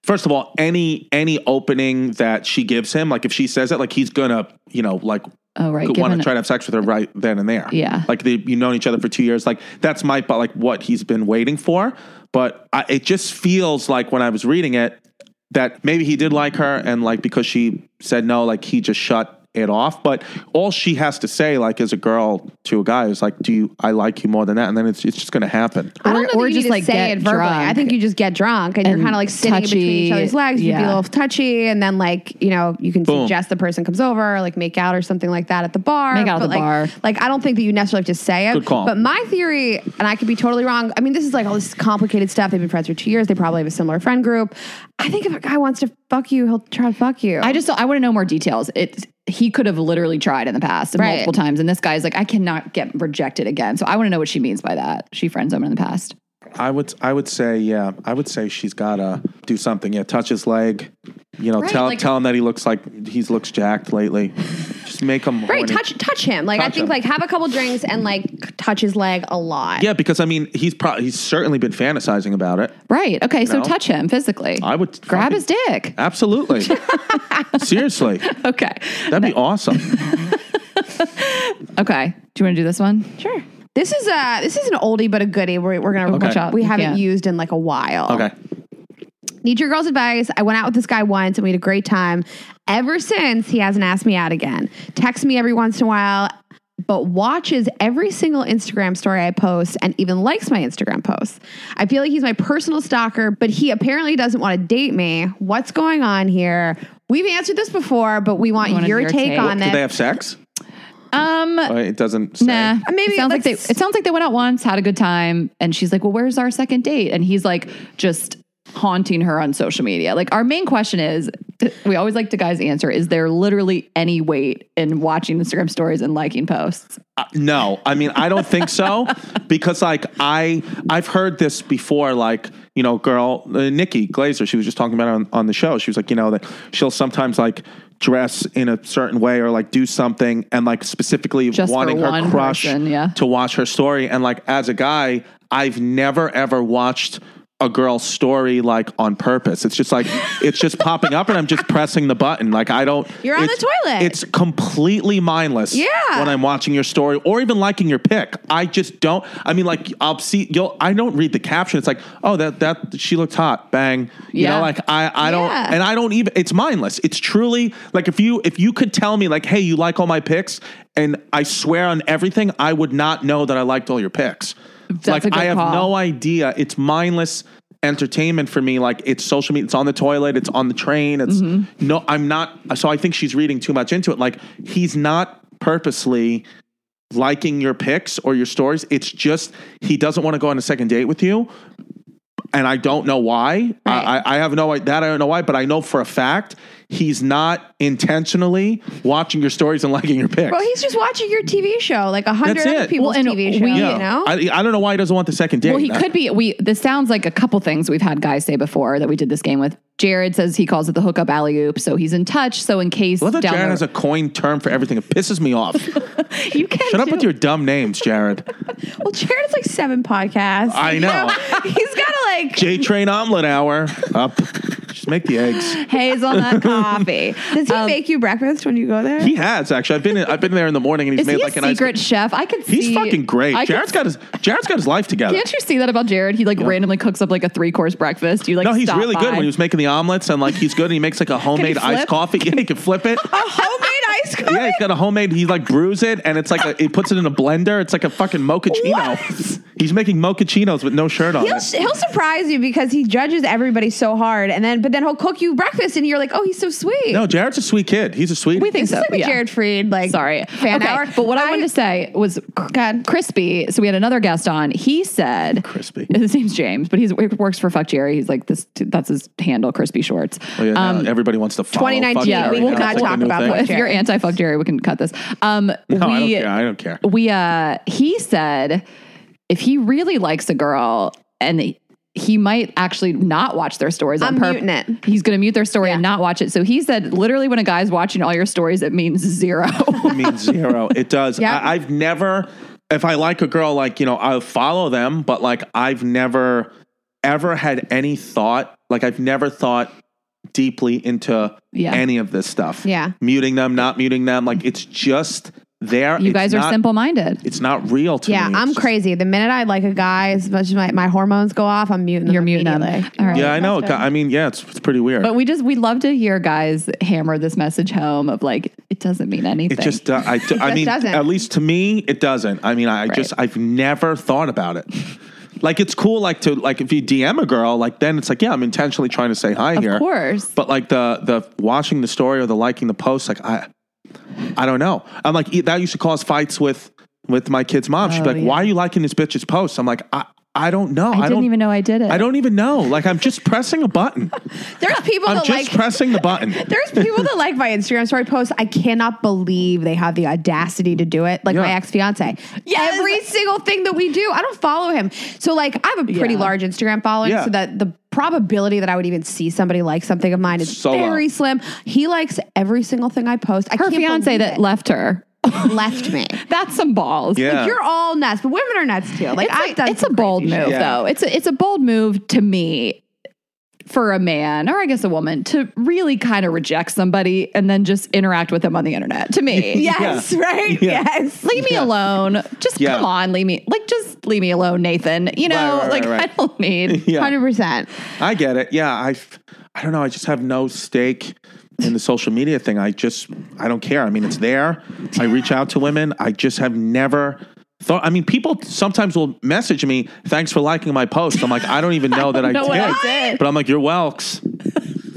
first of all, any any opening that she gives him, like if she says it, like he's gonna, you know, like Oh right, want to try to have sex with her right then and there. Yeah. Like they you known each other for two years. Like that's my but like what he's been waiting for. But I, it just feels like when I was reading it that maybe he did like her and like because she said no, like he just shut it off. But all she has to say, like as a girl to a guy, is like, "Do you? I like you more than that," and then it's it's just gonna happen. I don't Or- know that or you just, need to like, say it verbally. drunk I think you just get drunk and, you're kind of like sitting in between each other's legs. You can be a little touchy, and then like you know you can Boom. suggest the person comes over, like make out or something like that at the bar. Make out at But, the like, bar. Like I don't think that you necessarily have to say it. Good call. But my theory, and I could be totally wrong. I mean, this is like all this complicated stuff. They've been friends for two years. They probably have a similar friend group. I think if a guy wants to fuck you, he'll try to fuck you. I just I want to know more details. It he could have literally tried in the past Right. multiple times, and this guy's like, I cannot get rejected again. So I want to know what she means by that. She friends him in the past. I would I would say yeah. I would say she's gotta do something. Yeah, touch his leg. You know, Right, tell like- tell him that he looks like he's looks jacked lately. Just make him Right, horny. touch touch him. Like I think him. like have a couple drinks and like touch his leg a lot. Yeah, because I mean, he's probably he's certainly been fantasizing about it. Right. Okay. So No. touch him physically. I would grab fucking- his dick. Absolutely. Seriously, Okay. that'd be awesome. Okay. Do you want to do this one? Sure. This is a this is an oldie but a goodie. We're, we're gonna Okay. watch out. We You haven't can't. used in like a while. Okay. Need your girl's advice. I went out with this guy once and we had a great time. Ever since, he hasn't asked me out again. Texts me every once in a while, but watches every single Instagram story I post and even likes my Instagram posts. I feel like he's my personal stalker, but he apparently doesn't want to date me. What's going on here? We've answered this before, but we want wanted your, your take, take. on Did this. they have sex? Um. It doesn't. Say. Nah. Maybe it sounds like they. It sounds like they went out once, had a good time, and she's like, "Well, where's our second date?" And he's like, just haunting her on social media. Like our main question is, we always like to guys answer: Is there literally any weight in watching Instagram stories and liking posts? Uh, no, I mean I don't think so because like I I've heard this before. Like you know, girl uh, Nikki Glazer, she was just talking about it on, on the show. She was like, you know, that she'll sometimes like dress in a certain way or like do something and like specifically Just wanting her crush person, yeah. to watch her story. And like as a guy, I've never ever watched a girl's story like on purpose. It's just like it's just popping up and I'm just pressing the button. Like I don't You're on the toilet. It's completely mindless Yeah. when I'm watching your story or even liking your pic. I just don't. I mean, like I'll see. You'll. I don't read the caption. It's like, oh, that that she looked hot. Bang. You Yeah. know, like I I don't. Yeah. And I don't even. It's mindless. It's truly like if you if you could tell me like, hey, you like all my pics, and I swear on everything, I would not know that I liked all your pics. That's like I have call. no idea. It's mindless entertainment for me like it's social media it's on the toilet it's on the train it's Mm-hmm. no i'm not so i think she's reading too much into it like he's not purposely liking your pics or your stories it's just he doesn't want to go on a second date with you and i don't know why I, I I have no that i don't know why but i know for a fact he's not intentionally watching your stories and liking your pics Bro, he's just watching your TV show, like a hundred That's other it. people's Well, and TV show. we- you know, I, I don't know why he doesn't want the second date Well, he could be. We this sounds like a couple things we've had guys say before that we did this game with. Jared says he calls it the hookup alley oop, so he's in touch. So in case I love that down Jared the- has a coined term for everything. It pisses me off. you can Shut up too. with your dumb names, Jared. well, Jared's like seven podcasts. I You know. he's got to like. J Train Omelet Hour. Up. Just make the eggs. hazelnut coffee. Does he um, make you breakfast when you go there? He has actually. I've been in, I've been there in the morning and he's Is made he like a a nice. secret chef? I can see. He's fucking great. I could Jared's got his Jared's got his life together. Can't you see that about Jared? He like randomly cooks up like a three course breakfast. You like No, he's stop really good when he was making the omelets and like he's good. And he makes like a homemade iced coffee. Yeah, he can flip it. a homemade ice cream. Yeah, he's got a homemade. He like brews it, and it's like a, he puts it in a blender. It's like a fucking mochaccino. He's making mochachinos with no shirt on. He'll, it. he'll surprise you because he judges everybody so hard, and then but then he'll cook you breakfast, and you're like, oh, he's so sweet. No, Jared's a sweet kid. He's a sweet. We think this so. is like a yeah. Jared Freid like Sorry. fan okay. hour. But what I, wanted to say was ahead. crispy. So we had another guest on. He said Crispy. His name's James, but he's he works for Fuck Jerry. He's like this. That's his handle, Crispy Shorts. Oh, yeah, now everybody wants to follow. 2019, Fuck Yeah, Jerry we now. cannot It's like talk about. Fuck if you're anti Fuck Jerry, we can cut this. Um, No, I don't care. I don't care. we uh he said if he really likes a girl and they- he might actually not watch their stories on I'm purpose. He's going to mute their story Yeah. and not watch it. So he said, literally, when a guy's watching all your stories, it means zero. It means zero. It does. Yeah. I, I've never, if I like a girl, like, you know, I'll follow them, but like, I've never ever had any thought, like, I've never thought deeply into Yeah. any of this stuff. Yeah. Muting them, not muting them. Like, it's just there. you It's guys are simple minded. It's not real to Yeah, me. Yeah i'm just- crazy. The minute I like a guy, as much as my, my hormones go off, I'm muting. You're muting them. immediately. All right. Yeah, I know. I mean, yeah, it's, it's pretty weird. But we just, we love to hear guys hammer this message home of like, it doesn't mean anything. It just, uh, I, I just mean, doesn't. at least to me, it doesn't. I mean, I just, I've never thought about it. Like, it's cool, like to, like, if you DM a girl, like, then it's like, yeah, I'm intentionally trying to say hi here. of course. But like the, the watching the story or the liking the post, like, I, I don't know. I'm like, that used to cause fights with, with my kid's mom. She'd be Oh, like, yeah. why are you liking this bitch's post? I'm like, I, I don't know. I, didn't don't even know I did it. I don't even know. Like I'm just pressing a button. There's people I'm that just like. pressing the button. There's people that like my Instagram story posts. I cannot believe they have the audacity to do it. Like my ex fiance. Yes. Every single thing that we do, I don't follow him. So like I have a pretty Yeah. large Instagram following, Yeah. so that the probability that I would even see somebody like something of mine is So low. very slim. He likes every single thing I post. I Her can't fiance believe that it. left her. Left me. That's some balls. Yeah. Like you're all nuts, but women are nuts too. Like it's I've a, done it's a bold move shit. Yeah. though. It's a, it's a bold move to me for a man or I guess a woman to really kind of reject somebody and then just interact with them on the internet. To me, Yes, right? Yeah. Yes. leave me Yeah. alone. Just Yeah. come on, leave me like just leave me alone, Nathan. You know, Right, right, like right, right. I don't need. Yeah. Hundred percent. I get it. Yeah, I, I don't know. I just have no stake in the social media thing. I just, I don't care. I mean, it's there. I reach out to women. I just have never thought. I mean, people sometimes will message me, "Thanks for liking my post." I'm like, I don't even know that I, know did. I did. But I'm like, you're welks.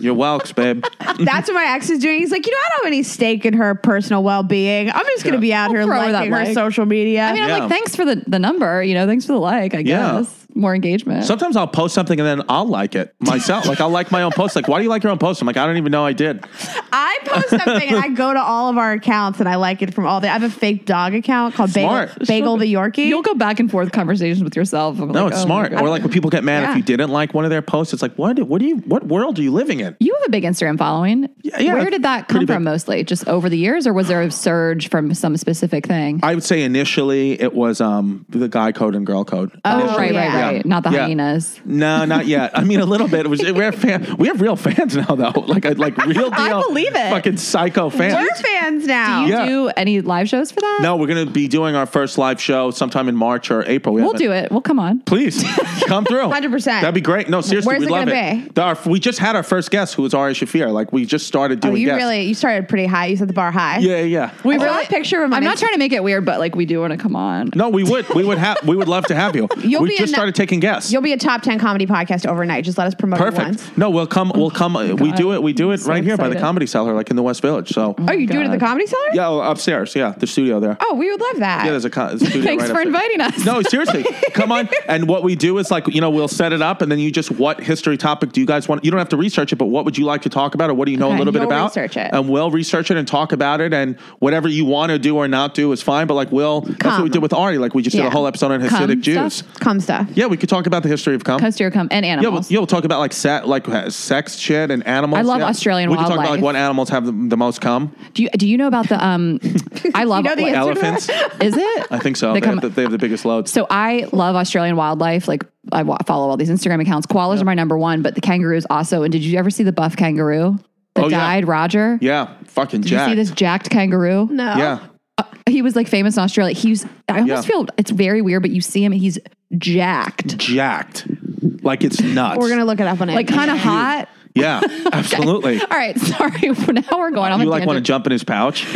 You're welks, babe. That's what my ex is doing. He's like, you know, I don't have any stake in her personal well being. I'm just gonna be out here throw her that liking her like. social media. I mean, I'm Yeah. like, thanks for the, the number. You know, thanks for the like. I Yeah. guess more engagement. Sometimes I'll post something and then I'll like it myself. like I'll like my own post. Like, why do you like your own post? I'm like, I don't even know I did. I post something and I go to all of our accounts and I like it from all the. I have a fake dog account called Bagel, Smart. Bagel the Yorkie. You'll go back and forth conversations with yourself. I'm No, like, it's oh smart. Or like when people get mad Yeah. if you didn't like one of their posts, it's like, what? What do you? What world are you living in? You have a big Instagram following. yeah, Where did that come from big. mostly? Just over the years, or was there a surge from some specific thing? I would say initially it was um the guy code and girl code. oh, Initially. right, right, yeah. Right. Not the Yeah. hyenas. No, not yet. I mean, a little bit. Was we have fan, we have real fans now though. Like a- like real deal. I believe it. Fucking psycho fans. We're fans now. Do you Yeah. do any live shows for that? no, we're gonna be doing our first live show sometime in March or April. We We'll do it. We'll come on. Please come through. 100%. That'd be great. No, seriously, Where's we it love gonna it. be? Our- we just had our first guest who was Ari Shaffir. Like we just started Oh, doing you guests. really you started pretty high. You set the bar high. Yeah, yeah. We Oh, saw a picture of I'm not trying to make it weird, but like we do want to come on. No, we would. We would have. We would love to have you. You'll we be just a- started taking guests. You'll be a top ten comedy podcast overnight. Just let us promote it once. Perfect. No, we'll come. We'll come. uh, we do it. We do it so right here by the. Comedy Cellar, like in the West Village. So Oh, you do it at the comedy cellar? yeah, oh, upstairs. Yeah, the studio there. Oh, we would love that. Yeah, there's a, co- studio Thanks right for upstairs. inviting us. No, seriously, come on. And what we do is like, you know, we'll set it up, and then you just what history topic do you guys want? You don't have to research it, but what would you like to talk about, or what do you know Okay. a little bit about? research it. and we'll research it and talk about it, and whatever you want to do or not do is fine. But like, we'll that's what we did with Ari. Like, we just did a whole episode on Cum Hasidic Jews. stuff? Come stuff. Yeah, we could talk about the history of cum. Coast to your come and Yeah, we'll, animals. yeah, we'll talk about like se- like sex shit and animals. I love yeah. Australian We can talk about like wildlife. what animals have the, the most cum. do you do you know about the um? I love know the what- answer Elephants. Is it? I think so. They They, come- have the, they have the biggest loads. So I love Australian wildlife. Like I follow all these Instagram accounts. Koalas are my number one, but the kangaroos also. And did you ever see the buff kangaroo that Oh, yeah. died? Roger. yeah, fucking Did you see this jacked kangaroo? No. Yeah, He was like famous in Australia. He's. I almost Yeah. feel it's very weird, but you see him. He's jacked, jacked. Like it's nuts. We're gonna look it up on it. like kind of hot. Yeah, absolutely. All right, sorry. now we're going on. You a like want to tangent. jump in his pouch?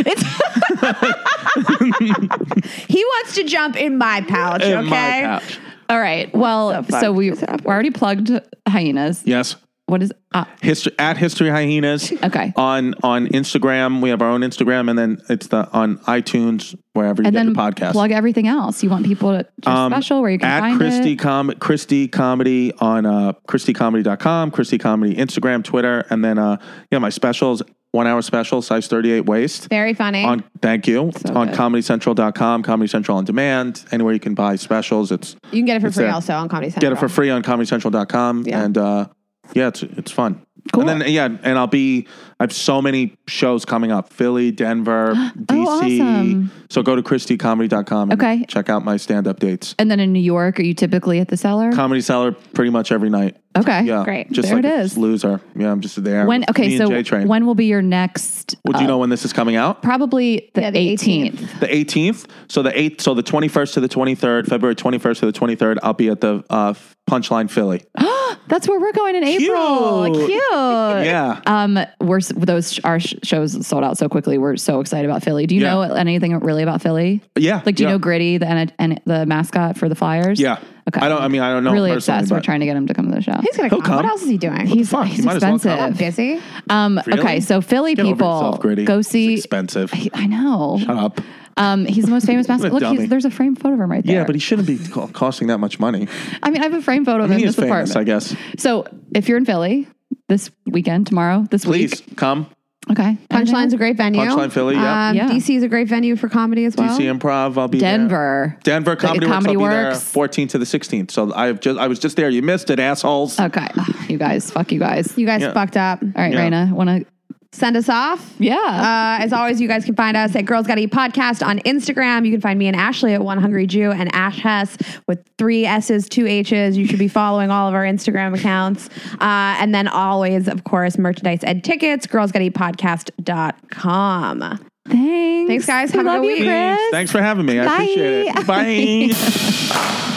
he wants to jump in my pouch. In okay. my pouch. All right. Well, fuck so we is we already plugged hyenas. Yes. What is? Uh, History at History Hyenas. Okay. On on Instagram, we have our own Instagram, and then it's the on iTunes wherever you and get then your podcast. plug everything else. You want people to your Um, special where you can at find Christy it. Com Chris D Comedy on uh ChrisDComedy.com, Christy Comedy Instagram, Twitter, and then uh yeah, my specials, one hour special, size 38 waist. Very funny. On thank you. So on good. comedycentral.com, Comedy Central on demand, anywhere you can buy specials. It's you can get it for free there. also on Comedy Central. get it for free on comedycentral.com Yeah. and uh yeah, it's it's fun. Cool. And then yeah, and I'll be I have so many shows coming up. Philly, Denver, DC. Oh, awesome. So go to chrisdcomedy.com and Okay. check out my stand-up dates. And then in New York, are you typically at the cellar? Comedy Cellar pretty much every night. okay. Yeah. Great. Just There like it a is. loser. Yeah, I'm just there. When with okay, me so J-Train. when will be your next? Would uh, you know when this is coming out? Probably the Yeah, the 18th. The 18th. So the 8th, so the 21st to the 23rd, February 21st to the 23rd, I'll be at the uh, Punchline Philly. That's where we're going in April. Cute. Cute. Yeah. Um, we're s- those our sh- shows sold out so quickly. We're so excited about Philly. Do you Yeah. know anything really about Philly? Yeah. Like, do you yeah. know Gritty, the and, and the mascot for the Flyers? Yeah. Okay. I don't, I mean, I don't know. really him personally, obsessed. We're trying to get him to come to the show. He's gonna He'll come. What else is he doing? He's, fuck? he's You might as well expensive. busy. Um, Really? okay, so Philly Get people yourself, Gritty. go It's see. expensive. I know. Shut up. Um, he's the most famous What a basketball. Look, he's, there's a framed photo of him right there. Yeah, but he shouldn't be co- costing that much money. I mean, I have a framed photo I of mean, him in he's this famous, apartment. I guess. So if you're in Philly this weekend, tomorrow, this week. Please week, come. okay, Punchline's a great venue. Punchline Philly, yeah. Um, Yeah. DC is a great venue for comedy as well. DC Improv. I'll be there. Denver. Denver Comedy, Works. Comedy I'll be there 14th to the 16th. So I just I was just there. You missed it, assholes. Okay, Ugh, you guys, fuck you guys. You guys Yeah. fucked up. All right, Yeah. Rayna, want to? Send us off. Yeah. Uh, as always, you guys can find us at Girls Gotta Eat Podcast on Instagram. You can find me and Ashley at One Hungry Jew and Ash Hess with three S's, two H's. You should be following all of our Instagram accounts. Uh, and then always, of course, merchandise and tickets, girls got girlsgottaeatpodcast.com. Thanks. Thanks, guys. We Have a love good you, week. Chris. Thanks for having me. I Bye. appreciate it. Bye.